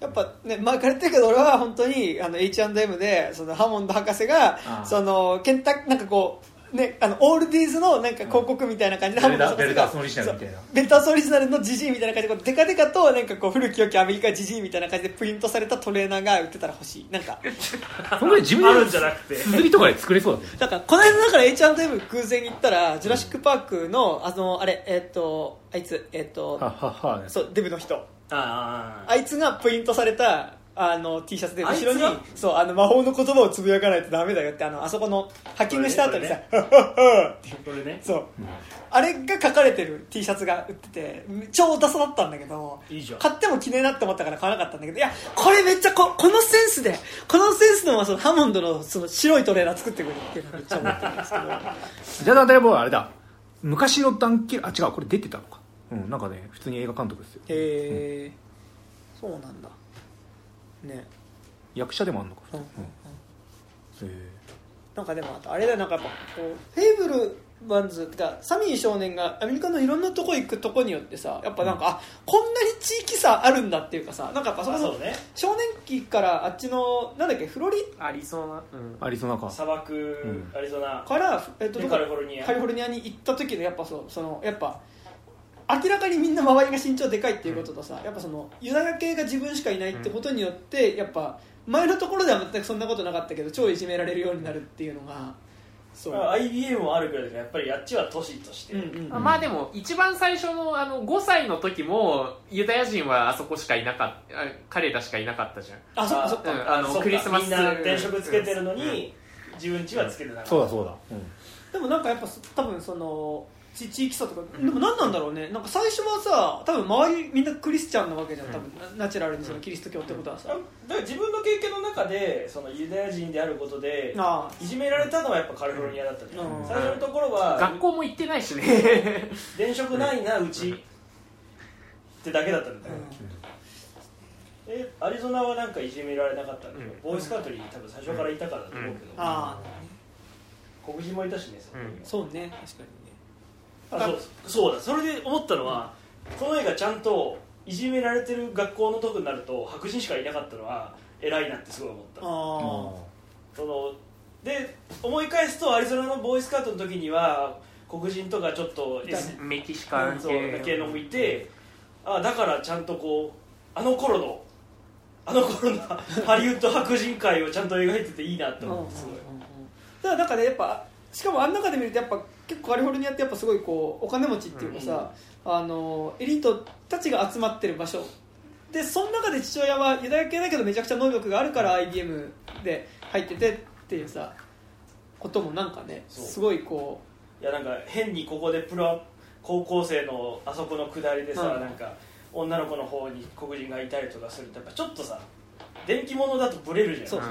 やっぱね前から言ってるけど俺は本当にあの H&M でそのハモンド博士がああ。そのケンタなんかこうねあのオールディーズのなんか広告みたいな感じで、ベルダハモンドベルダースのオリジナルみたいな。そうベルタースオリジナルのジジイみたいな感じでこうデカデカとなんかこう古き良きアメリカジジイみたいな感じでプリントされたトレーナーが売ってたら欲しいなんか。そんぐらい自分であるんじゃなくてすずりとかで作れそうだね。だからこの間だから H&M 空前に行ったらジュラシック・パークのあのあれえっ、とあいつえっ、とはははそうデブの人ああいつがプリントされたあの T シャツで後ろにあいそうあの魔法の言葉をつぶやかないとダメだよってあのあそこのハッキングした後にさ「こハッハッハッってこれね。そう、あれが書かれてる T シャツが売ってて超ダサだったんだけどいいじゃん。買っても着ねえなって思ったから買わなかったんだけどいやこれめっちゃここのセンスでこのセンスのままそのハモンドのその白いトレーナー作ってくるっていうのをめっちゃ思ってるんですけど。じゃあ例えばあれだ。昔のダンキルあ違うこれ出てたのかうん。なんかね普通に映画監督ですよ。へえそうなんだ。ね。役者でもあんのか、う。ん。うん。へなんかでもあとあれだよなんかやっぱこうフェイブルマンズってかサミー少年がアメリカのいろんなとこ行くとこによってさやっぱなんか、あこんなに地域差あるんだっていうかさなんかやっぱそあそうね。少年期からあっちのなんだっけフロリありそうな、うん。アリゾナか。砂漠ん。アリゾナ。から、えっと、でどこカリフォルニア。カリフォルニアに行った時のやっぱそうそのやっぱ明らかにみんな周りが身長でかいっていうこととさ、やっぱそのユダヤ系が自分しかいないってことによって、やっぱ前のところでは全くそんなことなかったけど超いじめられるようになるっていうのがそう、まあ IBM もあるぐらいだからやっぱりあっちは都市として、うんうんあまあでも一番最初のあの5歳の時もユダヤ人はあそこしかいなかったあ彼らしかいなかったじゃん。あそっかそっか、うんあのそっかクリスマス。みんな電飾つけてるのに、自分家はつけてなかった。そうだそうだ、でもなんかやっぱ多分その地地域差とか。でも何なんだろうね。なんか最初はさ多分周りみんなクリスチャンなわけじゃん。多分、ナチュラルにそのキリスト教ってことはさ、だから自分の経験の中でそのユダヤ人であることであいじめられたのはやっぱカリフォルニアだったじゃん、うん。最初のところは学校も行ってないしね。電飾ないなうちってだけだったんだよ、えアリゾナはなんかいじめられなかったんだけど、ボーイスカウトに多分最初からいたからだと思うけど、あ黒人もいたしねそこにはあそうね確かにそう。そうだ。それで思ったのは、この映画ちゃんといじめられてる学校のとこになると白人しかいなかったのは偉いなってすごい思った。そので思い返すとアリゾナのボーイスカウトの時には黒人とかちょっと S メキシカン系。系のもいてあだからちゃんとこうあの頃のあの頃のハリウッド白人界をちゃんと描いてていいなって思ってすごい。だからなんかねやっぱしかもあん中で見るとやっぱ結構カリフォルニアってやっぱすごいこうお金持ちっていうかさ、あのエリートたちが集まってる場所。でその中で父親はユダヤ系だけどめちゃくちゃ能力があるから IBM で入っててっていうさこともなんかねそう。すごいこいやなんか変にここでプロ高校生のあそこの下りでさ、うん。なんか女の子の方に黒人がいたりとかするとやっぱちょっとさ電気物だとブレるじゃん。そうのう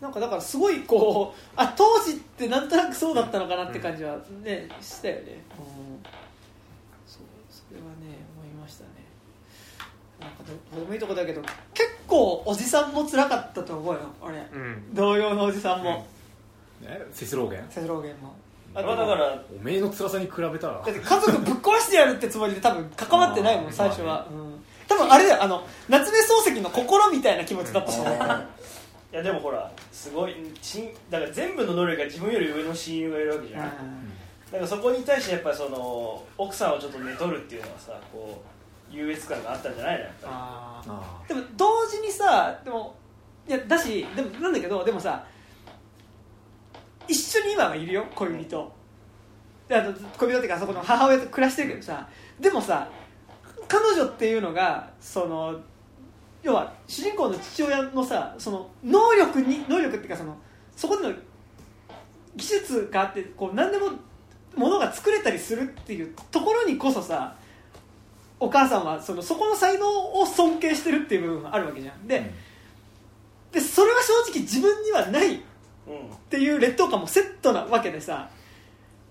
なんかだからすごいこうあ当時ってなんとなくそうだったのかなって感じはね、したよね、うん、そうそれはね思いましたね。なんかどどうでもいいとこだけど結構おじさんも辛かったと思うよ俺。うん。同様のおじさんも、ねセスローゲンセスローゲンもあまあだからおめえの辛さに比べたら。だって家族ぶっ壊してやるってつもりで多分関わってないもん最初は、うん、多分あれだよあの夏目漱石の心みたいな気持ちだったと思ういやでもほらすごいしんだから全部の能力が自分より上の親友がいるわけじゃん。だからそこに対してやっぱりその奥さんをちょっと寝取るっていうのはさこう優越感があったんじゃないのやっぱあー。あでも同時にさでもいやだしでもなんだけどでもさ一緒に今はいるよ恋人。であと恋人っていうかそこの母親と暮らしてるけどさでもさ彼女っていうのがその要は主人公の父親のさその能力に能力っていうかそのそこでの技術があってこう何でもものが作れたりするっていうところにこそさお母さんはそのそこの才能を尊敬してるっていう部分があるわけじゃん。で,、でそれは正直自分にはないっうんていう劣等感もセットなわけでさ。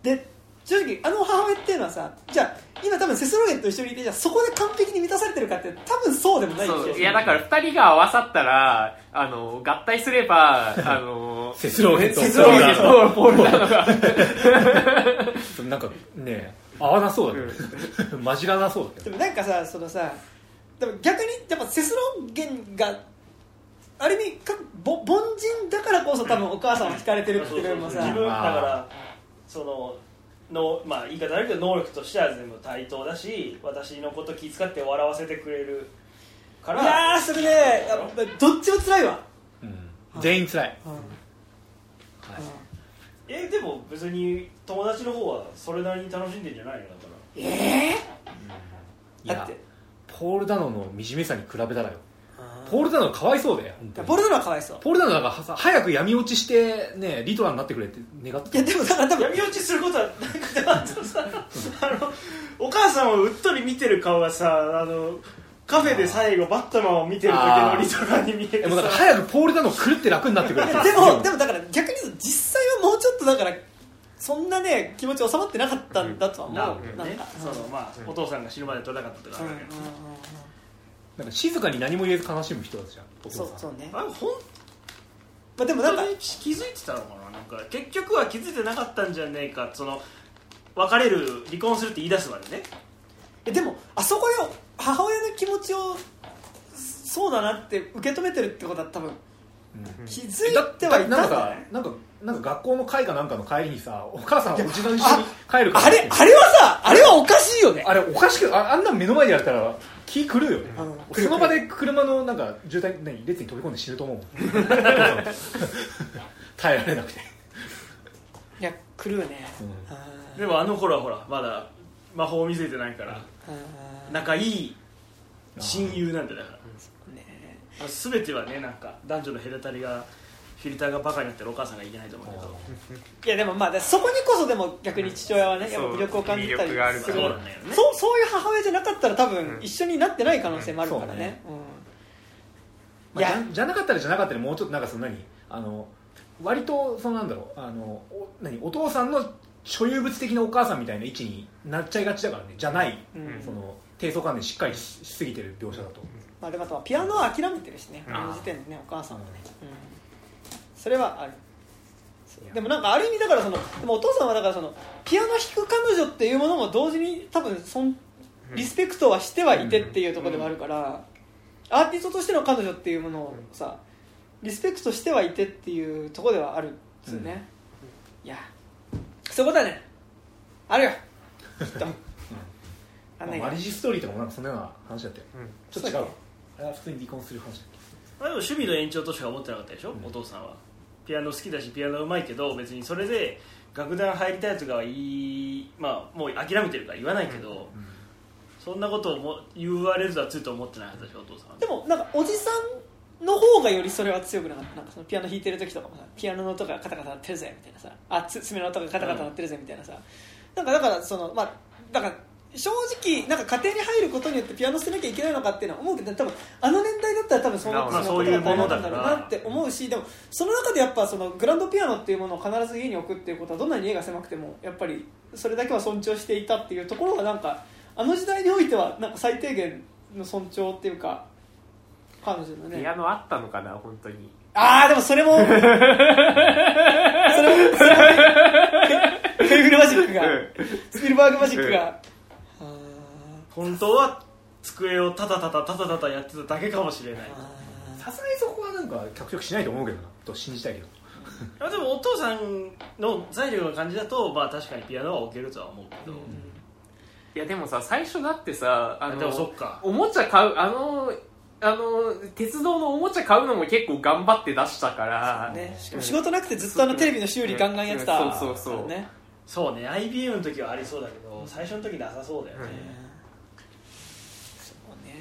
で正直あの母親っていうのはさじゃあ今多分セスローゲンと一緒にいてじゃあそこで完璧に満たされてるかって多分そうでもない気がする。そう。いやだから2人が合わさったらあの合体すればあの セスローゲンとセスローゲンとポールダノが。なんかね合わなそうだけど混じらなそうだけどでもなんかさそのさでも逆にやっぱセスローゲンがある意味かぼ凡人だからこそ多分お母さんは惹かれてるっていうのもさ。自分だまあからそのの、まあ、言い方悪いけど能力としては全部対等だし私のこと気遣って笑わせてくれるかいらやーそれねやっぱどっちも辛いわ、うん。全員辛い。えでも別に友達の方はそれなりに楽しんでんじゃないの？だかええいやだってポール・ダノの惨めさに比べたらよポール・ダノかわいそうだよ。ポルドラはかわいそう。ポール・ダノなんかさ早く闇落ちしてねリトラになってくれって願っていやでもだから多ら分。闇落ちすることはなんかでもあとさあのお母さんをうっとり見てる顔がさあのカフェで最後バットマンを見てる時のリトラに見えてえもうだからさ早くポール・ダノ狂って楽になってくれ でもでもだから逆に言うと実際はもうちょっとだからそんなね気持ち収まってなかったんだとは思う、ななんねかそのまあお父さんが死ぬまで取れなかったとかあるけどなんか静かに何も言えず悲しむ人だじゃん。お父さんそうそうね、あれほんまあ、でもなんか気づいてたのかな。なんか結局は気づいてなかったんじゃねえかその別れる離婚するって言い出すまでね。えでもあそこで母親の気持ちをそうだなって受け止めてるってことは多分気づいてはいたんなんかさじゃないなんかなんか学校の会かなんかの帰りにさお母さんおじと一緒に帰るから。あれあれはさあれはおかしいよね。あれおかしくああんなん目の前でやったら気狂うよね、うん。その場で車のなんか渋滞何列に飛び込んで死ぬと思うもん。耐えられなくて、いや狂うね、うん。あでもあの頃はほらまだ魔法を見せてないから仲いい親友なんだよだから。ね。あ全てはねなんか男女の隔たりがフィルターがバカになってるお母さんがいけないと思うけど。いやでもまあでそこにこそでも逆に父親はねやっぱ魅力を感じたりする。そうそうそういう母親じゃなかったら多分一緒になってない可能性もあるからね,、うん、いやまあ、じゃなかったらじゃなかったらもうちょっとなんかその何あの割とそのなんだろうあのお何お父さんの所有物的なお母さんみたいな位置になっちゃいがちだからね。じゃない、うん。その低層観念しっかりししすぎてる描写だと、まあ、でもあとはピアノは諦めてるしね。うん。あの時点でねお母さんはね、うん、それはある。でもなんかある意味だからそのでもお父さんはだからそのピアノ弾く彼女っていうものも同時に多分そんリスペクトはしてはいてっていうところでもあるから、アーティストとしての彼女っていうものをさリスペクトしてはいてっていうところではあるんですよね、いや。そういうことはねあるよ。きっと。あんなにまあマリッジストーリーとかもなんかそんなような話だったよ、ちょっと違うわ。あれは普通に離婚する話だっまあでも趣味の延長としか思ってなかったでしょ、お父さんはピアノ好きだしピアノうまいけど別にそれで楽団入りたいとかは言いまあもう諦めてるから言わないけど、そんなことをも言われるとはついと思ってないはずでしょお父さんでもなんかおじさんの方がよりそれは強くなかった？なんかそのピアノ弾いてる時とかもさピアノの音がカタカタ鳴ってるぜみたいなさ。あつ爪の音がカタカタ鳴ってるぜみたいなさ、なんかだからそのまあだから正直なんか家庭に入ることによってピアノ捨てなきゃいけないのかっていうのは思うけど多分あの年代だったら多分そうなってしまうことが大変なんだろうなって思うしでもその中でやっぱそのグランドピアノっていうものを必ず家に置くっていうことはどんなに家が狭くてもやっぱりそれだけは尊重していたっていうところがなんかあの時代においてはなんか最低限の尊重っていうか彼女のね。ピアノあったのかな本当に。ああでもそれもそれもそれもフェイブルマジックがスピルバーグマジックが、あ本当は机をタタタタタタタタやってただけかもしれない。さすがにそこはなんか脚色しないと思うけどな。と信じたいけどあでもお父さんの財力の感じだとまあ確かにピアノは置けるとは思うけど、いやでもさ最初だってさあでもそのっか。おもちゃ買うあのあの鉄道のおもちゃ買うのも結構頑張って出したから、ね、しかも仕事なくてずっとあのテレビの修理ガンガンやってたうんそうそうそう。ね。そうね。IBM の時はありそうだけど最初の時なさそうだよね、そうね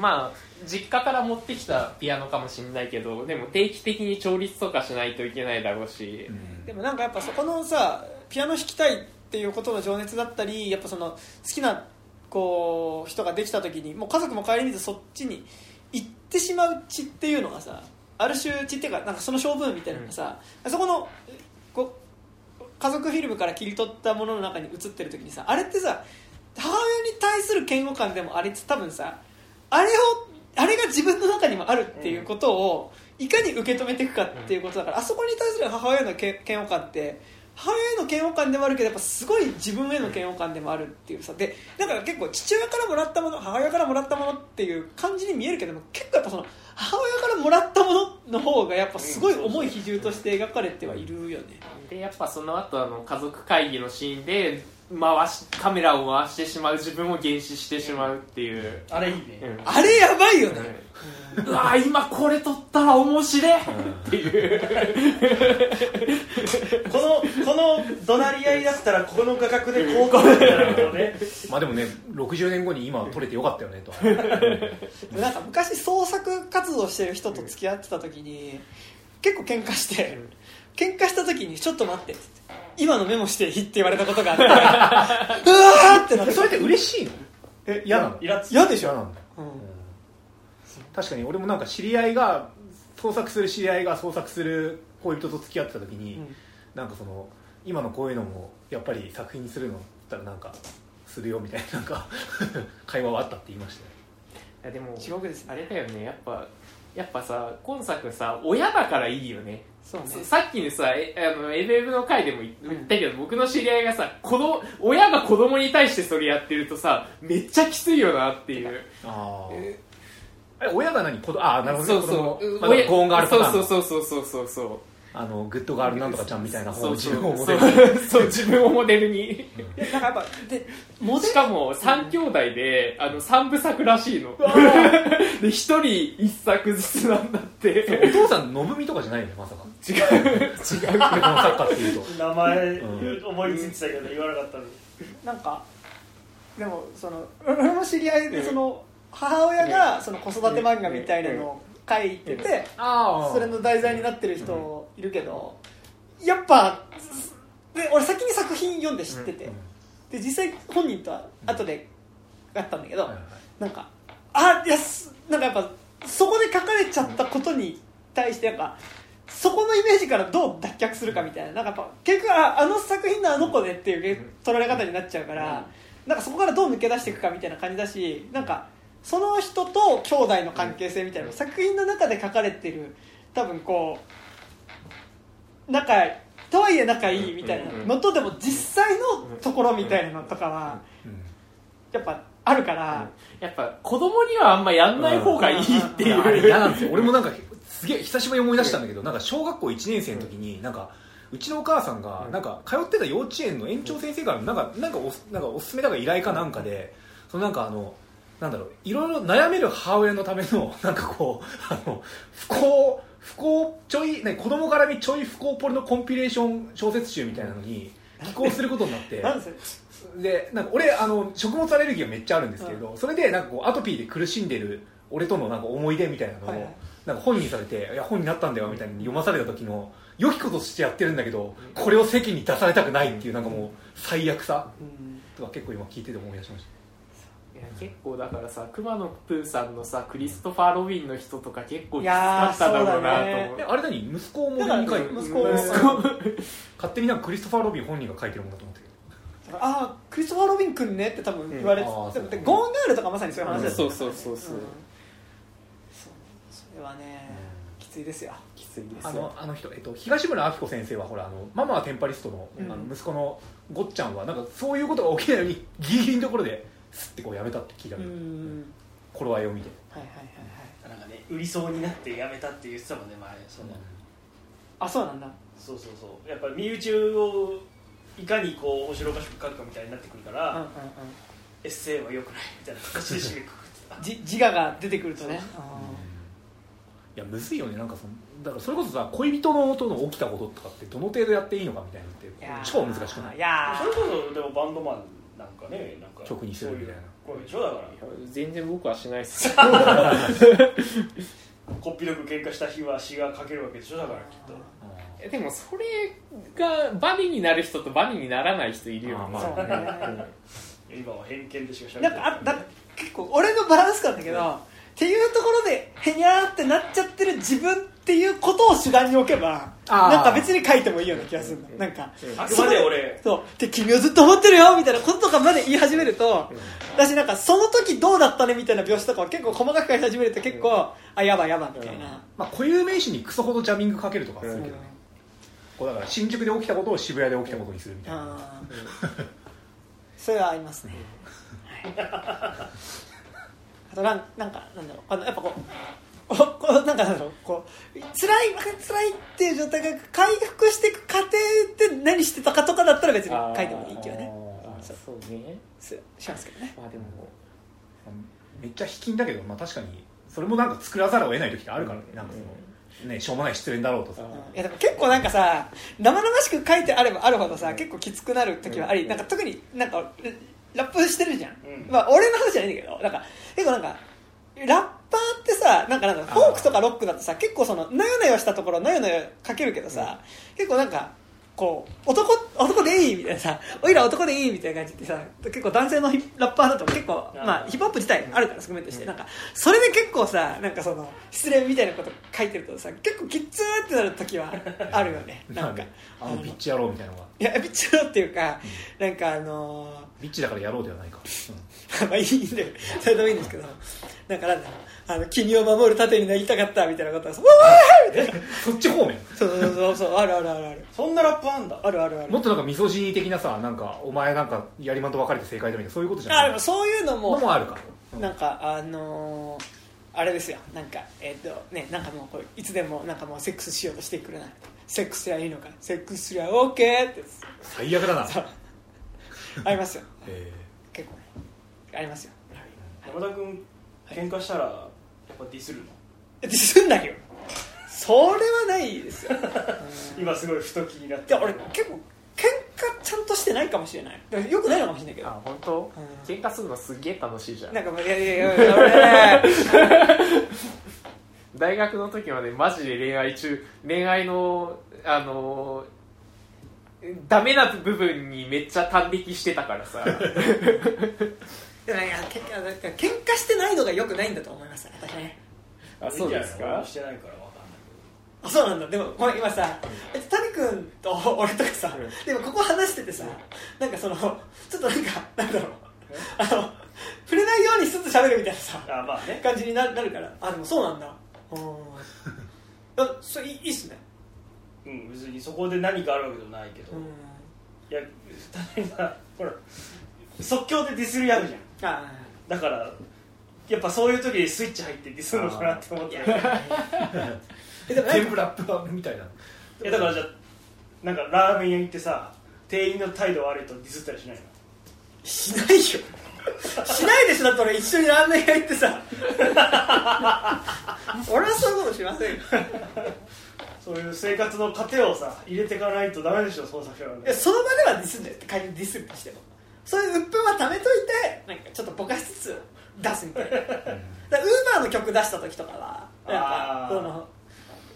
まあ実家から持ってきたピアノかもしれないけどでも定期的に調律とかしないといけないだろうし、でもなんかやっぱそこのさピアノ弾きたいっていうことの情熱だったりやっぱその好きなこう人ができた時にもう家族も顧みずそっちに行ってしまう血っていうのがさある種血っていうかなんかその性分みたいなのがさ、そこのこう家族フィルムから切り取ったものの中に映ってる時にさあれってさ母親に対する嫌悪感でもありつつ多分さあれをあれが自分の中にもあるっていうことをいかに受け止めていくかっていうことだから、あそこに対する母親の嫌悪感って母親への嫌悪感でもあるけどやっぱすごい自分への嫌悪感でもあるっていうさでだから結構父親からもらったもの母親からもらったものっていう感じに見えるけども結構やっぱその母親からもらったものの方がやっぱすごい重い比重として描かれてはいるよね。でやっぱその後あの家族会議のシーンで回しカメラを回してしまう自分を幻視してしまうっていう、あれいいね、うん。あれやばいよね。うわー今これ撮ったら面白い。っていう。このこの怒鳴り合いだったらこの画角でこう撮るみたいなことをねまあでもね60年後に今撮れてよかったよねと なんか昔創作活動してる人と付き合ってた時に結構喧嘩して喧嘩した時にちょっと待ってっつって今のメモしていいって言われたことがあって。うわーってなってそれって嬉しいの？え嫌なの？イラつ嫌でしょ、嫌なんだうん。確かに俺もなんか知り合いが創作する知り合いが創作する恋人と付き合ってた時に、うん。なんかその今のこういうのもやっぱり作品にするのだったらなんかするよみたいななんか 会話はあったって言いましたよ。いやでも地獄です。ねあれだよね。やっぱやっぱさ今作さ親だからいいよねそうね。さっきのさえあの FF の回でも言ったけど、僕の知り合いがさ子供親が子供に対してそれやってるとさめっちゃきついよなっていう。ああえ。え親が何？子供ああなるほどね。そうそう。まあそうそうそうそうそうそうあのグッドガールなんとかちゃんみたいな方を自そうそう分をモデルにそう自分をモデルに。いやなんかやっぱでモデルしかも3兄弟であの3部作らしいの。で1人1作ずつなんだって。お父さん信美とかじゃないよねまさか。違う。違う。このサッカーっていうと。名前う思いついてたけど言わなかったのに。なんかでもその俺の知り合いでその母親がその子育て漫画みたいなのを書いててあそれの題材になってる人いるけどやっぱで俺先に作品読んで知ってて。で実際本人とは後で会ったんだけどはいはい。なんかあいやすなんかやっぱそこで書かれちゃったことに対してやっぱそこのイメージからどう脱却するかみたいな。なんかやっぱ結局ああの作品のあの子でっていう取られ方になっちゃうから、なんかそこからどう抜け出していくかみたいな感じだしなんかその人と兄弟の関係性みたいなの作品の中で書かれてる多分こう仲とはいえ仲いいみたいなのとでも実際のところみたいなのとかはうんやっぱあるから。やっぱ子供にはあんまやんない方がいいっていう、あれ嫌なんですよ。俺もなんかすげえ久しぶりに思い出したんだけどなんか小学校1年生の時になんかうちのお母さんがなんか通ってた幼稚園の園長先生からなんかなんかおなんかおすすめだから依頼かなんかでそのなんかあのなんだろういろいろ悩める母親のためのなんかこうあの不幸不幸ちょい、ね、子供絡みちょい不幸ポルのコンピレーション小説集みたいなのに 寄稿することになって。ででなんか俺あの食物アレルギーがめっちゃあるんですけれど、それでなんかこうアトピーで苦しんでる俺とのなんか思い出みたいなのを、はいはい。なんか本にされて「いや本になったんだよ」みたいに読まされた時の良きことしてやってるんだけどこれを世間に出されたくないっていうなんかもう最悪さうん。とか結構今聞いてて思い出しましいや結構だからさ熊野プーさんのさクリストファー・ロビンの人とか結構きつかっただろうなと思いやーそうだね。あれ何息子をモデルに書いてる。息子を勝手になんかクリストファー・ロビン本人が書いてるものだと思ってああクリストファー・ロビン君ねって多分言われてうんゴーンガールとかまさにそういう話だよね。そうそうそうそう。うん。そうそれはね、きついですよ。きついですあよのあの人、えっと、東村明子先生はほらあのママはテンパリストの,、うん。あの息子のごっちゃんはなんかそういうことが起きないようにギリギリのところですってこうやめたって聞いたうけど、ん。頃合いを見て。はいはいはいはい。なんかね売りそうになってやめたって言ってたもんね前その、あそうなんだ。そうそうそう。やっぱり身内をいかにこう面白おかしく書くかみたいになってくるから、うんうんうん。エッセイは良くないみたいな形で締めくくって。たじ自我が出てくるとね。いやむずいよねなんかそのだからそれこそさ恋人のとの起きたこととかってどの程度やっていいのかみたいなのって超難しくない？いやそれこそでもバンドマンなんかねなんか曲にするみたいな。こういうでしょだから。全然僕はしないっす。こっぴどく喧嘩した日は詩が書けるわけでしょだからきっと。えでもそれがバディになる人とバディにならない人いるよね。ね。今は偏見でしか喋なんかあだ結構俺のバランス感だけど、っていうところでへにゃーってなっちゃってる自分っていうことを主眼に置けばなんか別に書いてもいいような気がするの、なんかあくまで俺。そう。で君はずっと思ってるよみたいなこととかまで言い始めると、私なんかその時どうだったねみたいな描写とかを結構細かく書き始めると結構、あやばいやばいみたいな、まあ固有名詞にクソほどジャミングかけるとかはするけどね、こうだから新宿で起きたことを渋谷で起きたことにするみたいな、それはありますね、はい、あとなんなんかなんだろう。あのやっぱこうここうなんかなんだろうこう辛い辛いっていう状態が回復していく過程で何してたかとかだったら別に書いてもいいけどね。そうね。すしますけどね。まあでもめっちゃ卑近だけど、まあ、確かにそれもなんか作らざるを得ない時があるからね。なんかその、ね、しょうもない失恋だろうとさ、いやでも結構なんかさ生々しく書いてあればあるほどさ結構きつくなる時はあり、なんか特になんかラップしてるじゃん、うん。まあ俺の話じゃないんだけどなんか結構なんかラッパーってさなんかなんかフォークとかロックだとさ結構そのなよなよしたところなよなよ書けるけどさ、結構なんかこう男男でいいみたいなさおいら男でいいみたいな感じってさ結構男性のヒラッパーだと結構ー。まあヒップホップ自体あるから側面として。なんかそれで結構さなんかその失恋みたいなこと書いてるとさ結構きつーってなる時はあるよね。なんかあのビッチ野郎みたいなのが。いやビッチロっていうかなんかあのビッチだからやろうではないか、ー まあいいんだよ。それでもいいんですけど。なんかなんだろうあの君を守る盾になりたかったみたいなことはさ「うわー!」みたいなそっち方面？そうそうそうそうあるあるあるある。そんなラップあんだ？あるあるある。もっとなんかミソジニ的なさなんかお前なんかやりまんと別れて正解だみたいなそういうことじゃないあでもそういうのものもあるか。なんかあのーあれですよ。なんかえっ、とねなんかもうこういつでもなんかもうセックスしようとしてくれない。セックスすりゃいいのか。セックスすりゃ OK って。最悪だな。そう。ありますよ。え結構ね。ありますよ。山田君喧嘩したらぱディスるの？ディスんないよ。それはないですよ。今すごいふと気になっていや俺結構喧嘩ちゃんとしてないかもしれない。よくないのかもしれないけど。あ本当？うん。喧嘩するのすげえ楽しいじゃん。なんかいやいやいや大学の時までマジで恋愛中恋愛のあのダメな部分にめっちゃ短力してたからさ いやいや喧喧嘩してないのがよくないんだと思います私ね。あそうですか？してないからわかんないあそうなんだ。でもこれ今さ谷君と俺とかさでもここ話しててさなんかそのちょっとなんかなんだろう。あの触れないようにしつつ喋るみたいなさあまあね。感じにななるから。あでもそうなんだ。うんあそれいいっすね。うん別にそこで何かあるわけでもないけど、うん。いや例えばほら即興でディスり合うじゃん。あだからやっぱそういう時にスイッチ入ってディスるのかなって思って。全部 ラップはみたいな。やだからじゃあなんかラーメン屋行ってさ店員の態度悪いとディスったりしないの？しないよ。しないでしょ。だって俺一緒にラーメン屋行ってさ。俺はそういうことしませんよ。そういう生活の糧をさ入れていかないとダメでしょ創作者はえその場ではディスんだよ。仮にディスるとしてもそういう鬱憤は貯めといてなんかちょっとぼかしつつ出すみたいな。だウーバーの曲出した時とかはなんかあーその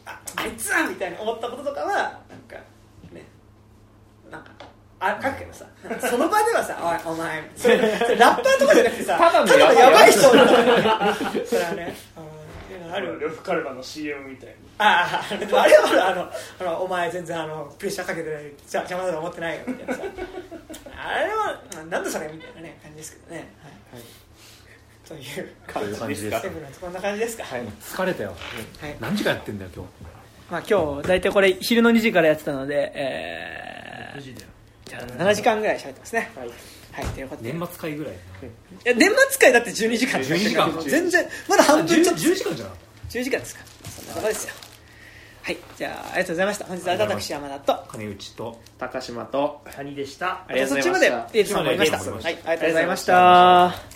ああいつはみたいに思ったこととかはなんかねなんかあ書くけどさその場ではさ「おいお前」それラッパーとかじゃなくてさただのただのやばい人なんだよそれはねあるよ呂布カルマの CM みたいにああでもあれはほらあのあのお前全然あのプレッシャーかけてないじゃ邪魔だと思ってないよみたいなさ。あれはなんだそれみたいなね感じですけどね。はい、という。感じですセブンのこんな感じですか。はい、疲れたよ。はい。何時間やってんだよ今まあ、今日大体これ昼の2時からやってたので、えー、時だよ。じゃあ7時間ぐらい喋ってますね。はい。はいということで。年末会ぐらい。いや年末会だって12時間12時間全然まだ半分ちょっと。10, 時間じゃなかっ10時間ですか。そんなとこですよはいじゃあありがとうございました。本日は私山田とた金内と高島と谷でした。ありがとうございました。そっちまでいつもりがとうございましたはいありがとうございました